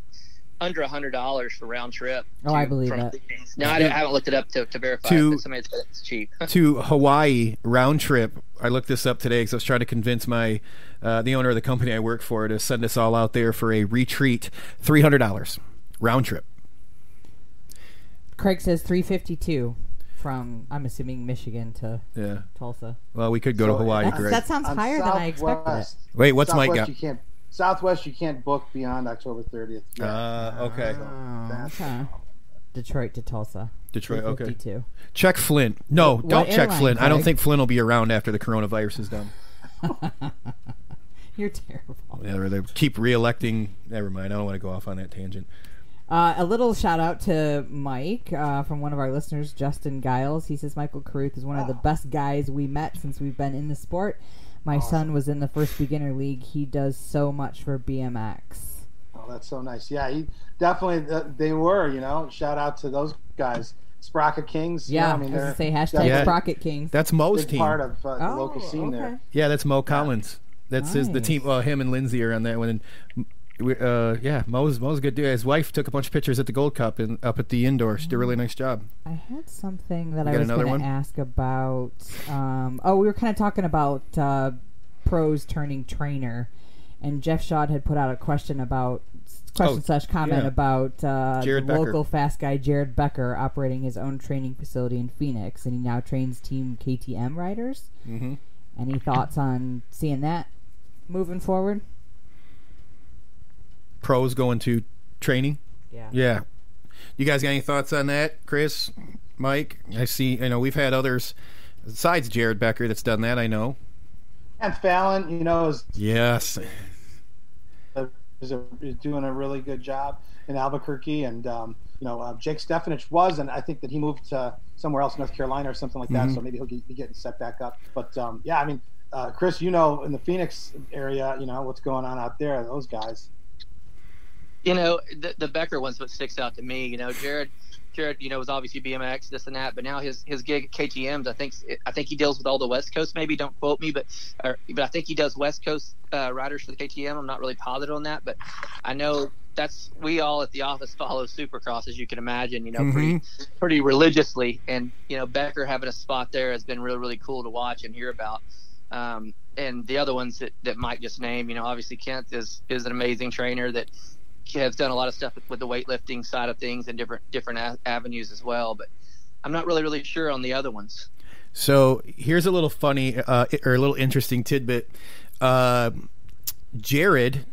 under a hundred dollars for round trip. Oh, I believe from that. Phoenix. No, I, didn't- I haven't looked it up to, to verify, To- it, but somebody said it's cheap. to Hawaii round trip. I looked this up today because I was trying to convince my uh, the owner of the company I work for to send us all out there for a retreat. Three hundred dollars round trip. Craig says 352 from I'm assuming Michigan to Yeah. Tulsa. Well, we could go to Hawaii, That's- Greg. that sounds On higher than I expected. Wait, what's Mike Southwest got? You can't, Southwest, you can't book beyond October 30th. yet. Uh, okay. Oh, okay. Detroit to Tulsa. Detroit. Okay. 352. Check Flint. No, What don't check airline, Flint. I don't think Flint will be around after the coronavirus is done. You're terrible. Yeah, they keep re-electing. Never mind. I don't want to go off on that tangent. Uh, a little shout out to Mike uh, from one of our listeners, Justin Giles. He says Michael Carruth is one of the best guys we met since we've been in the sport. My son was in the first beginner league. He does so much for BMX. Oh, that's so nice. Yeah, he definitely uh, they were. You know, shout out to those guys, Sprocket Kings. you Yeah, know, I I mean, was gonna they're say hashtag definitely Yeah. Sprocket Kings. That's Mo's team. part of uh, the Oh, local scene okay. there. Yeah, that's Mo Collins. That's his the team. Uh, him and Lindsay are on that one. And we, uh, yeah, Mo's Mo's a good dude. His wife took a bunch of pictures at the Gold Cup and up at the indoor. She did a really nice job. I had something that You I was going to ask about. Um, oh, we were kind of talking about uh, pros turning trainer, and Jeff Shaw had put out a question about question Oh, slash comment yeah. about uh, the Becker. local fast guy Jared Becker operating his own training facility in Phoenix, and he now trains team KTM riders. Mm-hmm. Any thoughts on seeing that moving forward? Pros going to training. Yeah. Yeah. You guys got any thoughts on that, Chris, Mike? I see. I know we've had others besides Jared Becker that's done that. I know. And Fallon, you know, is Yes. is, a, is doing a really good job in Albuquerque, and um, you know, uh, Jake Stefanich was, and I think that he moved to somewhere else, North Carolina or something like that. Mhm. So maybe he'll get, be getting set back up. But um, yeah, I mean, uh, Chris, you know, in the Phoenix area, you know what's going on out there. Those guys. You know, the, the Becker one's what sticks out to me. You know, Jared, Jared, you know, was obviously BMX, this and that, but now his his gig at KTM's, I think, I think he deals with all the West Coast. Maybe don't quote me, but or, but I think he does West Coast uh, riders for the KTM. I'm not really positive on that, but I know that's we all at the office follow Supercross, as you can imagine. You know, pretty pretty religiously, and you know, Becker having a spot there has been really really cool to watch and hear about. Um, and the other ones that, that Mike just named, you know, obviously Kent is is an amazing trainer that has done a lot of stuff with the weightlifting side of things and different different a- avenues as well. But I'm not really really sure on the other ones. So here's a little funny uh, or a little interesting tidbit. Uh, Jared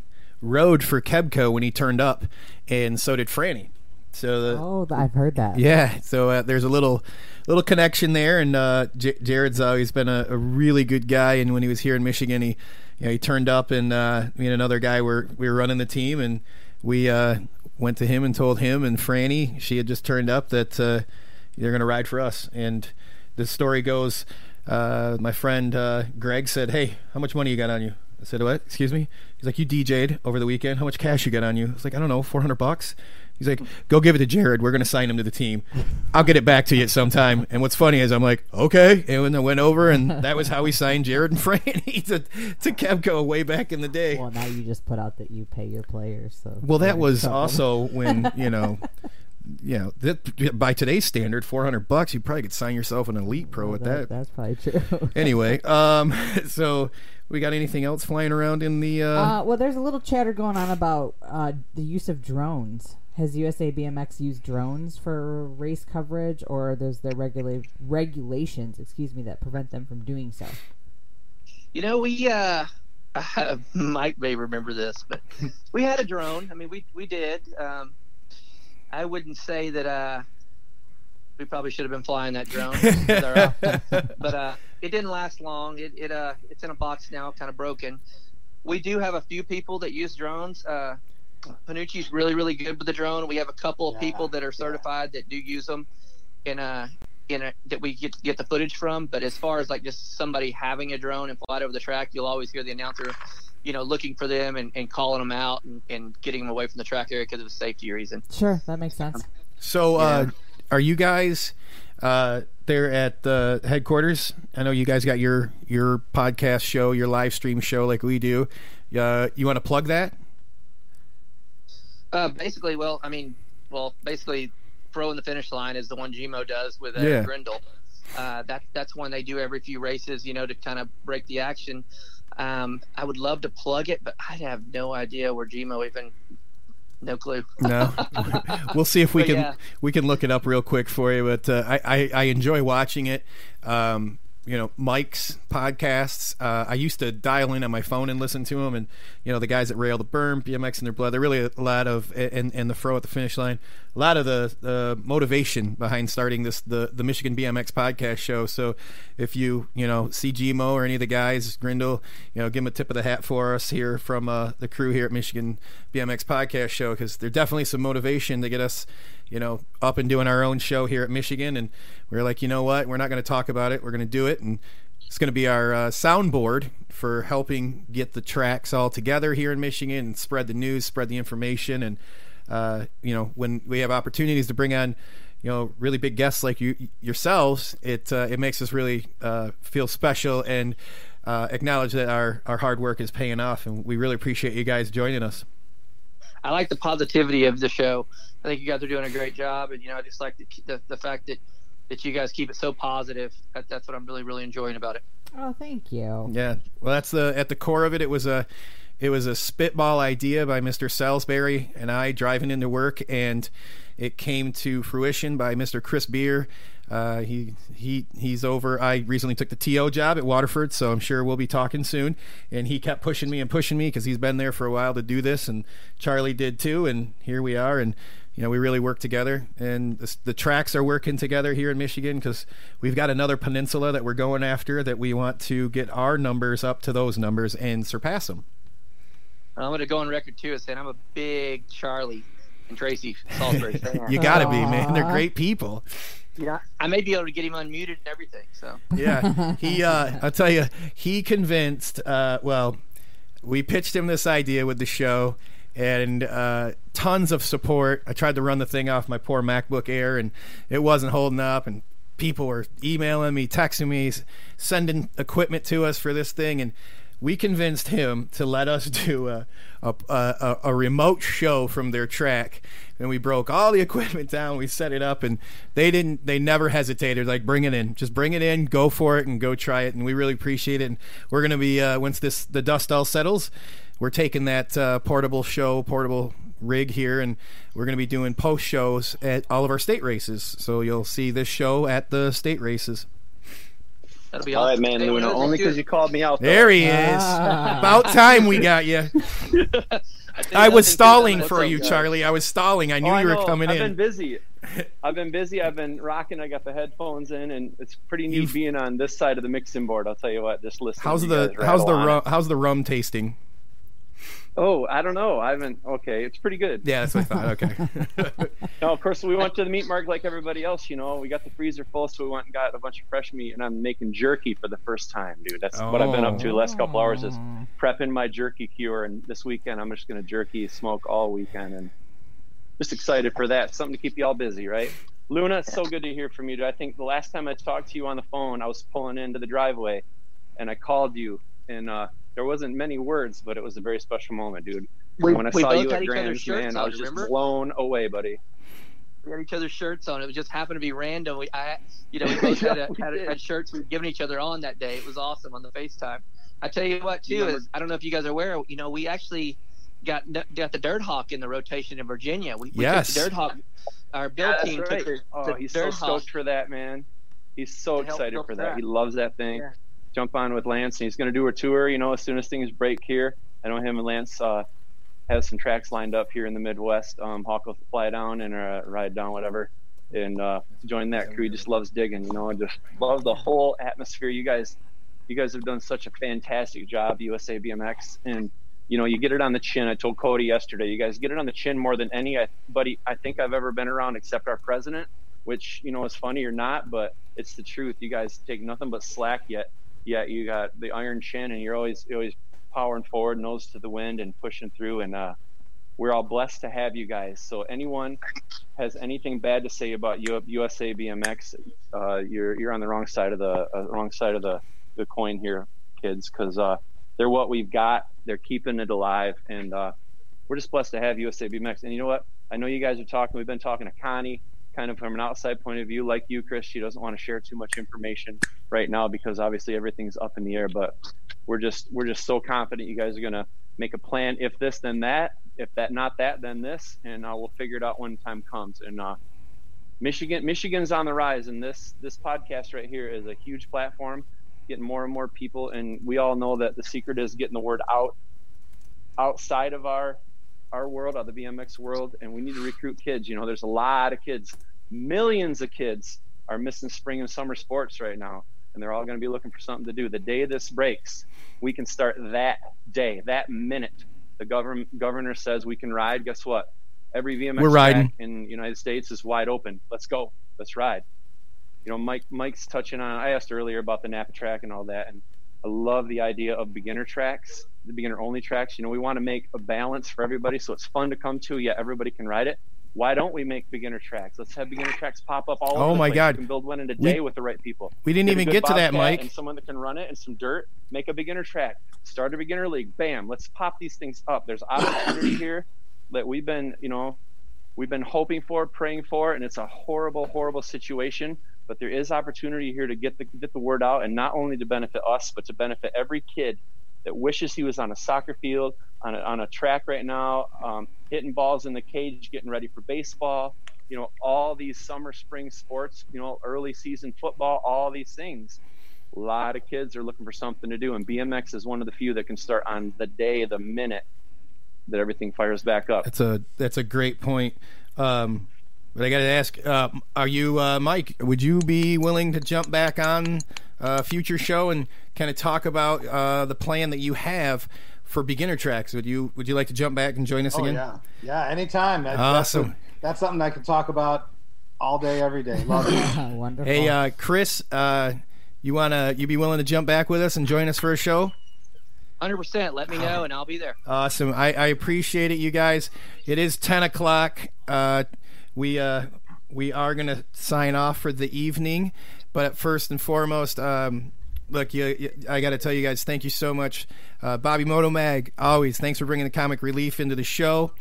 rode for Kebco when he turned up, and so did Franny. So the, Oh, I've heard that. Yeah, so uh, there's a little little connection there, and uh, J- Jared's always been a, a really good guy. And when he was here in Michigan, he you know he turned up, and uh, me and another guy were we were running the team, and we uh, went to him and told him and Franny she had just turned up that uh, they're going to ride for us. And the story goes, uh, my friend uh, Greg said, "Hey, how much money you got on you?" I said, "What? Excuse me?" He's like, "You DJ'd over the weekend. How much cash you got on you?" I was like, "I don't know, four hundred bucks." He's like, "Go give it to Jared. We're going to sign him to the team. I'll get it back to you at some time." And what's funny is I'm like, "Okay," and when I went over, and that was how we signed Jared and Franny to to Kevco way back in the day. Well, now you just put out that you pay your players. So Well, that was also when you know, you know, that, by today's standard, four hundred bucks, you probably could sign yourself an elite pro with that. That's probably true. anyway, um, so we got anything else flying around in the? Uh, Uh, well, there's a little chatter going on about uh, the use of drones. Has USA BMX used drones for race coverage, or there's there regula- regulations, excuse me, that prevent them from doing so? You know, we uh, Mike may remember this, but we had a drone. I mean, we we did. Um, I wouldn't say that uh, we probably should have been flying that drone, but uh, it didn't last long. It it uh, it's in a box now, kind of broken. We do have a few people that use drones. Uh, Panucci's really really good with the drone. We have a couple of Yeah, people that are certified that do use them in a in a that we get get the footage from. But as far as like just somebody having a drone and fly it over the track, you'll always hear the announcer, you know, looking for them and, and calling them out and, and getting them away from the track area because of a safety reason. Sure, that makes sense. So, uh, are you guys uh, there at the headquarters? I know you guys got your your podcast show, your live stream show, like we do. Uh, you want to plug that? Uh, basically, well, I mean, well, basically, Pro in the finish line is the one Gmo does with uh, Yeah. Grindle. Uh, that that's one they do every few races, you know, to kind of break the action. Um, I would love to plug it, but I have no idea where Gmo even. No clue. No, we'll see if we But can yeah. we can look it up real quick for you. But uh, I, I I enjoy watching it. Um, you know, Mike's podcasts. Uh, I used to dial in on my phone and listen to them, and you know the guys at Rail the Berm, BMX in their blood. They're really a lot of and and the fro at the finish line. A lot of the the motivation behind starting this the the Michigan BMX podcast show. So if you you know see Gmo or any of the guys, Grindle, you know, give them a tip of the hat for us here from uh, the crew here at Michigan BMX podcast show because there's definitely some motivation to get us you know, up and doing our own show here at Michigan. And we are like, you know what? We're not going to talk about it. We're going to do it. And it's going to be our uh, soundboard for helping get the tracks all together here in Michigan and spread the news, spread the information. And, uh, you know, when we have opportunities to bring on, you know, really big guests like you yourselves, it uh, it makes us really uh, feel special and uh, acknowledge that our, our hard work is paying off. And we really appreciate you guys joining us. I like the positivity of the show. I think you guys are doing a great job, and you know, I just like the the, the fact that that you guys keep it so positive. That, that's what I'm really really enjoying about it. Oh, thank you. Yeah, well, that's the at the core of it. It was a it was a spitball idea by Mr. Salisbury and I driving into work, and it came to fruition by Mr. Chris Beer. Uh, he he he's over. I recently took the TO job at Waterford, so I'm sure we'll be talking soon. And he kept pushing me and pushing me because he's been there for a while to do this, and Charlie did too. And here we are, and you know we really work together, and the, the tracks are working together here in Michigan because we've got another peninsula that we're going after that we want to get our numbers up to those numbers and surpass them. I'm going to go on record too as saying I'm a big Charlie and Tracy Salisbury. You got to be, man. They're great people. You know, I may be able to get him unmuted and everything. So Yeah, he. Uh, I'll tell you, he convinced. Uh, well, we pitched him this idea with the show, and uh, tons of support. I tried to run the thing off my poor MacBook Air, and it wasn't holding up. And people were emailing me, texting me, sending equipment to us for this thing, and we convinced him to let us do a, a, a, a remote show from their track. And we broke all the equipment down. We set it up, and they didn't. They never hesitated. Like, bring it in, just bring it in, go for it, and go try it. And we really appreciate it. And we're gonna be uh, once this the dust all settles, we're taking that uh, portable show, portable rig here, and we're gonna be doing post shows at all of our state races. So you'll see this show at the state races. That'll be All right, awesome. man, Hey, Luna. what Only because you called me out. though. There he is. About time we got you. I was stalling for you, Charlie. I was stalling. I knew Oh, I you were know. coming I've in. been busy. I've been busy. I've been rocking. I got the headphones in, and it's pretty neat You've- being on this side of the mixing board. I'll tell you what. Just listen. How's to the how's the rum, how's the rum tasting? Oh, I don't know. I haven't. Okay, it's pretty good. Yeah, that's what I thought. Okay. No, of course we went to the meat market like everybody else. You know, we got the freezer full, so we went and got a bunch of fresh meat, and I'm making jerky for the first time, dude. That's what I've been up to the last couple hours is prepping my jerky cure, and this weekend I'm just gonna jerky smoke all weekend, and just excited for that. Something to keep you all busy, right? Luna, it's so good to hear from you. Dude. I think the last time I talked to you on the phone, I was pulling into the driveway, and I called you, and uh, there wasn't many words, but it was a very special moment, dude. We- when I we saw both you at each other's Grand's, shirts man, I was just remember? blown away, buddy. we had each other's shirts on. It was just happened to be random. We, I, you know, we both had, a, we had, had shirts we'd given each other on that day. It was awesome on the FaceTime. I tell you what, too, remember- is I don't know if you guys are aware. You know, we actually got got the Dirt Hawk in the rotation in Virginia. We, we Yes. took the Dirt Hawk. Our build Yeah, team right. took the, Oh, the he's so Dirt Hawk. stoked for that, man. He's so excited for that. that. He loves that thing. Yeah. Jump on with Lance, and he's going to do a tour. You know, as soon as things break here, I know him and Lance uh, have some tracks lined up here in the Midwest. Um, Hawk will fly down and uh, ride down, whatever, and uh, join that crew. He just loves digging, you know, and just love the whole atmosphere. You guys, you guys have done such a fantastic job, USA BMX, and you know, you get it on the chin. I told Cody yesterday, you guys get it on the chin more than anybody I think I've ever been around, except our president. Which you know is funny or not, but it's the truth. You guys take nothing but slack yet. Yet you got the iron chin, and you're always always powering forward, nose to the wind, and pushing through. And uh, we're all blessed to have you guys. So anyone has anything bad to say about USA BMX, uh, you're you're on the wrong side of the uh, wrong side of the, the coin here, kids, because uh, they're what we've got. They're keeping it alive, and uh, we're just blessed to have USA BMX. And you know what? I know you guys are talking. We've been talking to Connie, kind of from an outside point of view, like you, Chris. She doesn't want to share too much information right now because obviously everything's up in the air. But we're just we're just so confident you guys are gonna make a plan. If this, then that. If that, not that, then this, and uh, we'll figure it out when time comes. And uh, Michigan, Michigan's on the rise, and this this podcast right here is a huge platform, getting more and more people. And we all know that the secret is getting the word out outside of our our world, out of the BMX world, and we need to recruit kids. You know, there's a lot of kids, millions of kids are missing spring and summer sports right now and they're all going to be looking for something to do. The day this breaks, we can start that day, that minute. The government governor says we can ride. Guess what? Every BMX We're riding. in the United States is wide open. Let's go. Let's ride. You know, Mike Mike's touching on. I asked earlier about the Napa track and all that, and I love the idea of beginner tracks, the beginner only tracks. You know, we want to make a balance for everybody, so it's fun to come to. Yet everybody can ride it why don't we make beginner tracks? Let's have beginner tracks pop up all oh over. Oh the my. God. We can build one in a day We- with the right people. we didn't even get to that, Mike. And someone that can run it and some dirt. Make a beginner track. Start a beginner league. Bam. Let's pop these things up. There's opportunity here that we've been, you know, we've been hoping for, praying for, and it's a horrible, horrible situation. But there is opportunity here to get the get the word out, and not only to benefit us, but to benefit every kid that wishes he was on a soccer field, on a, on a track right now, um, hitting balls in the cage, getting ready for baseball. You know, all these summer, spring sports. You know, early season football. All these things. A lot of kids are looking for something to do, and BMX is one of the few that can start on the day, the minute that everything fires back up. That's a that's a great point. Um, but I got to ask, uh, are you uh, Mike? Would you be willing to jump back on a future show and kind of talk about uh, the plan that you have for beginner tracks? Would you Would you like to jump back and join us Oh again? yeah, yeah. Anytime. That- Awesome. That's, a- that's something I can talk about all day, every day. Love it. Wonderful. Hey, uh, Chris, uh, you wanna you be willing to jump back with us and join us for a show? Hundred percent. Let me know, and I'll be there. Awesome. I, I appreciate it, you guys. It is ten o'clock. Uh, we uh, we are gonna sign off for the evening, but first and foremost, um, look, you, you, I got to tell you guys, thank you so much, uh, Bobby Motomag. Always, thanks for bringing the comic relief into the show.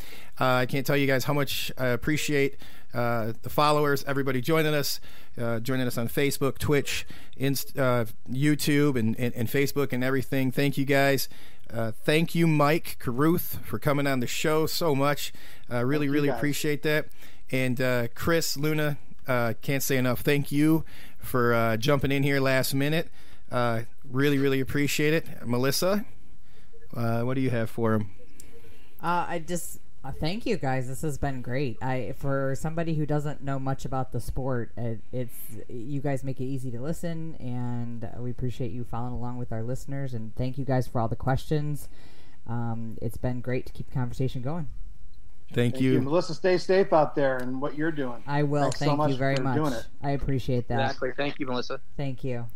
Uh, I can't tell you guys how much I appreciate uh, the followers, everybody joining us, uh, joining us on Facebook, Twitch, Inst- uh, YouTube, and, and, and Facebook and everything. Thank you guys. Uh, thank you, Mike Carruth, for coming on the show so much. Uh, really, really guys. appreciate that. And uh, Chris, Luna, uh, can't say enough. Thank you for uh, jumping in here last minute. Uh, really, really appreciate it. Melissa, uh, what do you have for him? Uh, I just thank you guys. This has been great. I for somebody who doesn't know much about the sport, it, it's you guys make it easy to listen, and we appreciate you following along with our listeners. And thank you guys for all the questions. Um, it's been great to keep the conversation going. Thank, Thank you. Melissa. Stay safe out there and what you're doing. I will. Thanks so thank much you very for much. doing it. I appreciate that. Exactly. Thank you, Melissa. Thank you.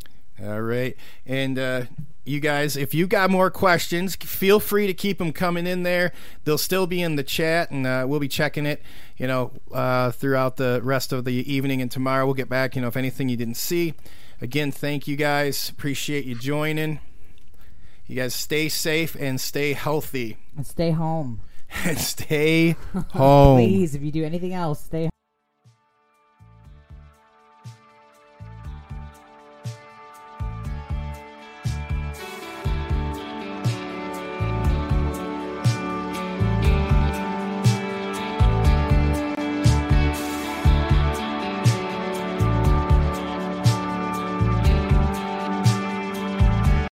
All right. And uh, you guys, if you got more questions, feel free to keep them coming in there. They'll still be in the chat, and uh, we'll be checking it, you know, uh, throughout the rest of the evening. And tomorrow we'll get back, you know, if anything you didn't see. Again, thank you guys. Appreciate you joining. You guys stay safe and stay healthy. And stay home. And stay home. Please, if you do anything else, stay